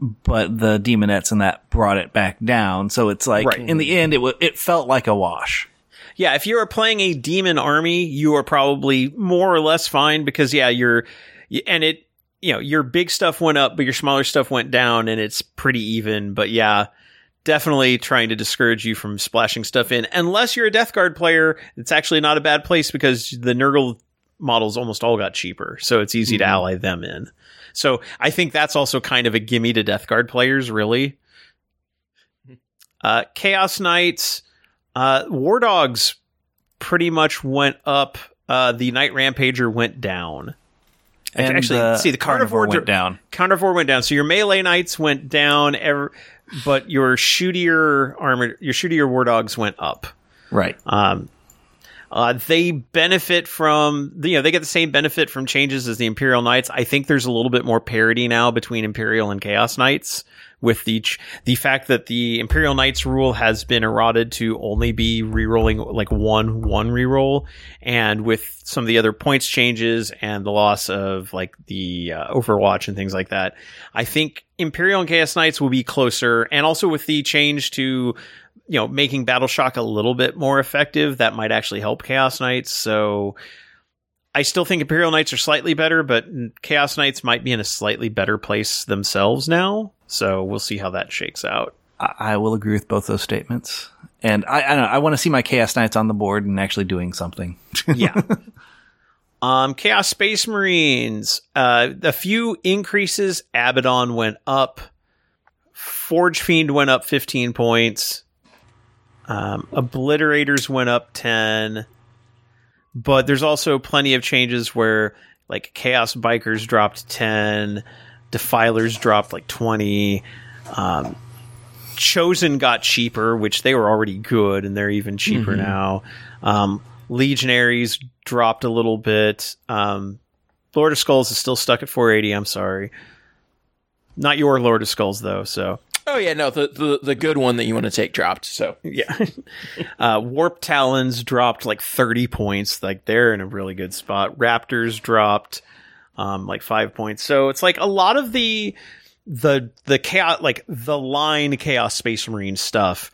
but the demonettes and that brought it back down. So it's like Right. in the end, it wa it felt like a wash. Yeah, if you are playing a demon army, you are probably more or less fine because yeah, you're and it you know, your big stuff went up, but your smaller stuff went down and it's pretty even, but yeah, definitely trying to discourage you from splashing stuff in unless you're a Death Guard player. It's actually not a bad place because the Nurgle models almost all got cheaper, so it's easy to ally them in. So I think that's also kind of a gimme to Death Guard players, really. Uh, Chaos Knights, uh, War Dogs pretty much went up. Uh, the Knight Rampager went down. And Actually, the see, the Karnivore Karnivore went down. Karnivore went down. So your melee knights went down, ever, but your shootier armor, your shootier war dogs went up. Right. Um, uh, they benefit from, you know, they get the same benefit from changes as the Imperial Knights. I think there's a little bit more parity now between Imperial and Chaos Knights with the, the fact that the Imperial Knights rule has been eroded to only be rerolling like one, one reroll. And with some of the other points changes and the loss of like the uh, Overwatch and things like that, I think Imperial and Chaos Knights will be closer. And also with the change to, you know, making Battle Shock a little bit more effective, that might actually help Chaos Knights. So I still think Imperial Knights are slightly better, but Chaos Knights might be in a slightly better place themselves now. So we'll see how that shakes out. I, I will agree with both those statements. And I, I don't know. I want to see my Chaos Knights on the board and actually doing something. yeah. Um, Chaos Space Marines, uh, a few increases. Abaddon went up. Forge Fiend went up 15 points. Um, Obliterators went up 10. But there's also plenty of changes where, like, Chaos Bikers dropped 10. Defilers dropped like 20. Um, Chosen got cheaper, which they were already good, and they're even cheaper now. Um, Legionaries dropped a little bit. Um, Lord of Skulls is still stuck at 480. I'm sorry. Not your Lord of Skulls though. So Oh yeah, no, the, the the good one that you want to take dropped. So yeah, uh, Warp Talons dropped like 30 points. Like they're in a really good spot. Raptors dropped um, like five points. So it's like a lot of the the the chaos like the line chaos space marine stuff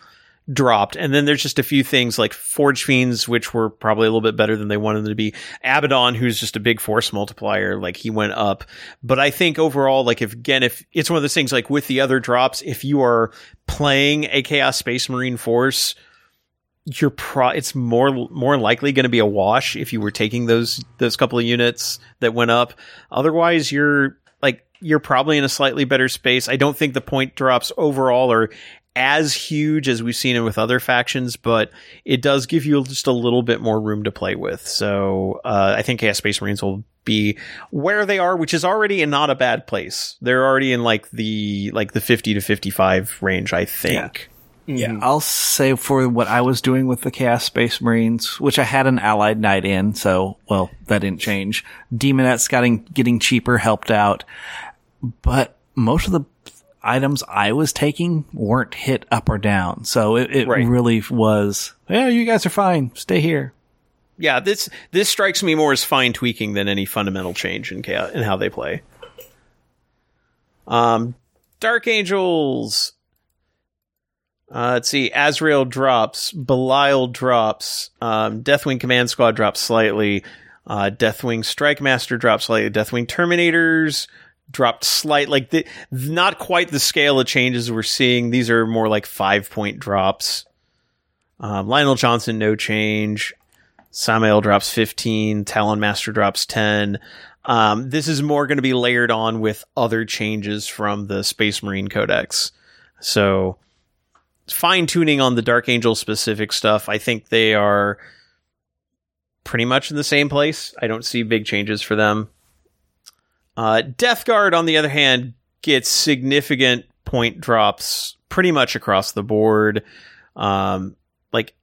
dropped. And then there's just a few things like forge fiends which were probably a little bit better than they wanted them to be. Abaddon who's just a big force multiplier like he went up. But i think overall like if again if it's one of those things like with the other drops if you are playing a chaos space marine force you're pro it's more more likely going to be a wash if you were taking those those couple of units that went up. Otherwise you're like you're probably in a slightly better space. I don't think the point drops overall are as huge as we've seen it with other factions but it does give you just a little bit more room to play with. So uh, i think chaos space marines will be where they are which is already in not a bad place. They're already in like the like the 50 to 55 range i think. Yeah, I'll say for what I was doing with the Chaos Space Marines, which I had an allied knight in, so well that didn't change. Demonettes getting getting cheaper helped out, but most of the items I was taking weren't hit up or down, so it, it Right. really was. Yeah, you guys are fine. Stay here. yeah, this this strikes me more as fine tweaking than any fundamental change in chaos, in how they play. Um, Dark Angels. Uh, let's see. Azrael drops. Belial drops. Um, Deathwing Command Squad drops slightly. Uh, Deathwing Strike Master drops slightly. Deathwing Terminators dropped slight. Like the not quite the scale of changes we're seeing. These are more like five point drops. Um, Lion El'Jonson, no change. Samael drops 15. Talon Master drops 10. Um, this is more going to be layered on with other changes from the Space Marine Codex. So, fine tuning on the Dark Angel specific stuff. I think they are pretty much in the same place. I don't see big changes for them. Uh, Death Guard, on the other hand, gets significant point drops pretty much across the board. Um, like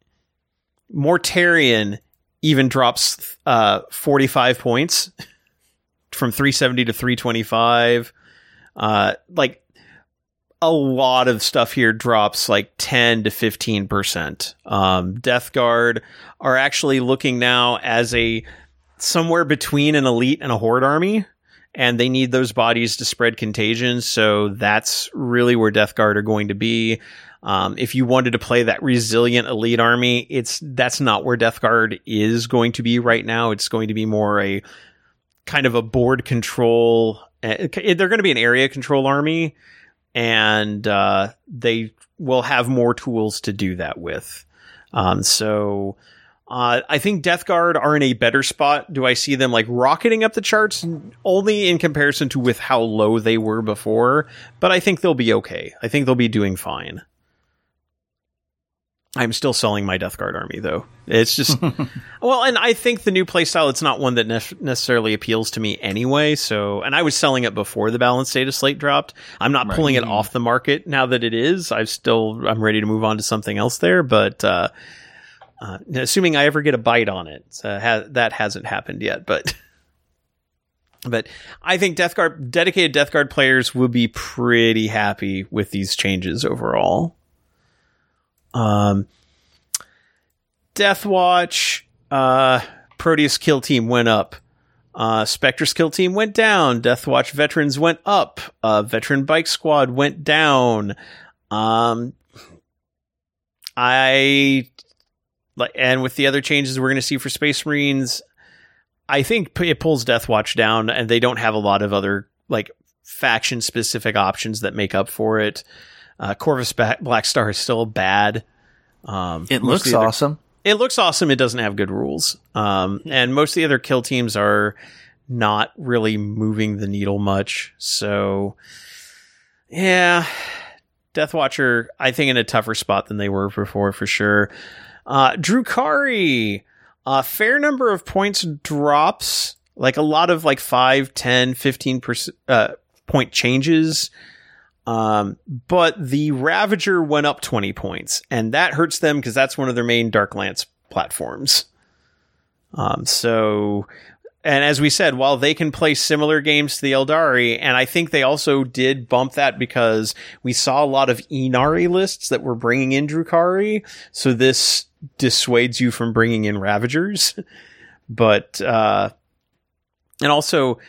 Mortarion even drops uh, 45 points from 370 to 325. Uh, like a lot of stuff here drops like 10 to 15%. Um, Death Guard are actually looking now as a somewhere between an elite and a horde army. And they need those bodies to spread contagion. So that's really where Death Guard are going to be. Um, if you wanted to play that resilient elite army, it's that's not where Death Guard is going to be right now. It's going to be more a kind of a board control. uh, They're going to be an area control army, and uh, they will have more tools to do that with. Um, so. Uh, I think Death Guard are in a better spot. Do I see them like rocketing up the charts? Only in comparison to with how low they were before, but I think they'll be okay. I think they'll be doing fine. I'm still selling my Death Guard army though. It's just well, and I think the new playstyle it's not one that necessarily appeals to me anyway. So, and I was selling it before the balance data slate dropped. I'm not pulling it off the market now that it is. I've still I'm ready to move on to something else there, but uh, uh, assuming I ever get a bite on it, uh, ha- that hasn't happened yet. But but I think Death Guard dedicated Death Guard players would be pretty happy with these changes overall. Um, Deathwatch, uh, Proteus kill team went up. Uh, Spectrus kill team went down. Deathwatch veterans went up. Uh, Veteran Bike Squad went down. Um, I like, and with the other changes we're going to see for Space Marines, I think it pulls Deathwatch down, and they don't have a lot of other like faction specific options that make up for it. Uh, Corvus Black Star is still bad. Um, It looks other- awesome. It looks awesome. It doesn't have good rules. Um, and most of the other kill teams are not really moving the needle much. So, yeah, Death Watcher, I think in a tougher spot than they were before for sure. Uh, Drukhari, a fair number of points drops, like a lot of like 5, 10, 15 percent, uh, point changes. Um, but the Ravager went up 20 points, and that hurts them because that's one of their main Dark Lance platforms. Um, so, and as we said, while they can play similar games to the Aeldari, and I think they also did bump that because we saw a lot of Ynnari lists that were bringing in Drukhari, so this dissuades you from bringing in Ravagers. but, uh, and also,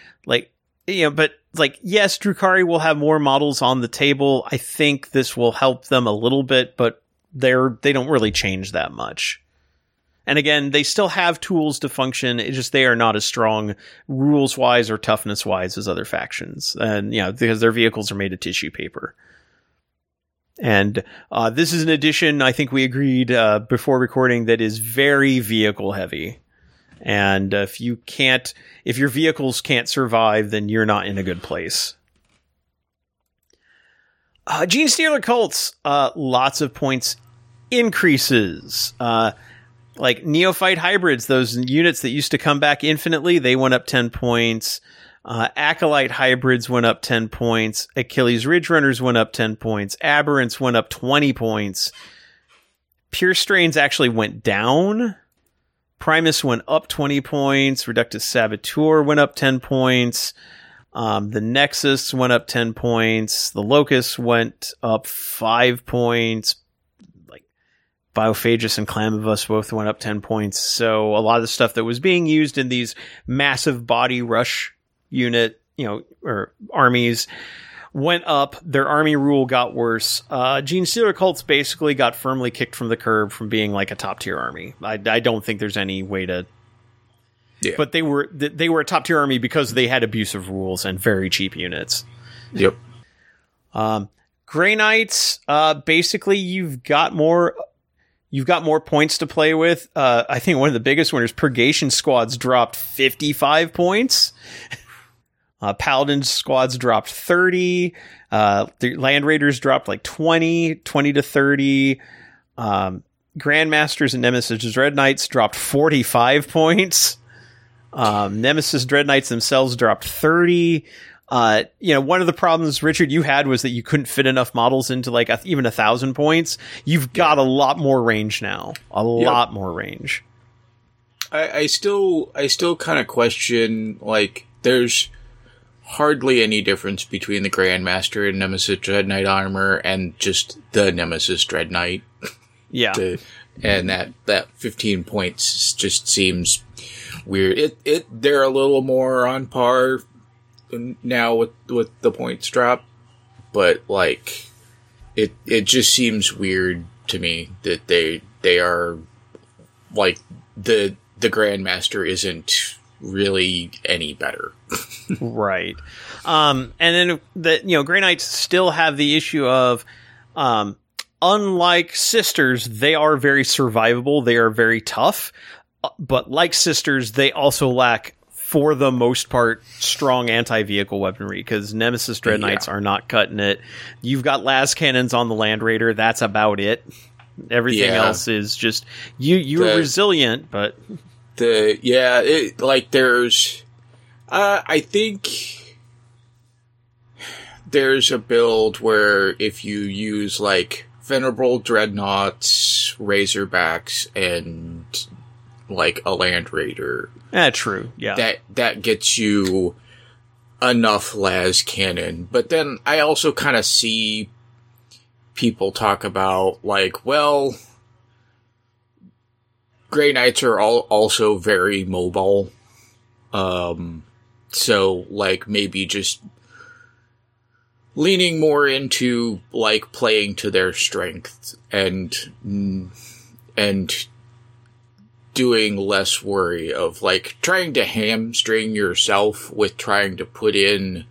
you know, but like, yes, Drukhari will have more models on the table. I think this will help them a little bit, but they're, they don't really change that much. And again, they still have tools to function. It's just they are not as strong rules wise or toughness wise as other factions. And, you know, because their vehicles are made of tissue paper. And uh, this is an edition, I think we agreed uh, before recording, that is very vehicle heavy. And if you can't, if your vehicles can't survive, then you're not in a good place. Uh, Genestealer cults, uh, lots of points increases. Uh, like neophyte hybrids, those units that used to come back infinitely, they went up 10 points. Uh, acolyte hybrids went up 10 points. Achilles Ridge Runners went up 10 points. Aberrants went up 20 points. Pure Strains actually went down. Primus went up 20 points. Reductus Saboteur went up 10 points. Um, the Nexos went up 10 points. The Locus went up 5 points. Like Biophagus and Clamavus both went up 10 points. So a lot of the stuff that was being used in these massive body rush unit, you know, or armies went up. Their army rule got worse. Uh, Genestealer cults basically got firmly kicked from the curb from being like a top tier army. I, I don't think there's any way to. Yeah. But they were they were a top tier army because they had abusive rules and very cheap units. Yep. Um, Grey Knights, uh, basically you've got more, you've got more points to play with. Uh, I think one of the biggest winners, Purgation squads dropped 55 points. Uh, Paladin squads dropped 30. Uh, the Land Raiders dropped like 20, 20 to 30. Um, Grandmasters and Nemesis Dread Knights dropped 45 points. Um, Nemesis Dread Knights themselves dropped 30. Uh, you know, one of the problems, Richard, you had was that you couldn't fit enough models into like a, even a thousand points. You've got a lot more range now. A lot more range. I, I still I still kind of question like there's hardly any difference between the Grandmaster and Nemesis Dread Knight armor and just the Nemesis Dread Knight. Yeah. and that that 15 points just seems weird. It it they're a little more on par now with with the points drop, but like it it just seems weird to me that they they are like the the Grandmaster isn't really any better. Right. Um, and then that you know, Grey Knights still have the issue of um unlike sisters, they are very survivable, they are very tough. uh, But like sisters, they also lack for the most part strong anti-vehicle weaponry because Nemesis Dread Yeah. Are not cutting it. You've got las cannons on the Land Raider, that's about it. Everything Yeah. else is just you you're The- resilient, but the yeah it like there's uh i think there's a build where if you use like venerable dreadnoughts razorbacks and like a land raider eh, true. Yeah. that that gets you enough las cannon but then i also kind of see people talk about like well gray knights are all also very mobile um so like maybe just leaning more into like playing to their strength and and doing less worry of like trying to hamstring yourself with trying to put in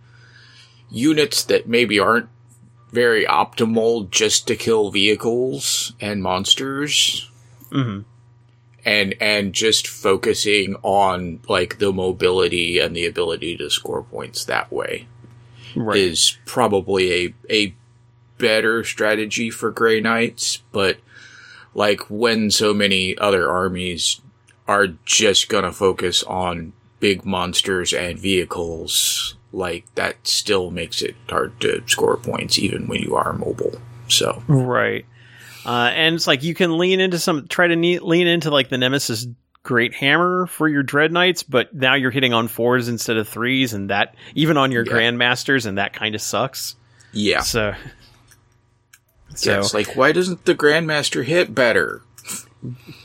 units that maybe aren't very optimal just to kill vehicles and monsters Mhm. And and just focusing on like the mobility and the ability to score points that way Right. is probably a a better strategy for Grey Knights, but like when so many other armies are just gonna focus on big monsters and vehicles, like that still makes it hard to score points even when you are mobile. So Right. Uh, and it's like you can lean into some, try to ne- lean into like the Nemesis Great Hammer for your Dread Knights, but now you're hitting on fours instead of threes, and that, even on your Yeah. Grandmasters, and that kind of sucks. yeah. So, so yeah, it's like why doesn't the Grandmaster hit better?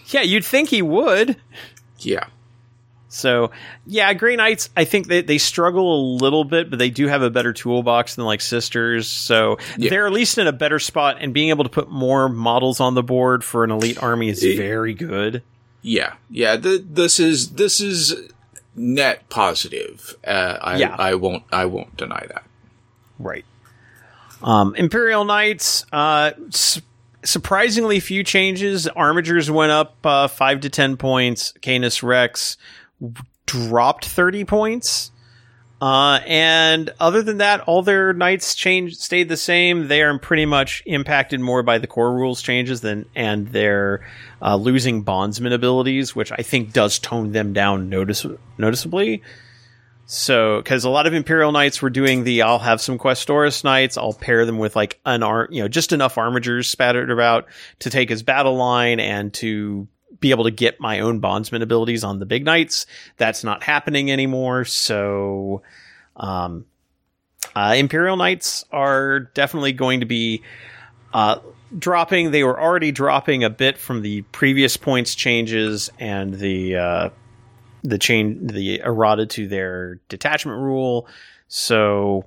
yeah, you'd think he would. Yeah. So, yeah, Grey Knights, I think they, they struggle a little bit, but they do have a better toolbox than like Sisters. So Yeah. they're at least in a better spot, and being able to put more models on the board for an elite army is Eh. very good. Yeah, yeah. Th- this is this is net positive. Uh, I Yeah. I won't I won't deny that. Right. Um, Imperial Knights, uh, s- surprisingly few changes. Armigers went up uh, five to ten points. Canis Rex dropped thirty points. Uh, and other than that, all their knights changed, stayed the same. They are pretty much impacted more by the core rules changes than, and their uh, losing bondsman abilities, which I think does tone them down notice- noticeably. So, because a lot of Imperial Knights were doing the, I'll have some Questoris Knights, I'll pair them with like an arm, you know, just enough armigers spattered about to take his battle line and to be able to get my own bondsman abilities on the big knights. That's not happening anymore. So, um, uh, Imperial Knights are definitely going to be, uh, dropping. They were already dropping a bit from the previous points changes and the, uh, the chain the errata to their detachment rule. So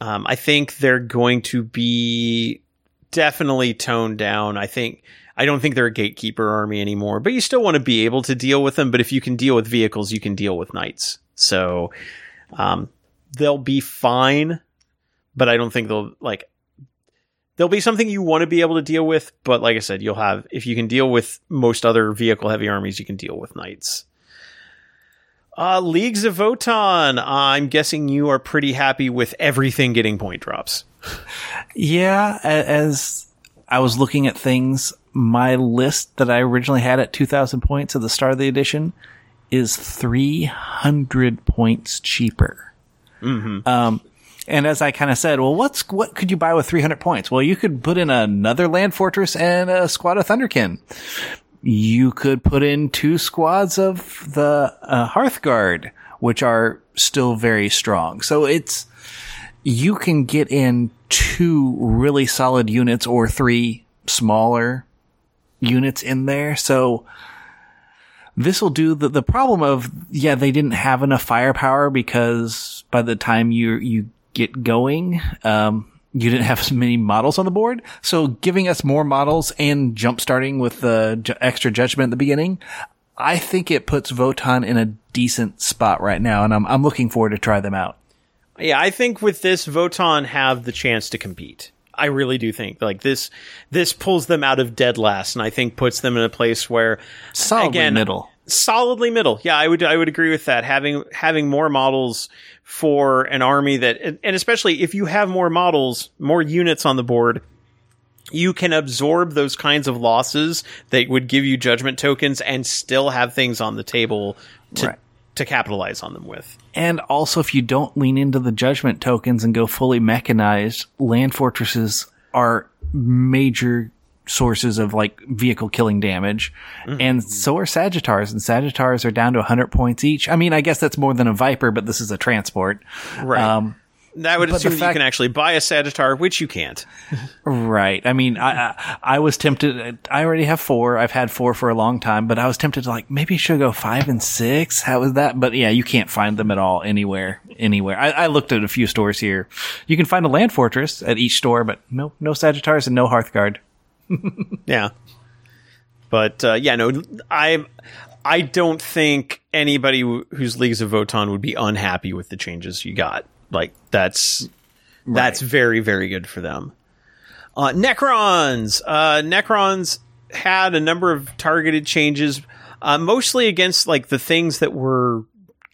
um, I think they're going to be definitely toned down. I think I don't think they're a gatekeeper army anymore, but you still want to be able to deal with them. But if you can deal with vehicles, you can deal with knights. So um, they'll be fine, but I don't think they'll like there'll be something you want to be able to deal with, but like I said, you'll have if you can deal with most other vehicle heavy armies, you can deal with knights. Uh, Leagues of Votann. I'm guessing you are pretty happy with everything getting point drops. Yeah, as I was looking at things, my list that I originally had at 2,000 points at the start of the edition is 300 points cheaper. Um, and as I kind of said, well, what's what could you buy with 300 points? Well, you could put in another land fortress and a squad of Thunderkyn. You could put in two squads of the uh, Hearthguard, which are still very strong. So it's, you can get in two really solid units or three smaller units in there. So this will do the, the problem of, yeah, they didn't have enough firepower because by the time you, you get going, um, you didn't have as many models on the board. So giving us more models and jump starting with the extra judgment at the beginning, I think it puts Votann in a decent spot right now. And I'm, I'm looking forward to try them out. Yeah, I think with this, Votann have the chance to compete. I really do think like this. This pulls them out of dead last, and I think puts them in a place where Solidly again, middle. solidly middle. Yeah, I would I would agree with that. Having having more models for an army that, and, and especially if you have more models, more units on the board, you can absorb those kinds of losses that would give you judgment tokens and still have things on the table to Right. To capitalize on them with. And also, if you don't lean into the judgment tokens and go fully mechanized, land fortresses are major sources of like vehicle killing damage. And so are Sagitaurs, and Sagitaurs are down to 100 points each. I mean, I guess that's more than a Viper, but this is a transport. Right. Um, that would but assume that you can actually buy a Sagitaur, which you can't. Right. I mean, I, I I was tempted. I already have four. I've had four for a long time, but I was tempted to like maybe should go five and six. How was that? But yeah, you can't find them at all anywhere. Anywhere. I, I looked at a few stores here. You can find a land fortress at each store, but no no Sagitaurs and no Hearthguard. Yeah. But uh, yeah, no, I I don't think anybody wh- whose leagues of Votann would be unhappy with the changes you got. Like that's that's very very good for them. Uh, Necrons, uh, Necrons had a number of targeted changes, uh, mostly against like the things that were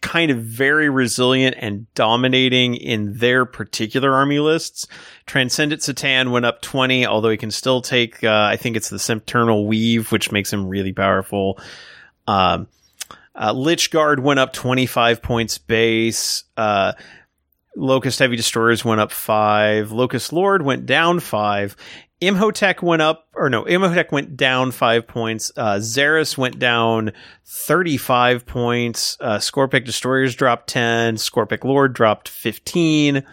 kind of very resilient and dominating in their particular army lists. Transcendent C'tan went up 20, although he can still take, uh, I think it's the Sempiternal Weave, which makes him really powerful. Um, uh, Lychguard went up 25 points base. Locust Heavy Destroyers went up five. Locust Lord went down five. Imotekh went up, or no, Imotekh went down five points. Uh, went down 35 points. Uh, Skorpekh Destroyers dropped 10. Skorpekh Lord dropped 15.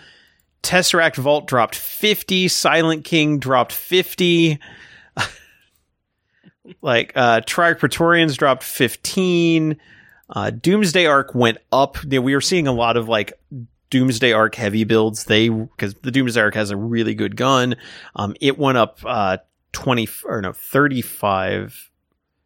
Tesseract Vault dropped 50. Silent King dropped 50. like, uh, Triarch Praetorians dropped 15. Uh, Doomsday Ark went up. We were seeing a lot of like Doomsday Ark heavy builds. They because the Doomsday Ark has a really good gun. Um, it went up uh twenty or no thirty five.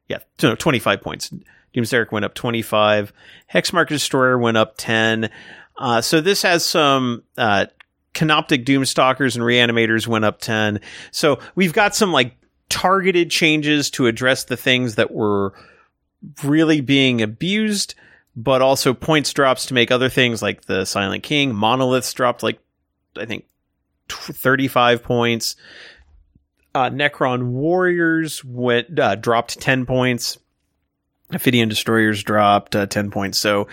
Yeah, no twenty five points. Doomsday Ark went up twenty five. Hexmark Destroyer went up ten. Uh, so this has some uh, Canoptek Doomstalkers and Reanimators went up ten. So we've got some like targeted changes to address the things that were really being abused but also points drops to make other things like the Silent King. Monoliths dropped like, I think, tw- 35 points. Uh, Necron Warriors went, uh, dropped 10 points. Ophidian Destroyers dropped uh, 10 points. So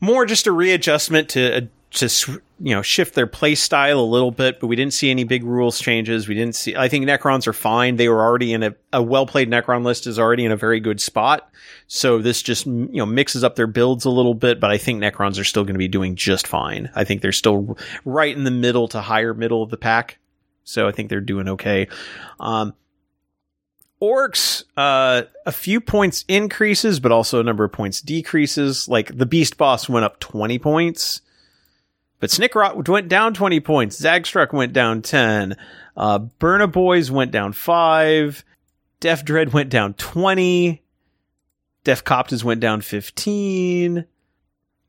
more just a readjustment to, to, you know, shift their play style a little bit, but we didn't see any big rules changes. We didn't see, I think Necrons are fine. They were already in a, a well played Necron list is already in a very good spot. So this just you know mixes up their builds a little bit, but I think Necrons are still going to be doing just fine. I think they're still right in the middle to higher middle of the pack, so I think they're doing okay. Um, Orks, uh, a few points increases, but also a number of points decreases. Like the Beast Boss went up twenty points, but Snikrot went down twenty points. Zagstrukk went down ten. Uh, Burna Boys went down five. Deff Dread went down twenty. Deffkoptas went down 15.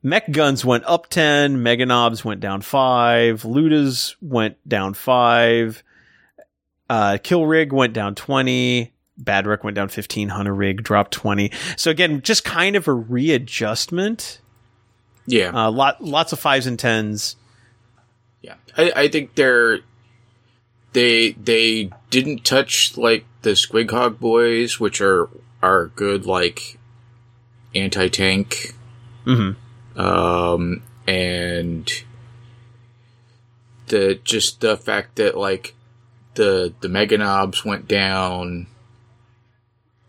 Mek Gunz went up 10. Meganobs went down 5. Lootas went down 5. Uh, Kill Rig went down 20. Badrukk went down 15. Hunter Rig dropped 20. So again, just kind of a readjustment. Yeah. Uh, lot, lots of fives and tens. Yeah, I, I think they're they they didn't touch like the Squig Hog boys, which are are good like anti tank, Mm-hmm. um, and the just the fact that like the the Meganobs went down,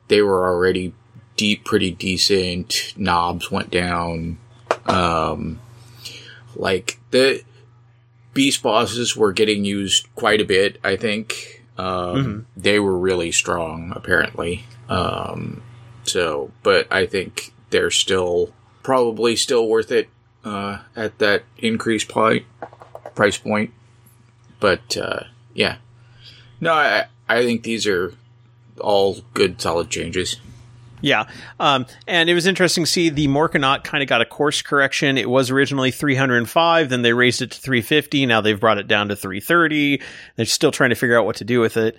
they were already deep, pretty decent. Knobs went down. Um, like the beast bosses were getting used quite a bit. I think um, they were really strong, apparently. Um, so, but I think they're still probably still worth it uh, at that increased point price point. But uh, yeah, no, I I think these are all good, solid changes. Yeah. Um, and it was interesting to see the Morkanaut kind of got a course correction. It was originally 305, then they raised it to 350. Now they've brought it down to 330. They're still trying to figure out what to do with it.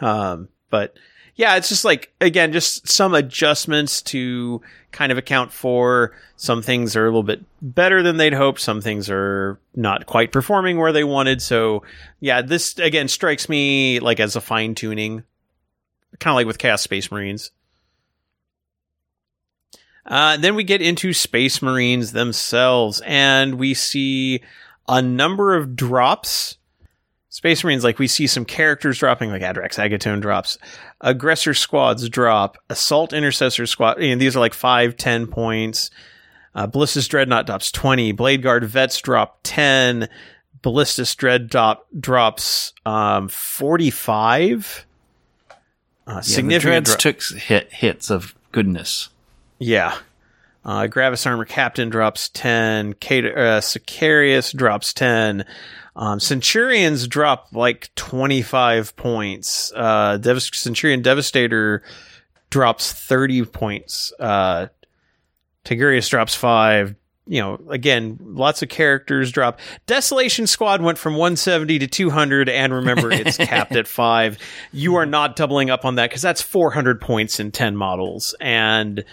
Um, but yeah, it's just like, again, just some adjustments to kind of account for some things are a little bit better than they'd hoped. Some things are not quite performing where they wanted. So yeah, this again strikes me like as a fine tuning, kind of like with Chaos Space Marines. Uh, then we get into Space Marines themselves, and we see a number of drops. Space Marines, like we see some characters dropping, like Adrax Agatone drops, Aggressor Squads drop, Assault Intercessor Squad. And these are like five, ten points. Uh, Ballistus Dreadnought drops 20. Blade Guard Vets drop 10. Ballistus Dread drop, drops um, 45. Uh, Yeah, the significant dreads dro- took hit hits of goodness. Yeah. Uh, Gravis Armor Captain drops 10. Kate, uh, Sicarius drops 10. Um, Centurions drop like 25 points. Uh, Devas- Centurion Devastator drops 30 points. Uh, Tigurius drops 5. You know, again, lots of characters drop. Desolation Squad went from 170 to 200, and remember, it's capped at 5. You are not doubling up on that because that's 400 points in 10 models. And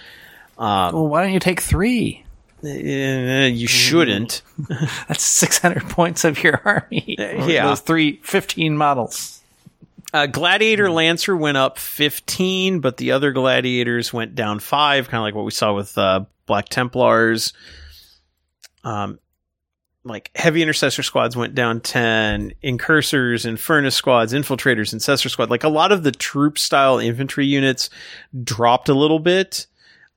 Well, why don't you take three? Eh, you shouldn't. That's 600 points of your army. yeah. Those three, 15 models. Uh, Gladiator Lancer went up 15, but the other gladiators went down 5, kind of like what we saw with uh, Black Templars. Um, like heavy intercessor squads went down 10, incursors, and furnace squads, infiltrators, incessor squad. Like a lot of the troop style infantry units dropped a little bit.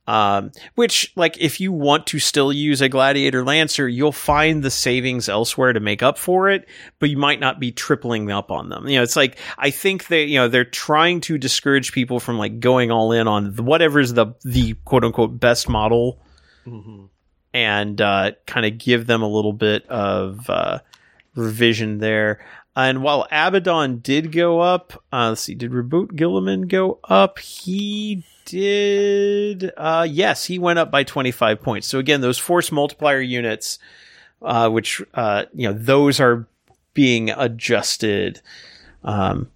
Um, which, like, if you want to still use a Gladiator Lancer, you'll find the savings elsewhere to make up for it, but you might not be tripling up on them. You know, it's like, I think that, you know, they're trying to discourage people from, like, going all in on whatever's the, the quote unquote best model and, uh, kind of give them a little bit of, uh, revision there. And while Abaddon did go up, uh, let's see, did Reboot Guilliman go up? He did. Uh, yes, he went up by 25 points. So again, those force multiplier units, uh, which, uh, you know, those are being adjusted. Um,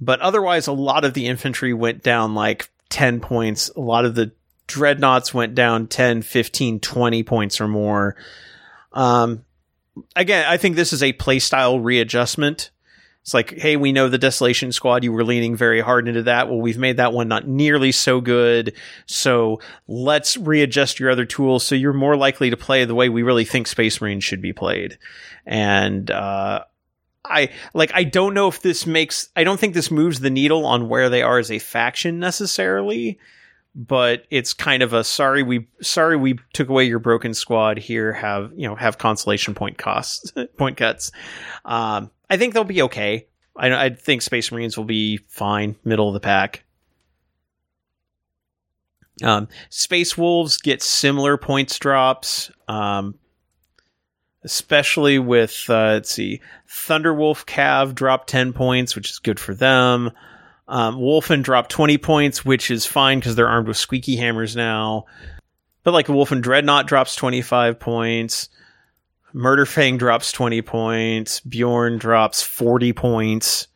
but otherwise, a lot of the infantry went down like 10 points. A lot of the dreadnoughts went down 10, 15, 20 points or more. Um, again, I think this is a playstyle readjustment. It's like, hey, we know the Desolation Squad, you were leaning very hard into that. Well, we've made that one not nearly so good. So let's readjust your other tools so you're more likely to play the way we really think Space Marines should be played. And, uh, I like I don't know if this makes I don't think this moves the needle on where they are as a faction necessarily, but it's kind of a sorry we sorry we took away your broken squad here have you know have consolation point costs point cuts. Um, I think they'll be okay. I, I think Space Marines will be fine, middle of the pack. Um, Space Wolves get similar points drops. Um, especially with uh, let's see, Thunderwolf Cav dropped ten points, which is good for them. Um, Wulfen dropped twenty points, which is fine because they're armed with squeaky hammers now. But like Wulfen Dreadnought drops twenty five points. Murderfang drops twenty points. Bjorn drops forty points.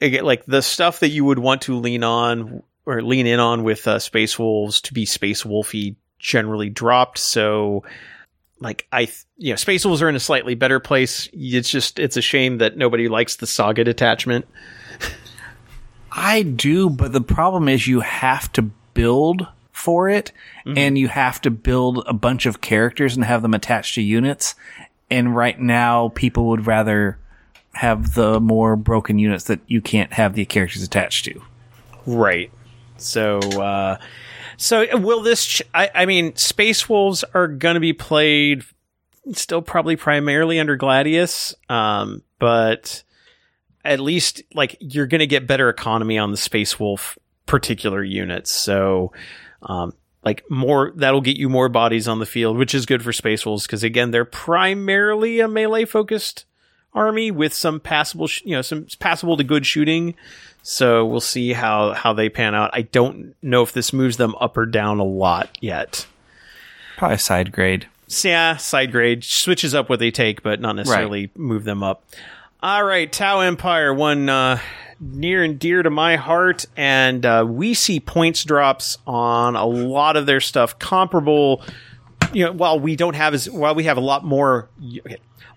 Again, like the stuff that you would want to lean on or lean in on with uh, Space Wolves to be Space Wolfy generally dropped. So like I, th- you know, Space Wolves are in a slightly better place. It's just it's a shame that nobody likes the Saga detachment. I do, but the problem is you have to build for it and you have to build a bunch of characters and have them attached to units. And right now people would rather have the more broken units that you can't have the characters attached to. Right. So uh So will this? Ch- I, I mean, Space Wolves are going to be played still probably primarily under Gladius, um, but at least like you're going to get better economy on the Space Wolf particular units. So, um, like more that'll get you more bodies on the field, which is good for Space Wolves because again they're primarily a melee focused army with some passable, sh- you know, some passable to good shooting. So we'll see how how they pan out. I don't know if this moves them up or down a lot yet. Probably side grade. Yeah, side grade switches up what they take, but not necessarily move them up. All right, Tau Empire, one uh, near and dear to my heart, and uh, we see points drops on a lot of their stuff comparable. You know, while we don't have as while we have a lot more.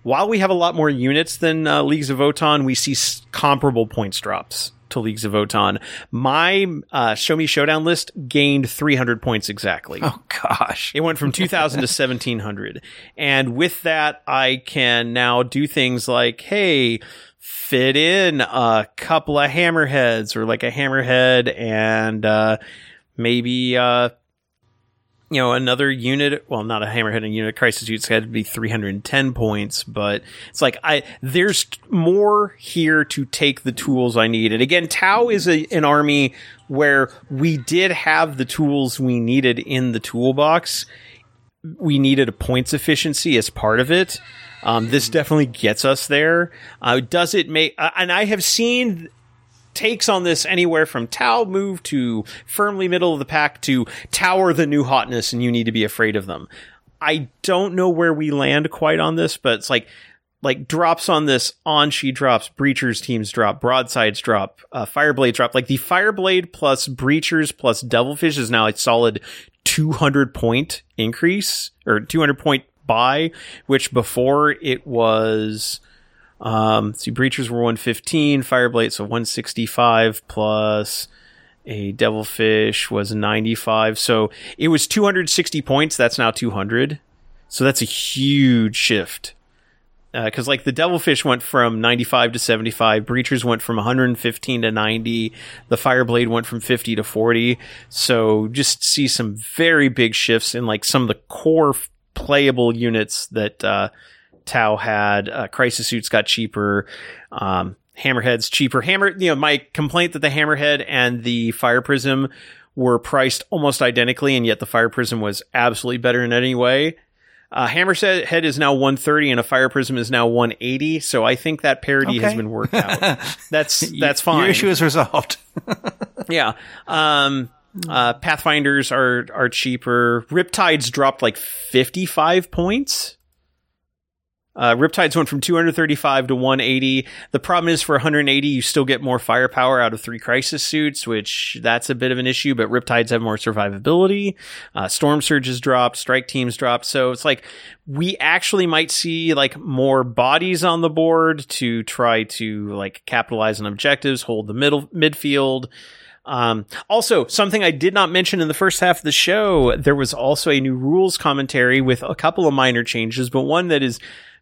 While we have a lot more units than uh, Leagues of Votann, we see s- comparable points drops to Leagues of Votann. My uh, Show Me Showdown list gained 300 points exactly. Oh gosh. It went from 2000 to 1700. And with that, I can now do things like, hey, fit in a couple of hammerheads or like a hammerhead and, uh, maybe, uh, you know, another unit, well, not a hammerhead, a unit crisis unit's got to be 310 points, but it's like, I, there's more here to take the tools I need. And again, Tau is a, an army where we did have the tools we needed in the toolbox. We needed a points efficiency as part of it. Um, this definitely gets us there. Uh, does it make, uh, and I have seen takes on this anywhere from Tau move to firmly middle of the pack to Tower the new hotness and you need to be afraid of them. I don't know where we land quite on this, but it's like like drops on this on she drops, breachers teams drop, broadsides drop, uh, fireblade drop. Like the fireblade plus breachers plus devilfish is now a solid 200 point increase or 200 point buy, which before it was um, see, breachers were 115, fireblade, so 165 plus a devilfish was 95. So it was 260 points. That's now 200. So that's a huge shift. Because like the devilfish went from 95 to 75, breachers went from 115 to 90, the fireblade went from 50 to 40. So just see some very big shifts in like some of the core playable units that uh, Tau had. Uh, crisis suits got cheaper. Um, hammerheads cheaper. Hammer, you know, my complaint that the hammerhead and the fire prism were priced almost identically, and yet the fire prism was absolutely better in any way. Uh, hammerhead head is now 130 and a fire prism is now 180. So I think that parity has been worked out. That's that's fine. Your issue is resolved. Yeah. Um, uh, Pathfinders are are cheaper. Riptides dropped like 55 points. Uh, Riptides went from 235 to 180. The problem is for 180, you still get more firepower out of three crisis suits, which that's a bit of an issue, but Riptides have more survivability. Uh, Storm Surges dropped, Strike Teams dropped. So it's like we actually might see like more bodies on the board to try to like capitalize on objectives, hold the middle midfield. Um, also, something I did not mention in the first half of the show, there was also a new rules commentary with a couple of minor changes, but one that is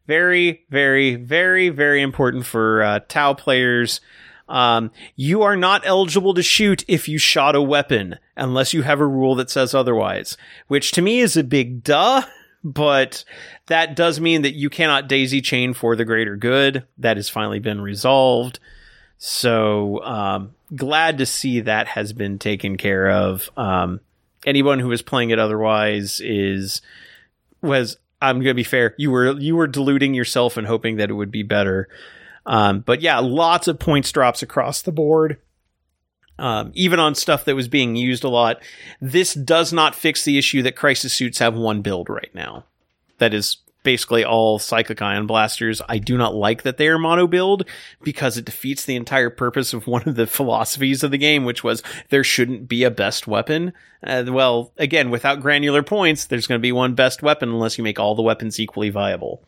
very, very, very, very important for uh, Tau players. Um, you are not eligible to shoot if you shot a weapon unless you have a rule that says otherwise, which to me is a big duh. But that does mean that you cannot daisy chain for the greater good. That has finally been resolved. So um, glad to see that has been taken care of. Um, anyone who is playing it otherwise is was I'm to be fair. You were you were deluding yourself and hoping that it would be better. Um, but yeah, lots of points drops across the board. Um, even on stuff that was being used a lot. This does not fix the issue that crisis suits have one build right now. That is basically all Cyclic ion blasters. I do not like that they are mono build because it defeats the entire purpose of one of the philosophies of the game, which was there shouldn't be a best weapon. Uh, well, again, without granular points, there's going to be one best weapon unless you make all the weapons equally viable.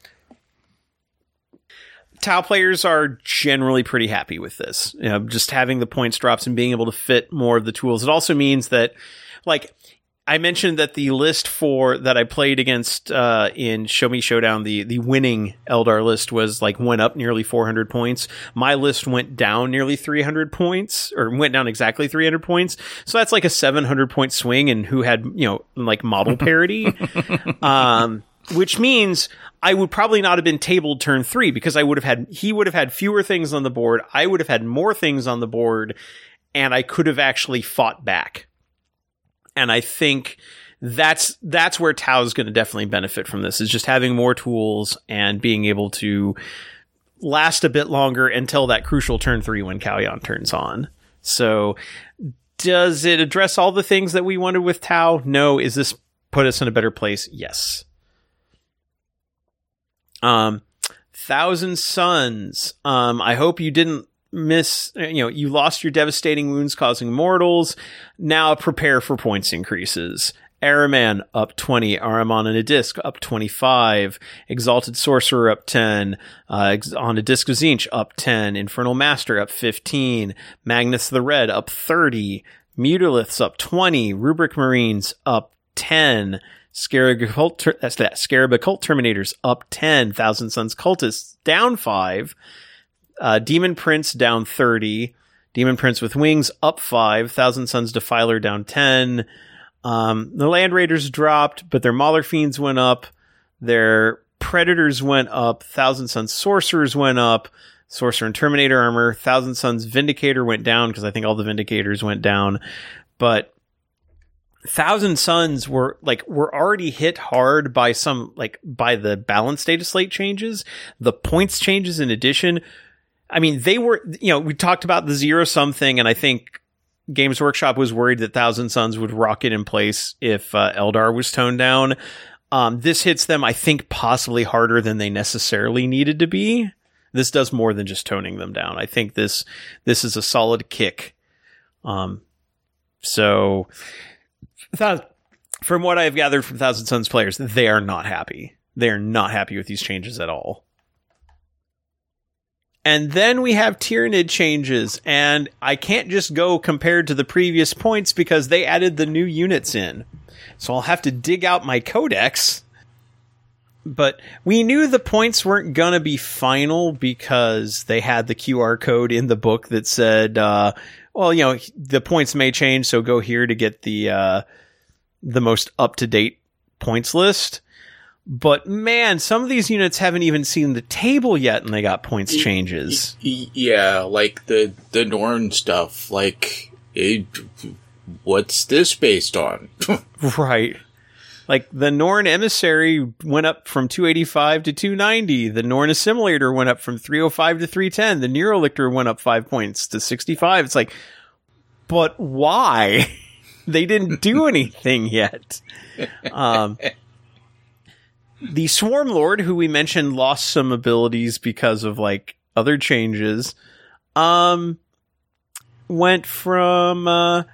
Tau players are generally pretty happy with this. You know, just having the points drops and being able to fit more of the tools. It also means that, like, I mentioned that the list for that I played against uh, in Show Me Showdown, the the winning Eldar list was like went up nearly 400 points. My list went down nearly 300 points, or went down exactly 300 points. So that's like a 700 point swing, and who had you know like model parity, um, which means I would probably not have been tabled turn three because I would have had he would have had fewer things on the board. I would have had more things on the board, and I could have actually fought back and I think that's that's where Tau is going to definitely benefit from this is just having more tools and being able to last a bit longer until that crucial turn three when Kauyon turns on. So, does it address all the things that we wanted with Tau? No. Is this put us in a better place? Yes. Um, Thousand Suns. Um, I hope you didn't miss you know you lost your devastating wounds causing mortals. Now prepare for points increases. Ahriman up 20, Ahriman on a disc up 25, Exalted Sorcerer up 10, uh, on a disc of Tzeentch up 10, Infernal Master up 15, Magnus the Red up 30, Mutaliths up 20, Rubric Marines up 10, Scarab Occult, that's that, Scarab Occult Terminators up 10, Thousand Suns Cultists down 5, uh, Demon Prince down 30. Demon Prince with Wings up 5. Thousand Suns Defiler down 10. Um, the Land Raiders dropped, but their Mauler Fiends went up. Their Predators went up. Thousand Suns Sorcerers went up. Sorcerer and Terminator armor. Thousand Suns Vindicator went down because I think all the Vindicators went down. But Thousand Suns were like were already hit hard by some like by the balance data slate changes, the points changes in addition I mean, they were, you know, we talked about the zero sum thing, and I think Games Workshop was worried that Thousand Suns would rocket in place if uh, Eldar was toned down. Um, this hits them, I think, possibly harder than they necessarily needed to be. This does more than just toning them down. I think this this is a solid kick. Um, so from what I've gathered from Thousand Suns players, they are not happy. They are not happy with these changes at all. And then we have Tyranid changes, and I can't just go compared to the previous points because they added the new units in. So I'll have to dig out my codex. But we knew the points weren't going to be final because they had the QR code in the book that said, uh, well, you know, the points may change, so go here to get the, uh, the most up to date points list. But man, some of these units haven't even seen the table yet, and they got points changes. Yeah, like the the Norn stuff. Like, it, what's this based on? right. Like the Norn emissary went up from 285 to 290. The Norn assimilator went up from 305 to 310. The Neurolictor went up five points to 65. It's like, but why? they didn't do anything yet. Um, the Swarm Lord, who we mentioned lost some abilities because of like other changes, um, went from uh,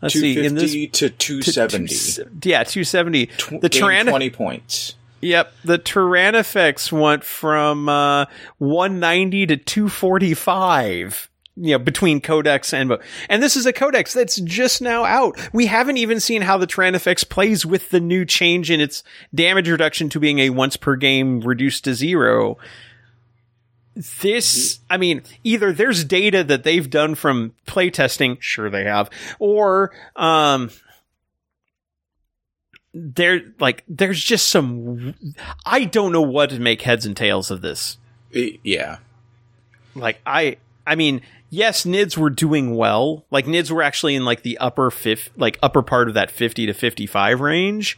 let's see in this to two seventy. Yeah, two seventy. Tw- the Tyrann twenty points. Yep, the Tyrannofex went from uh, 190 to 245 you know, between codex and and this is a codex that's just now out. We haven't even seen how the Tyrannofex plays with the new change in its damage reduction to being a once per game reduced to zero. This, I mean, either there's data that they've done from playtesting, sure they have, or um, there like there's just some. I don't know what to make heads and tails of this. Yeah, like I, I mean, yes, NIDS were doing well. Like NIDS were actually in like the upper fifth, like upper part of that 50 to 55 range.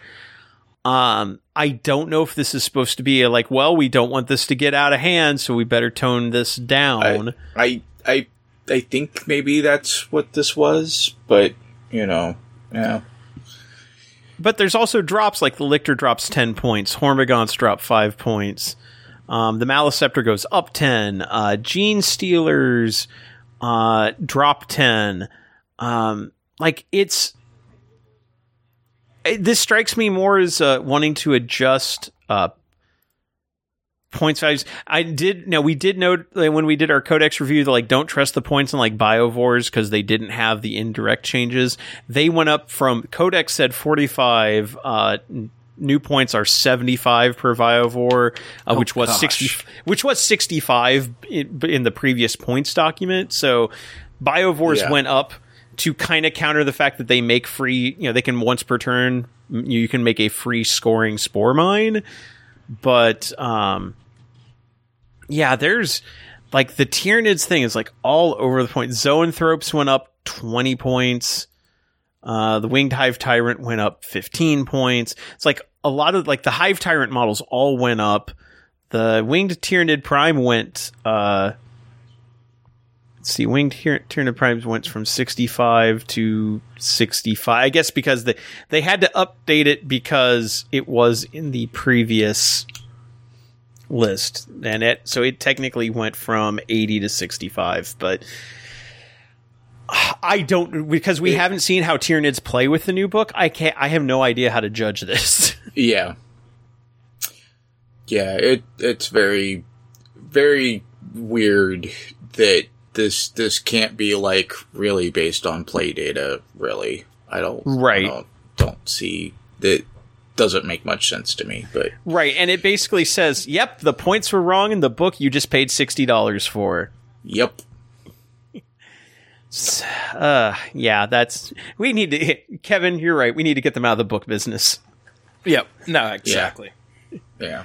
Um, I don't know if this is supposed to be a, like, well, we don't want this to get out of hand, so we better tone this down. I, I, I, I think maybe that's what this was, but you know, yeah. But there's also drops like the Lictor drops 10 points, Hormagaunts drop 5 points. Um, the Maleceptor goes up 10. Uh, Genestealers uh, drop 10. Um, like it's, it, this strikes me more as uh, wanting to adjust uh, points values. I did now we did note when we did our codex review that like don't trust the points in like biovores because they didn't have the indirect changes. They went up from codex said 45 uh n- new points are 75 per biovore uh, which was gosh. 60 which was 65 in, in the previous points document. So biovores Yeah. went up to kind of counter the fact that they make free, you know, they can once per turn you can make a free scoring spore mine but um yeah there's like the Tyranids thing is like all over the point zoanthropes went up 20 points uh the winged hive tyrant went up 15 points. It's like a lot of like the hive tyrant models all went up. The winged Tyranid prime went uh let's see winged Tyr- Tyranid primes went from 65 to 65 i guess because they they had to update it because it was in the previous list. And it so it technically went from 80 to 65 but i don't because we haven't seen how Tyranids play with the new book i can't i have no idea how to judge this Yeah. Yeah, it it's very very weird that this this can't be like really based on play data, really. I don't Right. I don't, don't see that doesn't make much sense to me, but right and it basically says yep the points were wrong in the book you just paid $60 for yep. Uh yeah that's we need to kevin you're right we need to get them out of the book business Yep. No, exactly. Yeah.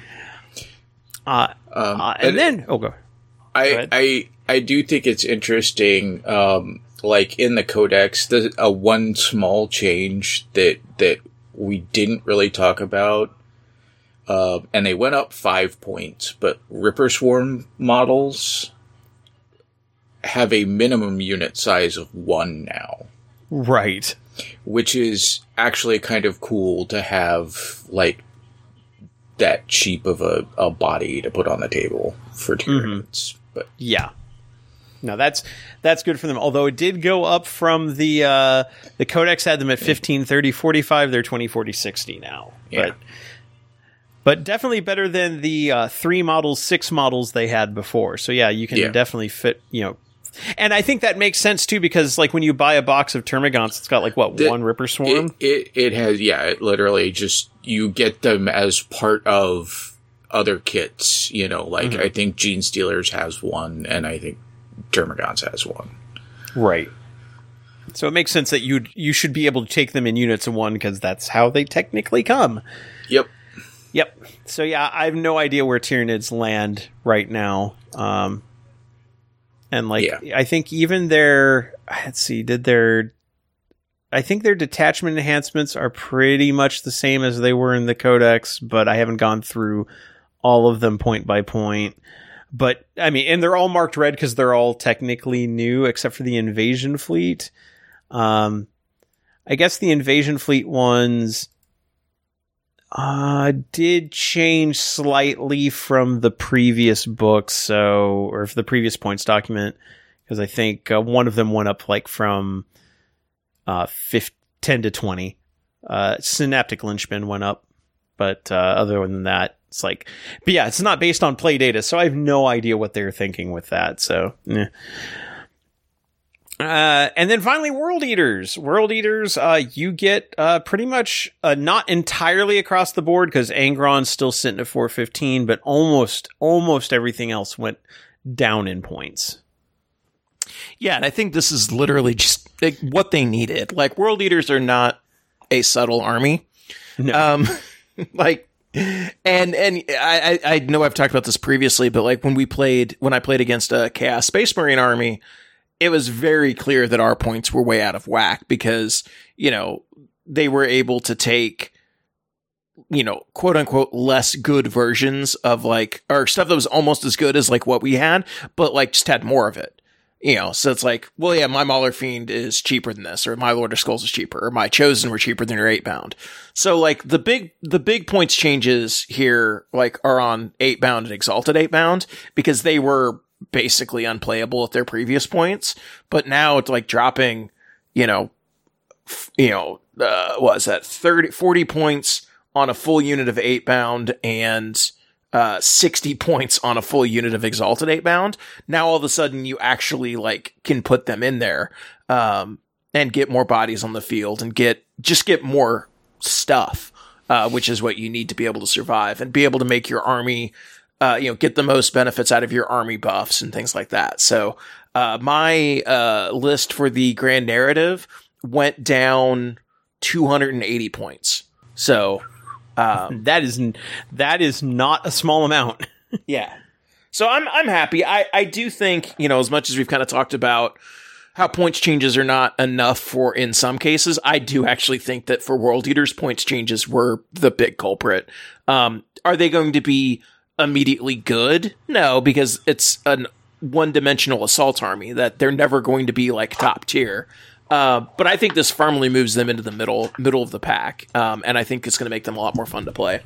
uh, Um, uh and then oh go I ahead. I I do think it's interesting. Um, like in the codex, the a one small change that that we didn't really talk about. Uh, and they went up five points, but Ripper Swarm models have a minimum unit size of one now, right which is actually kind of cool to have like that cheap of a, a body to put on the table for Tyranids. But Yeah. No, that's that's good for them. Although it did go up from the uh the codex had them at 15 30 45 they're 20 40 60 now. Yeah. But but definitely better than the uh 3 models 6 models they had before. So yeah, you can Yeah. definitely fit, you know. And I think that makes sense too because like when you buy a box of termagants it's got like what The- one ripper swarm? It, it it has yeah. It literally just you get them as part of other kits. You know, like Mm-hmm. I think Genestealers has one, and I think Termagants has one. Right. So it makes sense that you you should be able to take them in units of one because that's how they technically come. Yep. Yep. So yeah, I have no idea where Tyranids land right now. Um, and like, Yeah. I think even their let's see, did their I think their detachment enhancements are pretty much the same as they were in the Codex, but I haven't gone through all of them point by point. But I mean, and they're all marked red because they're all technically new, except for the invasion fleet. Um, I guess the invasion fleet ones uh did change slightly from the previous book so or the previous points document because i think uh, one of them went up like from uh 5, 10 to 20 uh synaptic linchpin went up but uh other than that it's like but yeah it's not based on play data so i have no idea what they're thinking with that so. Uh, and then finally, World Eaters. World Eaters, uh, you get uh, pretty much uh, not entirely across the board because Angron's still sitting at 415, but almost almost everything else went down in points. Yeah, and I think this is literally just like, what they needed. Like world eaters are not a subtle army. No. Um like and and I, I I know I've talked about this previously, but like when we played when I played against a Chaos Space Marine army, it was very clear that our points were way out of whack because, you know, they were able to take you know, quote unquote less good versions of like or stuff that was almost as good as like what we had, but like just had more of it. You know, so it's like, well, yeah, my Mauler Fiend is cheaper than this, or my Lord of Skulls is cheaper, or my Chosen were cheaper than your Eightbound. So like the big the big points changes here like are on Eightbound and exalted Eightbound because they were basically unplayable at their previous points, but now it's like dropping, you know, f- you know, uh, what is that 30 40 points on a full unit of Eightbound and uh, 60 points on a full unit of Exalted Eightbound. Now all of a sudden you actually like can put them in there, um, and get more bodies on the field and get, just get more stuff, uh, which is what you need to be able to survive and be able to make your army, uh, you know, get the most benefits out of your army buffs and things like that. So, uh, my, uh, list for the grand narrative went down 280 points. So, um, that is that is not a small amount. yeah. So I'm I'm happy. I I do think you know as much as we've kind of talked about how points changes are not enough for in some cases. I do actually think that for World Eaters, points changes were the big culprit. Um, are they going to be immediately good? No, because it's an one dimensional assault army that they're never going to be like top tier. Uh, but I think this firmly moves them into the middle middle of the pack, um, and I think it's going to make them a lot more fun to play.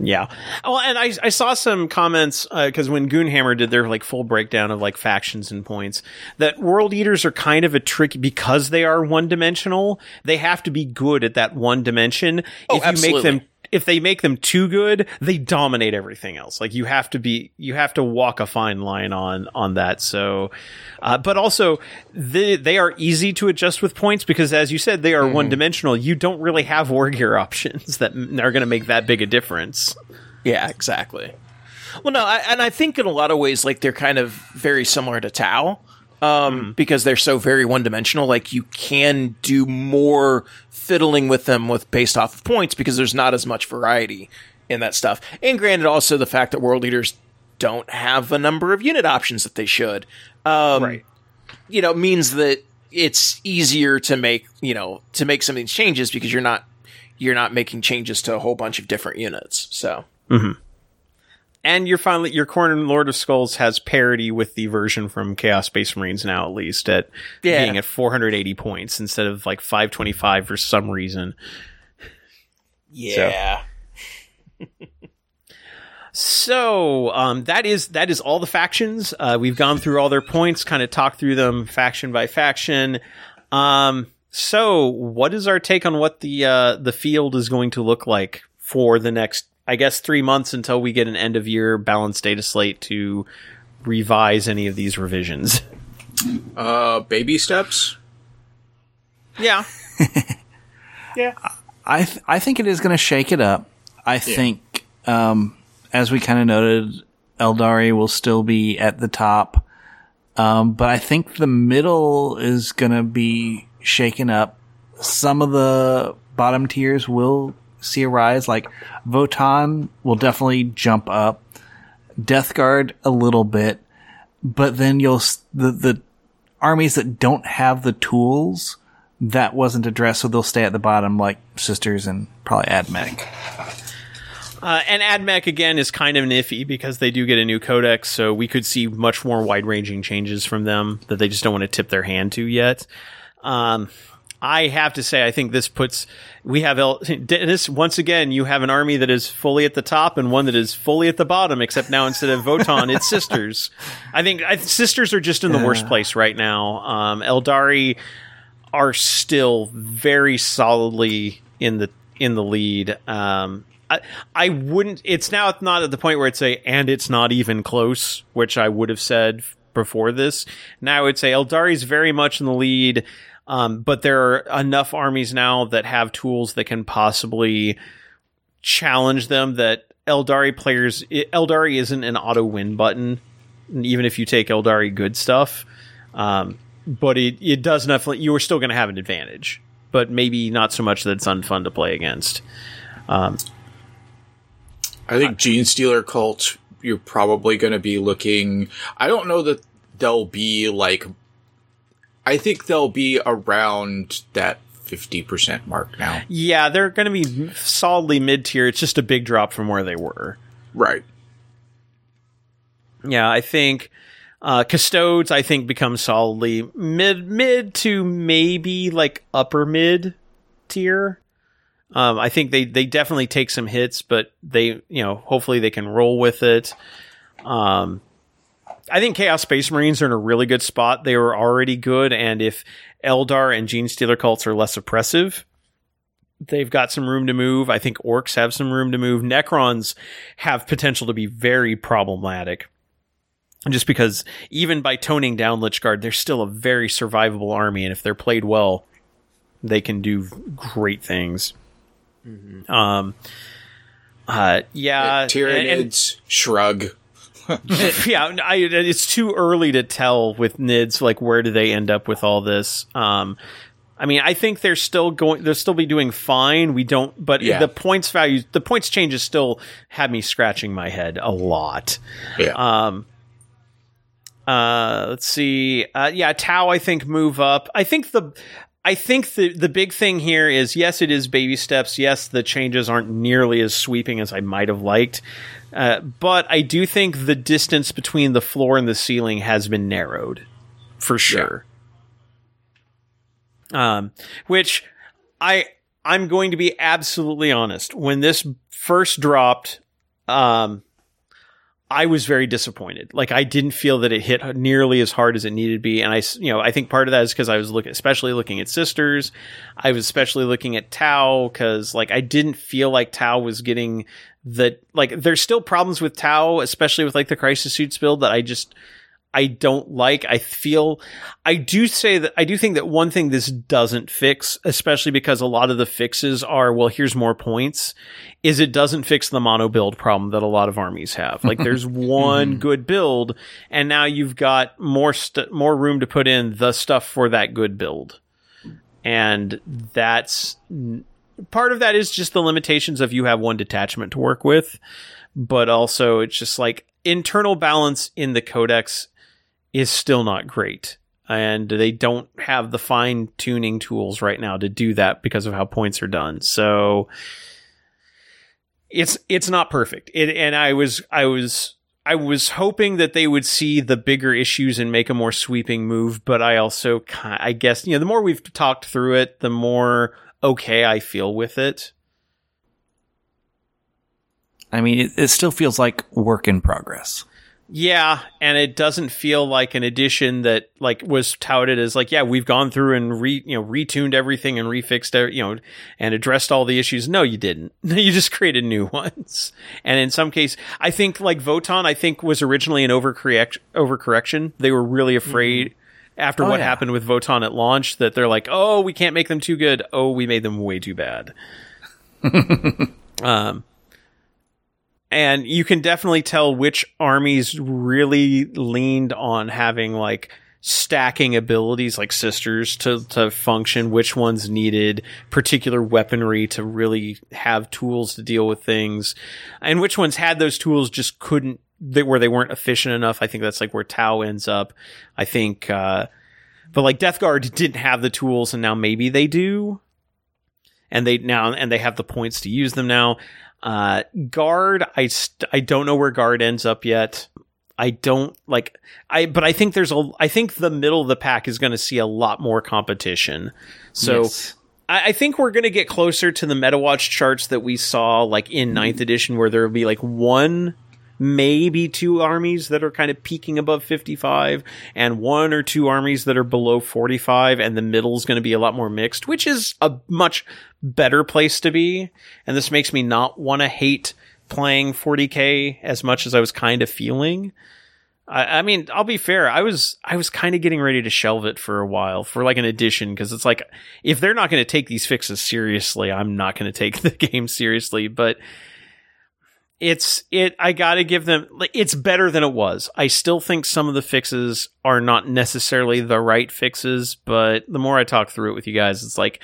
Yeah. Well, and I, I saw some comments because when Goonhammer did their like full breakdown of like factions and points, that World Eaters are kind of a trick because they are one dimensional. They have to be good at that one dimension. Oh, if you absolutely. make them, if they make them too good, they dominate everything else. Like you have to be, you have to walk a fine line on on that. So, uh, but also they they are easy to adjust with points because, as you said, they are one dimensional. You don't really have war gear options that are going to make that big a difference. Yeah, exactly. Well, no, I, and I think in a lot of ways, like they're kind of very similar to Tau, um, because they're so very one dimensional. Like you can do more fiddling with them with based off of points because there's not as much variety in that stuff. And granted, also the fact that World Eaters don't have a number of unit options that they should, um, Right. You know, means that it's easier to make you know to make some of these changes because you're not you're not making changes to a whole bunch of different units. So. And you're finally your Khorne Lord of Skulls has parity with the version from Chaos Space Marines now, at least at Yeah. being at 480 points instead of like 525 for some reason. Yeah. So um, that is that is all the factions. Uh, we've gone through all their points, kind of talked through them faction by faction. Um, so what is our take on what the uh, the field is going to look like for the next, I guess, three months until we get an end of year balanced data slate to revise any of these revisions? Uh, baby steps. Yeah, yeah. I th- I think it is going to shake it up. I think, um, as we kind of noted, Aeldari will still be at the top, um, but I think the middle is going to be shaken up. Some of the bottom tiers will see a rise. Like Votann will definitely jump up. Death Guard a little bit, but then you'll the the armies that don't have the tools that wasn't addressed, so they'll stay at the bottom, like Sisters and probably Admech. Uh, and AdMech again is kind of iffy because they do get a new codex, so we could see much more wide-ranging changes from them that they just don't want to tip their hand to yet. Um, I have to say, I think this puts we have El- Dennis once again. You have an army that is fully at the top and one that is fully at the bottom. Except now instead of Votann, it's sisters. I think I, sisters are just in the worst place right now. Um, Aeldari are still very solidly in the in the lead. Um, I I wouldn't. It's now not at the point where it's a and it's not even close, which I would have said before this. Now I would say Aeldari's very much in the lead, um, but there are enough armies now that have tools that can possibly challenge them. That Aeldari players, Aeldari isn't an auto win button, even if you take Aeldari good stuff. Um, but it, it does definitely, you are still going to have an advantage, but maybe not so much that it's unfun to play against. Um, I think Genestealer Cult, you're probably going to be looking. I don't know that they'll be like. I think they'll be around that 50% mark now. yeah, they're going to be solidly mid tier. It's just a big drop from where they were. Right. Yeah, I think uh, custodes. I think become solidly mid mid to maybe like upper mid tier. Um, I think they they definitely take some hits, but they you know hopefully they can roll with it. Um, I think Chaos Space Marines are in a really good spot. They were already good, and if Eldar and Genestealer cults are less oppressive, they've got some room to move. I think Orks have some room to move. Necrons have potential to be very problematic. Just because even by toning down Lychguard, they're still a very survivable army, and if they're played well, they can do great things. Um, uh, yeah, and- Tyranids, shrug. yeah, I, it's too early to tell with Nids. Like, where do they end up with all this? Um, I mean, I think they're still going. They'll still be doing fine. We don't, but Yeah. the points value, the points changes still had me scratching my head a lot. Yeah. Um, uh, let's see. Uh, yeah, Tau, I think move up. I think the, I think the the big thing here is yes, it is baby steps. Yes, the changes aren't nearly as sweeping as I might have liked. Uh, but I do think the distance between the floor and the ceiling has been narrowed, for sure. Um, which I I'm going to be absolutely honest. When this first dropped, um, I was very disappointed. Like I didn't feel that it hit nearly as hard as it needed to be, and I, you know, I think part of that is because I was looking, especially looking at Sisters. I was especially looking at Tau because, like, I didn't feel like Tau was getting the like. There's still problems with Tau, especially with like the Crisis Suits build that I just I don't like. I feel I do say that I do think that one thing this doesn't fix, especially because a lot of the fixes are well, here's more points, is it doesn't fix the mono build problem that a lot of armies have. Like there's one hmm. good build, and now you've got more st- more room to put in the stuff for that good build, and that's part of that is just the limitations of you have one detachment to work with, but also it's just like internal balance in the codex is still not great. And they don't have the fine tuning tools right now to do that because of how points are done. So it's it's not perfect. It, and I was I was I was hoping that they would see the bigger issues and make a more sweeping move, but I also I guess you know the more we've talked through it, the more okay I feel with it. I mean, it, it still feels like work in progress. Yeah, and it doesn't feel like an addition that like was touted as like, yeah, we've gone through and re you know retuned everything and refixed it, you know and addressed all the issues. No, you didn't. you just created new ones. And in some case, I think like Votann, I think was originally an overcorrect overcorrection. They were really afraid after Oh, what yeah. happened with Votann at launch that they're like, oh, we can't make them too good. Oh, we made them way too bad. um and you can definitely tell which armies really leaned on having like stacking abilities like sisters to to function which ones needed particular weaponry to really have tools to deal with things. And which ones had those tools just couldn't they, where they weren't efficient enough. I think that's like where tau ends up. I think uh but like death guard didn't have the tools and now maybe they do. And they now and they have the points to use them now uh, guard, I st- I don't know where guard ends up yet. I don't like I, but I think there's a. I think the middle of the pack is going to see a lot more competition. So Yes. I, I think we're going to get closer to the MetaWatch charts that we saw like in ninth edition, where there will be like one, maybe two armies that are kind of peaking above 55, and one or two armies that are below 45, and the middle is going to be a lot more mixed, which is a much better place to be. And this makes me not want to hate playing 40k as much as I was kind of feeling. I, I mean, I'll be fair. I was I was kind of getting ready to shelve it for a while for like an edition because it's like if they're not going to take these fixes seriously, I'm not going to take the game seriously. But it's it. I got to give them. like, It's better than it was. I still think some of the fixes are not necessarily the right fixes, but the more I talk through it with you guys, it's like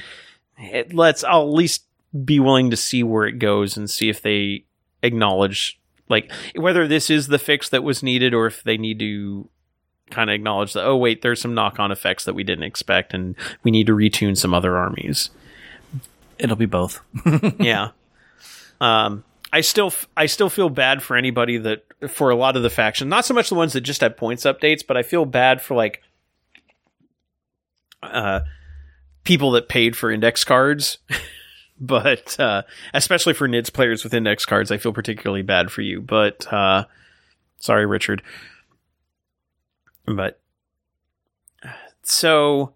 it, let's. I'll at least be willing to see where it goes and see if they acknowledge like whether this is the fix that was needed or if they need to kind of acknowledge that oh wait there's some knock-on effects that we didn't expect and we need to retune some other armies It'll be both. yeah um i still i still feel bad for anybody that for a lot of the faction, not so much the ones that just have points updates but i feel bad for like uh people that paid for index cards. But uh especially for nids players with index cards i feel particularly bad for you. But uh sorry richard. But so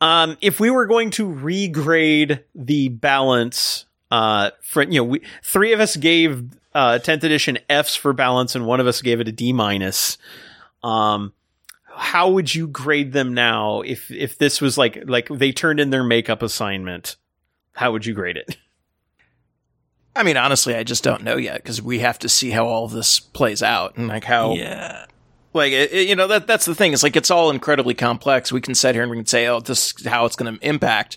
Um, if we were going to regrade the balance, uh, for you know, we three of us gave uh 10th edition Fs for balance, and one of us gave it a D minus. Um, how would you grade them now if if this was like like they turned in their makeup assignment? How would you grade it? I mean, honestly, I just don't know yet because we have to see how all of this plays out and like how Yeah. like it, it- you know that that's the thing. It's like it's all incredibly complex. We can sit here and we can say, "Oh, this is how it's going to impact,"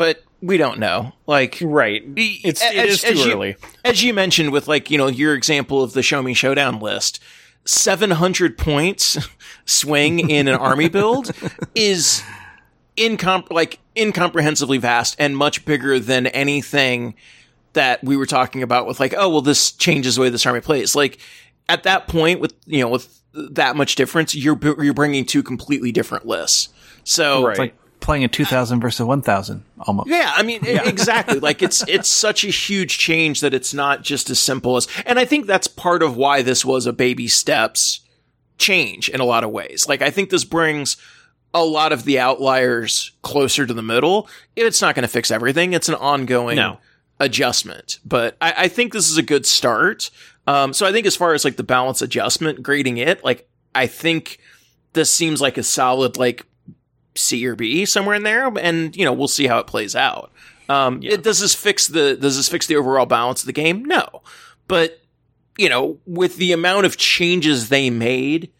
but we don't know. Like Right. It's it is too you, early. As you mentioned with like, you know, your example of the Show Me Showdown list, 700 points swing in an army build is incom- like incomprehensibly vast and much bigger than anything that we were talking about with like, oh, well, this changes the way this army plays. Like at that point with, you know, with that much difference, you're, you're bringing two completely different lists. So Right. Like playing a 2000 versus a 1000 almost. yeah, I mean, e- exactly. Like it's it's such a huge change that it's not just as simple as. And I think that's part of why this was a baby steps change in a lot of ways. Like I think this brings a lot of the outliers closer to the middle. It's not going to fix everything. It's an ongoing No. adjustment, but I, I think this is a good start. Um, so I think as far as like the balance adjustment, grading it, like I think this seems like a solid like C or B somewhere in there, and you know we'll see how it plays out. Um, it, does this fix the does this fix the overall balance of the game? No, but you know with the amount of changes they made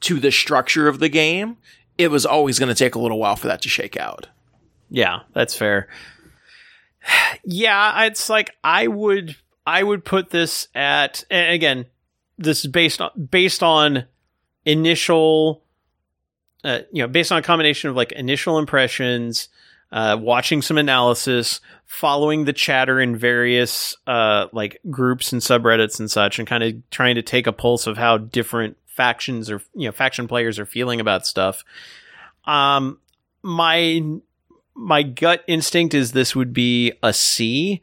to the structure of the game, it was always going to take a little while for that to shake out. Yeah, that's fair. Yeah, it's like I would I would put this at and again, this is based on based on initial uh, you know, based on a combination of like initial impressions, uh, watching some analysis, following the chatter in various uh, like groups and subreddits and such, and kind of trying to take a pulse of how different factions or you know faction players are feeling about stuff. Um, my my gut instinct is this would be a C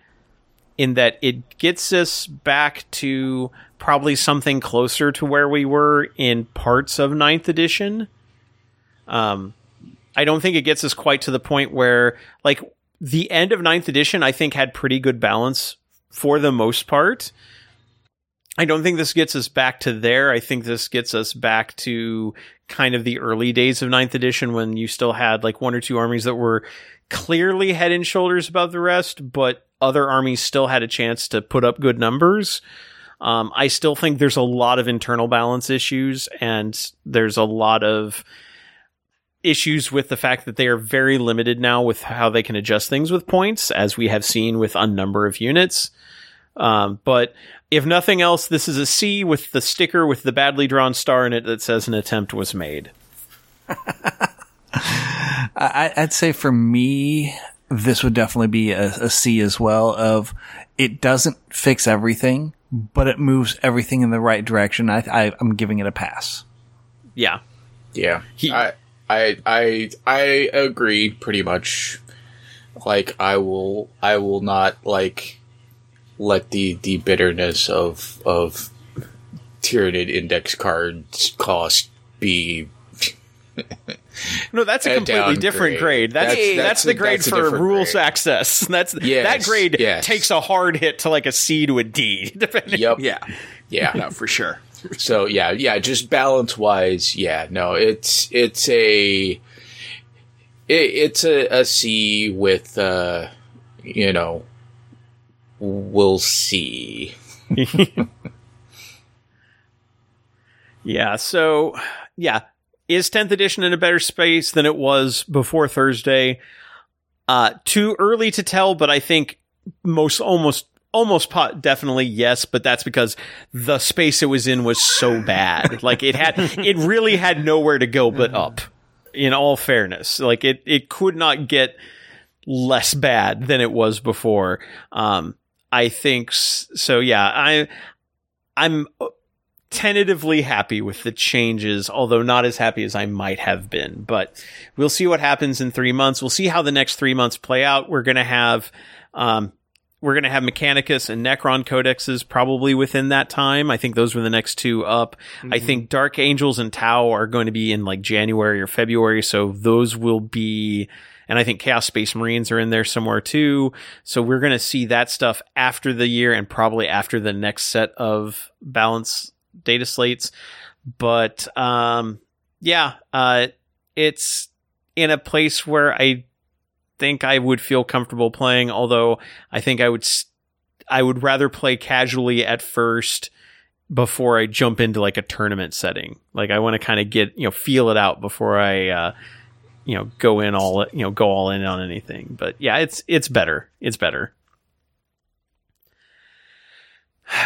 in that it gets us back to probably something closer to where we were in parts of ninth edition. Um, I don't think it gets us quite to the point where, like, the end of ninth edition, I think had pretty good balance for the most part. I don't think this gets us back to there. I think this gets us back to kind of the early days of ninth edition when you still had like one or two armies that were clearly head and shoulders above the rest, but other armies still had a chance to put up good numbers. Um, I still think there's a lot of internal balance issues and there's a lot of issues with the fact that they are very limited now with how they can adjust things with points, as we have seen with a number of units. Um, but if nothing else, this is a C with the sticker with the badly drawn star in it that says an attempt was made. I, I'd say for me, this would definitely be a, a C as well. Of it doesn't fix everything, but it moves everything in the right direction. I, I I'm giving it a pass. Yeah. Yeah, He- I, I, I, I agree pretty much. Like, I will, I will not like let the the bitterness of of Tyranid index cards cost be. No, that's a A completely different grade. That's That's- that's, that's the grade that's a for different rules grade. access. That's Yes, that grade yes. takes a hard hit to like a C to a D, depending. Yep. Yeah, Yeah. no, for sure. So yeah, yeah, just balance wise, yeah, no, it's it's a it, it's a, a C with uh you know we'll see. Yeah. So, yeah, is 10th edition in a better space than it was before Thursday? Uh, too early to tell, but I think most almost almost pot definitely yes, but that's because the space it was in was so bad. like it had it really had nowhere to go but up. In all fairness, like it it could not get less bad than it was before. Um, I think so. Yeah, I I'm tentatively happy with the changes, although not as happy as I might have been. But we'll see what happens in three months. We'll see how the next three months play out. We're going to have, um, we're going to have Mechanicus and Necron codexes probably within that time. I think those were the next two up. I think Dark Angels and Tau are going to be in like January or February, so those will be. And I think Chaos Space Marines are in there somewhere too. So we're going to see that stuff after the year and probably after the next set of balance data slates. But um, yeah, uh, it's in a place where I think I would feel comfortable playing. Although I think I would, I would rather play casually at first before I jump into like a tournament setting. Like I want to kind of get you know feel it out before I, uh, you know, go in all you know go all in on anything. But yeah, it's it's better. It's better.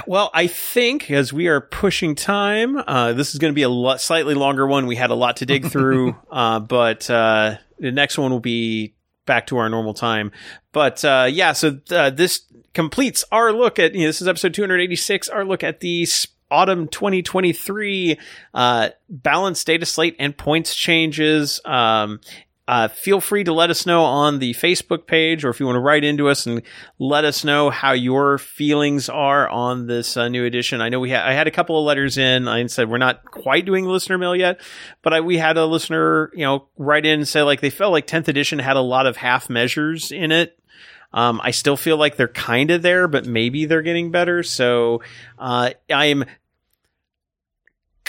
Well, I think as we are pushing time, uh, this is going to be a lot, slightly longer one. We had a lot to dig through, uh, but uh, the next one will be back to our normal time. But uh, yeah, so uh, this completes our look at. You know, this is episode 286. Our look at the autumn 2023 uh, balance data slate and points changes. Um, uh, feel free to let us know on the Facebook page, or if you want to write into us and let us know how your feelings are on this uh, new edition. I know we had I had a couple of letters in. I said we're not quite doing listener mail yet, but I, we had a listener, you know, write in and say like they felt like 10th edition had a lot of half measures in it. Um, I still feel like they're kind of there, but maybe they're getting better. So uh, I am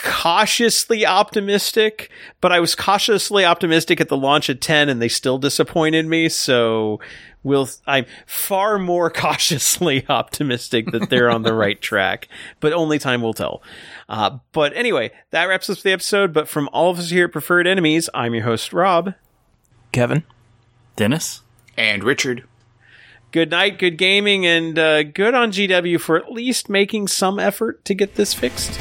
cautiously optimistic, but I was cautiously optimistic at the launch at 10 and they still disappointed me. So we'll, I'm far more cautiously optimistic that they're on the right track, but only time will tell. Uh, but anyway, that wraps up the episode. But from all of us here at Preferred Enemies, I'm your host, Rob. Kevin. Dennis? And Richard. Good night, good gaming, and uh, good on GW for at least making some effort to get this fixed.